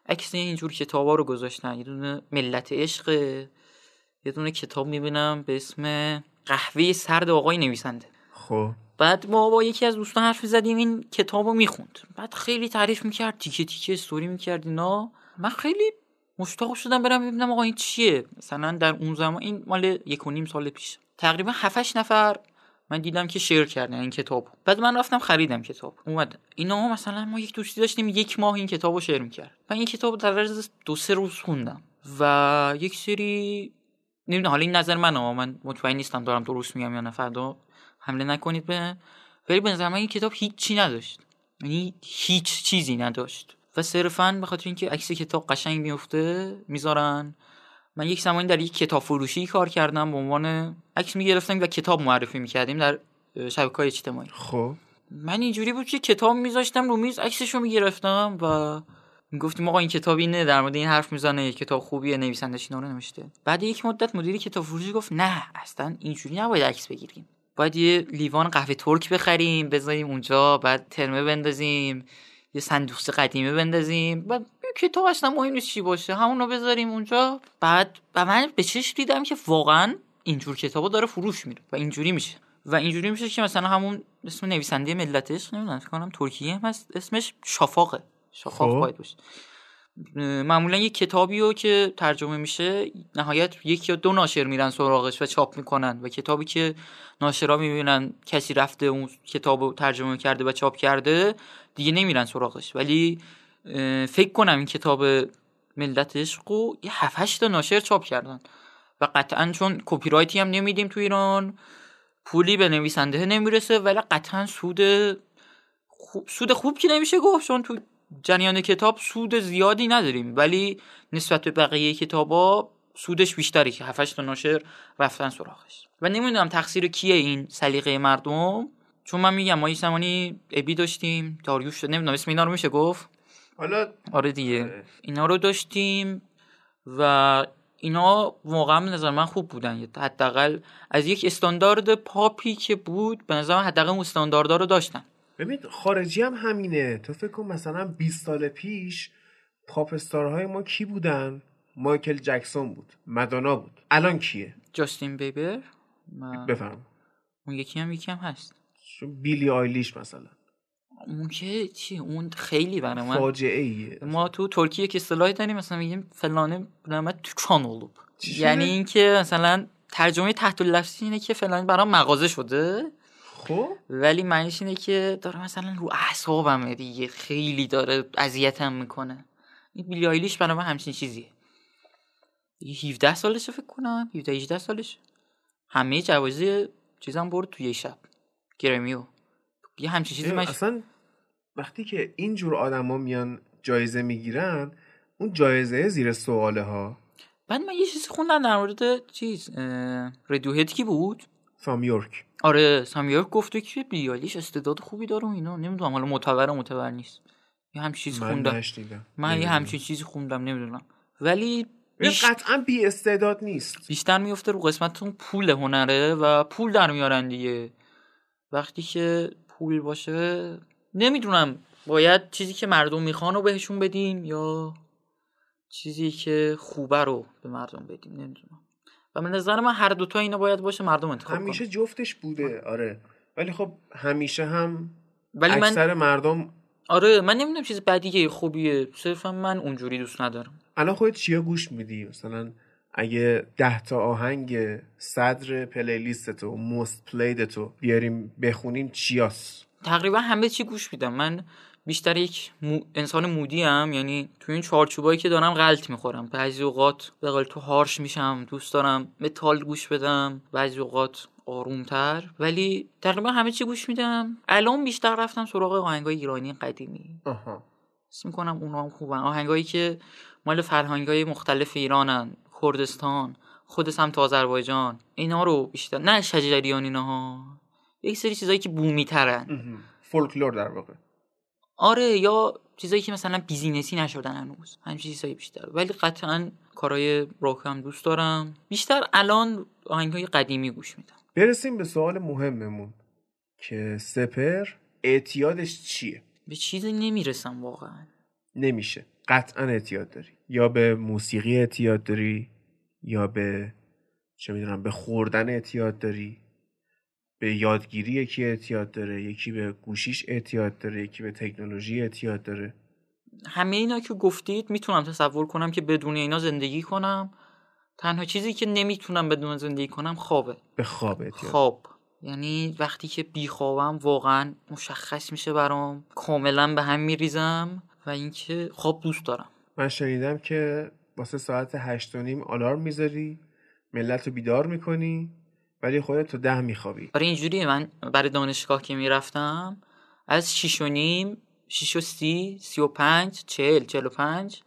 عکس اینجور کتاب ها رو گذاشتن. یه دونه ملت عشق یه دونه کتاب می‌بینم به اسم قهوه سرد آقای نویسنده. خب. بعد ما با یکی از دوستان حرف زدیم این کتاب رو می‌خوند. بعد خیلی تعریف می‌کرد تیکه تیکه استوری می‌کرد اینا. من خیلی مشتاق شدم برم ببینم آقا این چیه. مثلا در اون زمان این مال یک و نیم سال پیش. تقریبا 7 نفر من دیدم که شیر کردن این کتاب بعد من رفتم خریدم کتاب. اومد. اینا مثلا ما یک دوستی داشتیم یک ماه این کتاب رو شیر می‌کرد. من این کتاب در عرض دو سه روز خوندم و یک سری نمی‌دونم حالا این نظر منه من مطمئن نیستم دارم درست میگم یا نه فردا حمله نکنید به ولی به نظر من این کتاب هیچی نداشت. یعنی هیچ چیزی نداشت. و صرفا به خاطر اینکه عکس کتاب قشنگ میفته می‌ذارن. من یک زمانی در یک کتاب فروشی کار کردم به عنوان عکس می‌گرفتم و کتاب معرفی می‌کردیم در شبکه های اجتماعی. خب. من اینجوری بود که کتاب میذاشتم رو میز عکسشو می‌گرفتم و گفتیم آقا این کتاب اینه در مورد این حرف می‌زنه کتاب خوبیه نویسندش اینا رو نوشته. بعد یک مدت مدیر کتاب فروشی گفت نه اصلا اینجوری نباید عکس بگیریم. باید یه لیوان قهوه ترک بخریم بذاریم اونجا بعد ترمه بندازیم یه صندوق قدیمه بندازیم. و کتاب اصلا مهم نیست چی باشه همون بذاریم اونجا. بعد و من به چشم دیدم که واقعا اینجور کتابا داره فروش میره و اینجوری میشه. و اینجوری میشه که مثلا همون اسم نویسنده ملتش نمی‌دونم فکر کنم ترکیه هم اسمش شافاقه شافاق خب. باید باشه معمولا یه کتابی رو که ترجمه میشه نهایت یک یا دو ناشر میرن سراغش و چاپ می‌کنن و کتابی که ناشرا می‌بینن کسی رفته اون کتاب رو ترجمه کرده و چاپ کرده دیگه نمیرن سراغش. ولی فکر کنم این کتاب ملت عشق رو یه هفت هشت تا ناشر چاپ کردن. و قطعا چون کپی رایتی هم نمیدیم تو ایران پولی به نویسنده نمی‌رسه ولی قطعا سود خوب سود خوب که نمیشه گفت چون تو جریان کتاب سود زیادی نداریم ولی نسبت به بقیه کتابا سودش بیشتری که 7 تا ناشر رفتن سراغش. و نمی‌دونم تقصیر کیه این سلیقه مردم چون من میگم ما یه زمانی ابی داشتیم داریوش داشت- نمی‌دونم اسم اینا رو میشه گفت؟ حالا آره دیگه. اینا رو داشتیم و اینا واقعا به نظر من خوب بودن. حداقل از یک استاندارد پاپی که بود به نظر من حداقل اون استانداردها رو داشتن. ببین خارجی هم همینه. تو فکر کن مثلا 20 سال پیش پاپ استارهای ما کی بودن؟ مایکل جکسون بود. مدونا بود. الان کیه؟ جاستین بیبر؟ و بفرم. اون یکی هم یکی هم هست. بیلی آیلیش مثلا. اون که چی؟ اون خیلی برای من فاجعه ایه. ما تو ترکیه که اصطلاحی داریم مثلا میگیم فلانه نمت تو چانولوب چی شده؟ یعنی اینکه مثلا ترجمه تحت لفظی اینه که فلان برام مغازه شده. خب؟ ولی معنیش اینه که داره مثلا رو اعصابمه دیگه. خیلی داره اذیتم می‌کنه. این بیلی آیلیش برای من همچین چیزیه. دیگه 17 سالشه فکر کنم. 17 18 سالش. همه جوایز چیزم برد تو یه شب. گرمیو. یه همچین چیزی من اصلا وقتی که اینجور آدما میان جایزه می‌گیرن اون جایزه زیر سواله ها بعد من یه چیزی خوندم در مورد چیز اه، ردیوهد کی بود؟ فام یورک آره سامیورک گفته که بیالیش استعداد خوبی داره و اینا. نمی‌دونم حالا معتبر و معتبر نیست. یه همچین چیزی من خوندم. نشنیدم من یه. همچین چیزی خوندم نمی‌دونم. ولی بیش... قطعا بی استعداد نیست. بیشتر میفته رو قسمت اون پول هنره و پول در میارن دیگه. وقتی که پول باشه نمی‌دونم. باید چیزی که مردم می‌خوان رو بهشون بدیم یا چیزی که خوبه رو به مردم بدیم نمی‌دونم. و به نظر من هر دوتا اینا باید باشه مردم انتخاب همیشه کنن جفتش بوده آره. ولی خب همیشه هم ولی من اکثر مردم آره من نمی‌دونم چیز بدیگه خوبیه. صرفا من اونجوری دوست ندارم. الان خودت چیا گوش میدی؟ مثلا اگه ده تا آهنگ صدر پلیلیست تو موست پلید تو بیاریم بخونیم چیاس تقریبا همه چی گوش میدم. من بیشتر یک مو... انسان مودی هم یعنی تو این چارچوبایی که دارم غلط می‌خورم. بعضی اوقات به قول تو هارش میشم دوست دارم متال گوش بدم. بعضی اوقات آرومتر. ولی تقریبا همه چی گوش میدم. الان بیشتر رفتم سراغ آهنگای ایرانی قدیمی. آها. حس می‌کنم اونا هم خوبن. آهنگایی که مال فرهنگای مختلف ایرانن. کردستان خود سمت آذربایجان. اینا رو بیشتر نه شجریان اینها. یک سری چیزایی که بومی ترن فولکلور در واقع. آره یا چیزایی که مثلا business ی نشدن هنوز همچین چیزایی بیشتر. ولی قطعا کارهای راک هم دوست دارم. بیشتر الان آهنگای قدیمی گوش میدم. برسیم به سوال مهممون که سپهر اعتیادش چیه؟ به چیزی نمی‌رسم واقعا. نمیشه. قطعا اعتیاد داری. یا به موسیقی اعتیاد داری یا به چه می‌دونم به خوردن اعتیاد داری. به یادگیری یکی اعتیاد داره یکی به گوشیش اعتیاد داره یکی به تکنولوژی اعتیاد داره. همه اینا که گفتید می‌تونم تصور کنم که بدون اینا زندگی کنم. تنها چیزی که نمی‌تونم بدون زندگی کنم خوابه. به خواب اعتیاد. خواب. یعنی وقتی که بیخوابم واقعا مشخص میشه برام کاملا به هم میریزم و اینکه خواب دوست دارم. من شنیدم که واسه ساعت هشت و نیم آلارم می‌ذاری ملت رو بیدار می‌کنی. ولی خودت تو ده میخوابی. آره اینجوریه. من برای دانشگاه که می‌رفتم از شیش و نیم شیش و سی سی و پنج چهل چهل و پنج.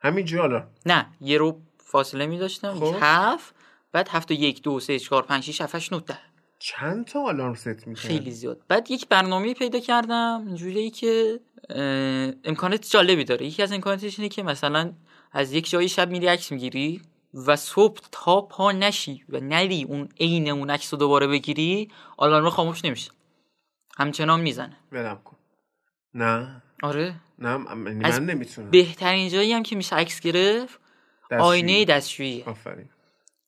همینجور آلارم نه یه رو فاصله میداشتم خب. هفت بعد هفت و یک دو سه چهار پنج شیش هفت هشت نه ده. چند تا آلارم ست می‌کنی خیلی زیاد. بعد یک برنامه پیدا کردم اینجوریه که امکانات جالبی داره. یکی از امکاناتش اینه که مثلا از یک جایی شب میری عکس می‌گیری. و صبح تا پا نشی و نری اون عین اون عکس رو دوباره بگیری آلارم خاموش نمیشه همچنان می‌زنه. ولم کن. نه. آره. نه من, از نمی‌تونم. بهترین جایی هم که میشه عکس گرفت دستشویی. آینه دستشویی آفرین.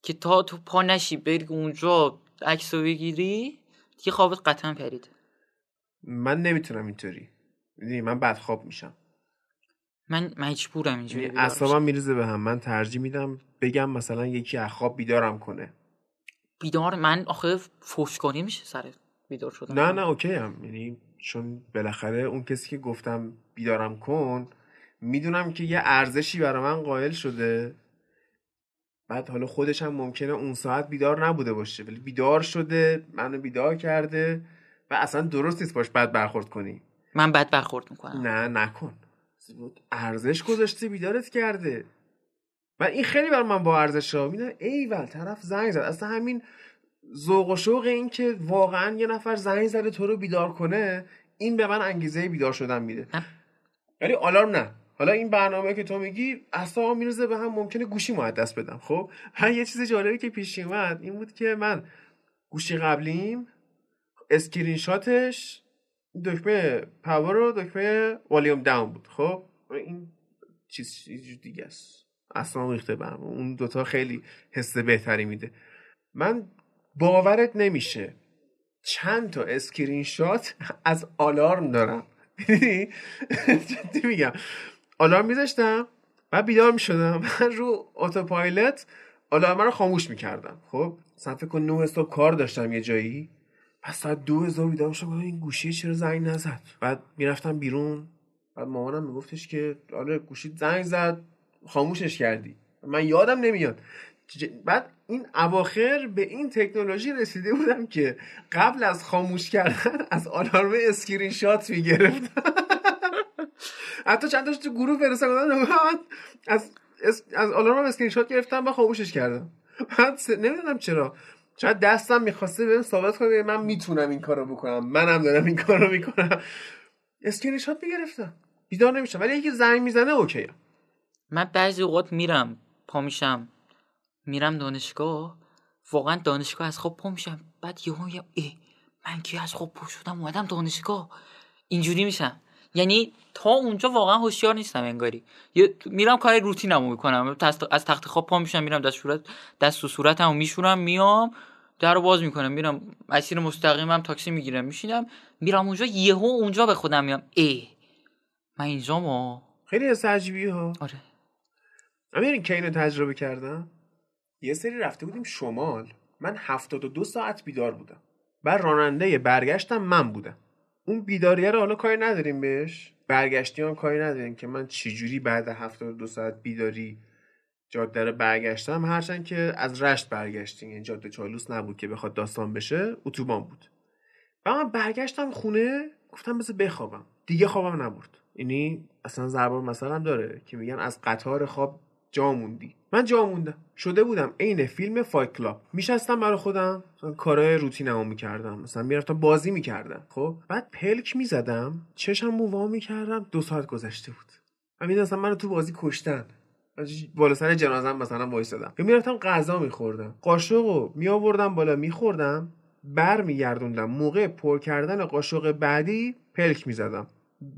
که تا تو پا نشی بری اونجا عکس رو بگیری دیگه خوابت قطعا پرید. من نمی‌تونم اینطوری. می‌دونی من بدخواب میشم. من مجبورم اینجوری یعنی. اعصابم میریزه به هم. من ترجیح میدم بگم مثلا یکی از خواب بیدارم کنه. بیدار؟ من آخه فوشکاری میشه سر بیدار شدن. نه نه اوکی هم یعنی چون بالاخره اون کسی که گفتم بیدارم کن می‌دونم که یه ارزشی برای من قائل شده. بعد حالا خودش هم ممکنه اون ساعت بیدار نبوده باشه ولی بیدار شده منو بیدار کرده و اصلا درست نیست باش بد برخورد کنی. من بد برخورد می‌کنم. نه نکن. ارزش گذاشته بیدارت کرده. و این خیلی بر من با ارزش ها. می‌دونم ایول طرف زنگ زد. اصلا همین ذوق و شوق این که واقعا یه نفر زنگ زده تو رو بیدار کنه این به من انگیزه بیدار شدن میده. ولی آلارم نه. حالا این برنامه که تو میگی اصلا میرزه به هم ممکنه گوشی مو از دست بدم. خب؟ ها [laughs] یه چیز جالبی که پیش اومد این بود که من گوشی قبلیم اسکرین شاتش دکمه power و دکمه volume down بود. خب این چیز چیز دیگه است. اصلا ریخته به هم. اون دوتا خیلی حس بهتری میده. من باورت نمیشه. چند تا اسکرین شات از آلارم دارم. می‌دونی؟ جدی میگم. آلارم میذاشتم و بیدار می‌شدم. من رو autopilot آلارم رو خاموش می‌کردم. خب مثلا فکر کن نه صبح کار داشتم یه جایی. پس ساعت دوازده بیدار شدم این گوشی چرا زنگ نزد؟ بعد می‌رفتم بیرون. بعد مامانم میگفتش که آره گوشی زنگ زد خاموشش کردی. من یادم نمیاد. بعد این اواخر به این تکنولوژی رسیده بودم که قبل از خاموش کردن از alarm screenshot می‌گرفتم. [laughs] حتی چند تاش تو گروه من از از alarm screenshot گرفتم و خاموشش کردم. بعد نمی‌دونم چرا. شاید دستم می‌خواسته بهم ثابت کنه که من می‌تونم این کارو بکنم. منم دارم این کارو می‌کنم. screen shot می‌گرفتم. بیدار نمیشم ولی یکی زنگ می‌زنه okay. من بعضی اوقات میرم پا میشم. میرم دانشگاه. واقعا دانشگاه از خواب پا میشم. بعد یهو میگم ای من کی از خواب پا شدم؟ اومدم دانشگاه. اینجوری میشم. یعنی تا اونجا واقعا هوشیار نیستم انگاری. میرم کار روتینمو می‌کنم. از تخت خواب پا میشم میرم دست صورت دست و صورتمو میشورم میام. در رو باز می‌کنم میرم مسیر مستقیمم تاکسی می‌گیرم میشینم میرم اونجا یهو اونجا به خودم میام ای من اینجا ما خیلی عجیبی ها. آره. امیر که اینو تجربه کردم؟ یه سری رفته بودیم شمال. من 72 ساعت بیدار بودم. بعد راننده برگشتم من بودم. اون بیداریه رو حالا کاری نداریم بهش؟ برگشتی هم کاری نداریم که من چجوری بعد 72 ساعت بیداری جاده رو برگشتم. هرچند که از رشت برگشتیم یعنی جاده چالوس نبود که بخواد داستان بشه اتوبان بود. و من برگشتم خونه گفتم بذار بخوابم. دیگه خوابم نبرد. یعنی اصلا ضرب مثلا داره که میگن از قطار خواب جا موندی. من جا موندم. شده بودم عین فیلم فایت کلاب. میشستم برای خودم. کارهای روتینمو می‌کردم. مثلا می‌رفتم بازی می‌کردم. خب؟ بعد پلک می‌زدم. چشم وا می‌کردم. دو ساعت گذشته بود. می‌دونم مثلا منو تو بازی کشتن. بالا سر جنازم مثلا وایسادم می‌رفتم غذا میخوردم. قاشقو میآوردم بالا میخوردم بر میگردوندم موقع پر کردن قاشق بعدی پلک می‌زدم.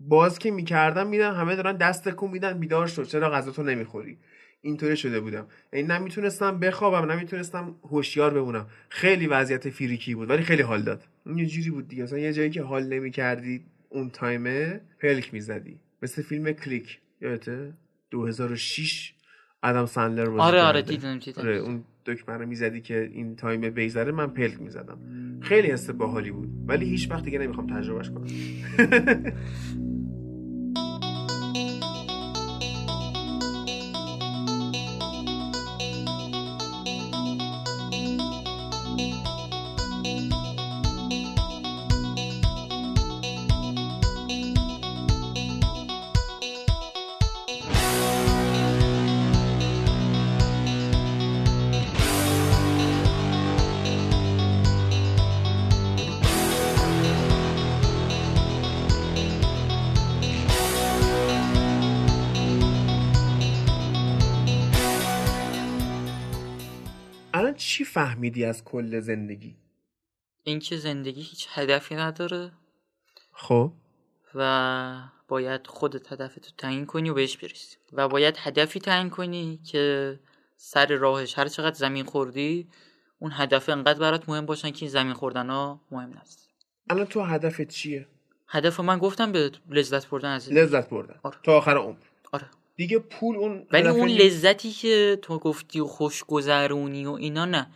باز که می‌کردم میدم همه دارن دست کن میدن. بیدار شد چرا غذا تو نمی‌خوری؟ اینطوری شده بودم. یعنی نمی‌تونستم بخوابم نمی‌تونستم هوشیار بمونم. خیلی وضعیت freaky بود ولی خیلی حال داد. یه جوری بود دیگه. مثلا یه جایی که حال نمی‌کردی اون time ه پلک می‌زدی. مثل فیلم کلیک. یادته؟ 2006 آدام سندلر بازی آره آره دیدم آره اون دکمه رو می‌زدی که این time بگذره من پلک می‌زدم. خیلی حس باحالی بود. ولی هیچ وقت دیگه نمی‌خوام تجربهش کنم. [laughs] فهمیدی از کل زندگی؟ اینکه زندگی هیچ هدفی نداره. خب. و باید خودت هدفتو تعیین کنی و بهش برسی. و باید هدفی تعیین کنی که سر راهش هر چقدر زمین خوردی اون هدف انقدر برات مهم باشن که این زمین خوردن ها مهم نیست. الان تو هدفت چیه؟ هدف من گفتم به لذت بردن از. لذت بردن. آره. تا آخر عمر. دیگه پول اون ولی اون لذتی که تو گفتی و خوش گذرونی و اینا نه.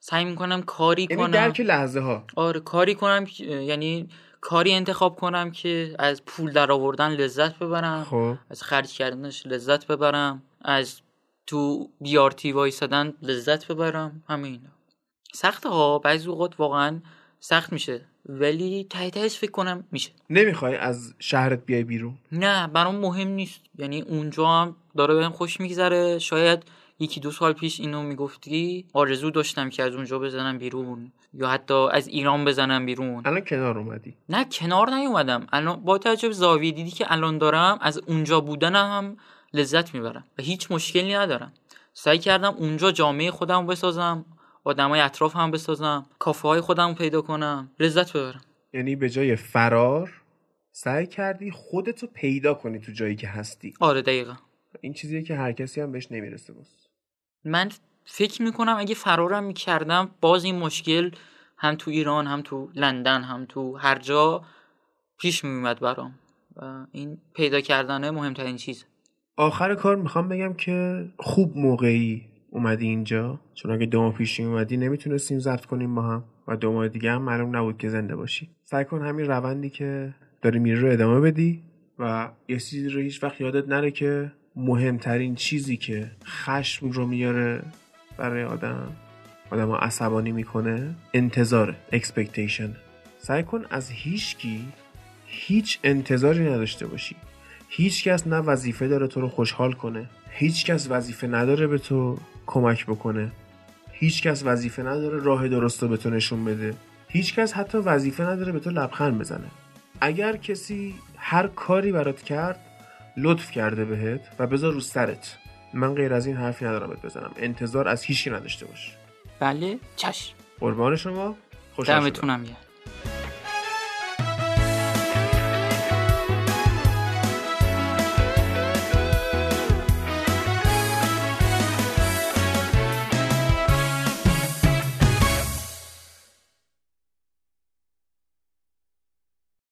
سعی می‌کنم کاری یعنی کنم. درک لحظه ها آره کاری کنم یعنی کاری انتخاب کنم که از پول در آوردن لذت ببرم خب. از خرج کردنش لذت ببرم از تو بیارتی وایسادن لذت ببرم. همین. سخته ها بعضی اوقات واقعا سخت میشه. ولی ته تهش فکر کنم میشه. نمی‌خوای از شهرت بیای بیرون؟ نه برام مهم نیست. یعنی اونجا هم داره بهم خوش میگذره. شاید یکی دو سال پیش اینو می‌گفتی آرزو داشتم که از اونجا بزنم بیرون. یا حتی از ایران بزنم بیرون. الان کنار اومدی. نه کنار نیومدم. الان با توجه به زاویه دیدی که الان دارم از اونجا بودنم هم لذت می‌برم. و هیچ مشکلی ندارم. سعی کردم اونجا جامعه خودم بسازم. آدمای اطراف هم بسازم کافه های خودم پیدا کنم. لذت ببرم. یعنی به جای فرار سعی کردی خودتو پیدا کنی تو جایی که هستی. آره دقیقا. این چیزیه که هر کسی هم بهش نمی‌رسه بس من فکر می‌کنم اگه فرارم می‌کردم باز این مشکل هم تو ایران هم تو لندن هم تو هر جا پیش میومد برام. و این پیدا کردنه مهمترین چیز آخر کار می‌خوام بگم که خوب موقعی اومدی اینجا؟ چون اگه دو ماه پیش اومدی نمی‌تونستیم ضبط کنیم با هم. و دو ماه دیگه هم معلوم نبود که زنده باشی. سعی کن همین روندی که داری میری رو ادامه بدی و یه چیزی رو هیچ وقت یادت نره که مهمترین چیزی که خشم رو میاره برای آدم آدم ها عصبانی می‌کنه انتظار expectation. سعی کن از هیچکی هیچ انتظاری نداشته باشی. هیچ کس نه وظیفه داره تو رو خوشحال کنه. هیچ کس وظیفه نداره به تو کمک بکنه. هیچ کس وظیفه نداره راه درست رو به تو نشون بده. هیچ کس حتی وظیفه نداره به تو لبخند بزنه. اگر کسی هر کاری برات کرد لطف کرده بهت و بذار رو سرت. من غیر از این حرفی ندارم بهت بزنم. انتظار از هیچکی نداشته باش. بله. چشم قربان شما. خوشحال شدم. دمتونم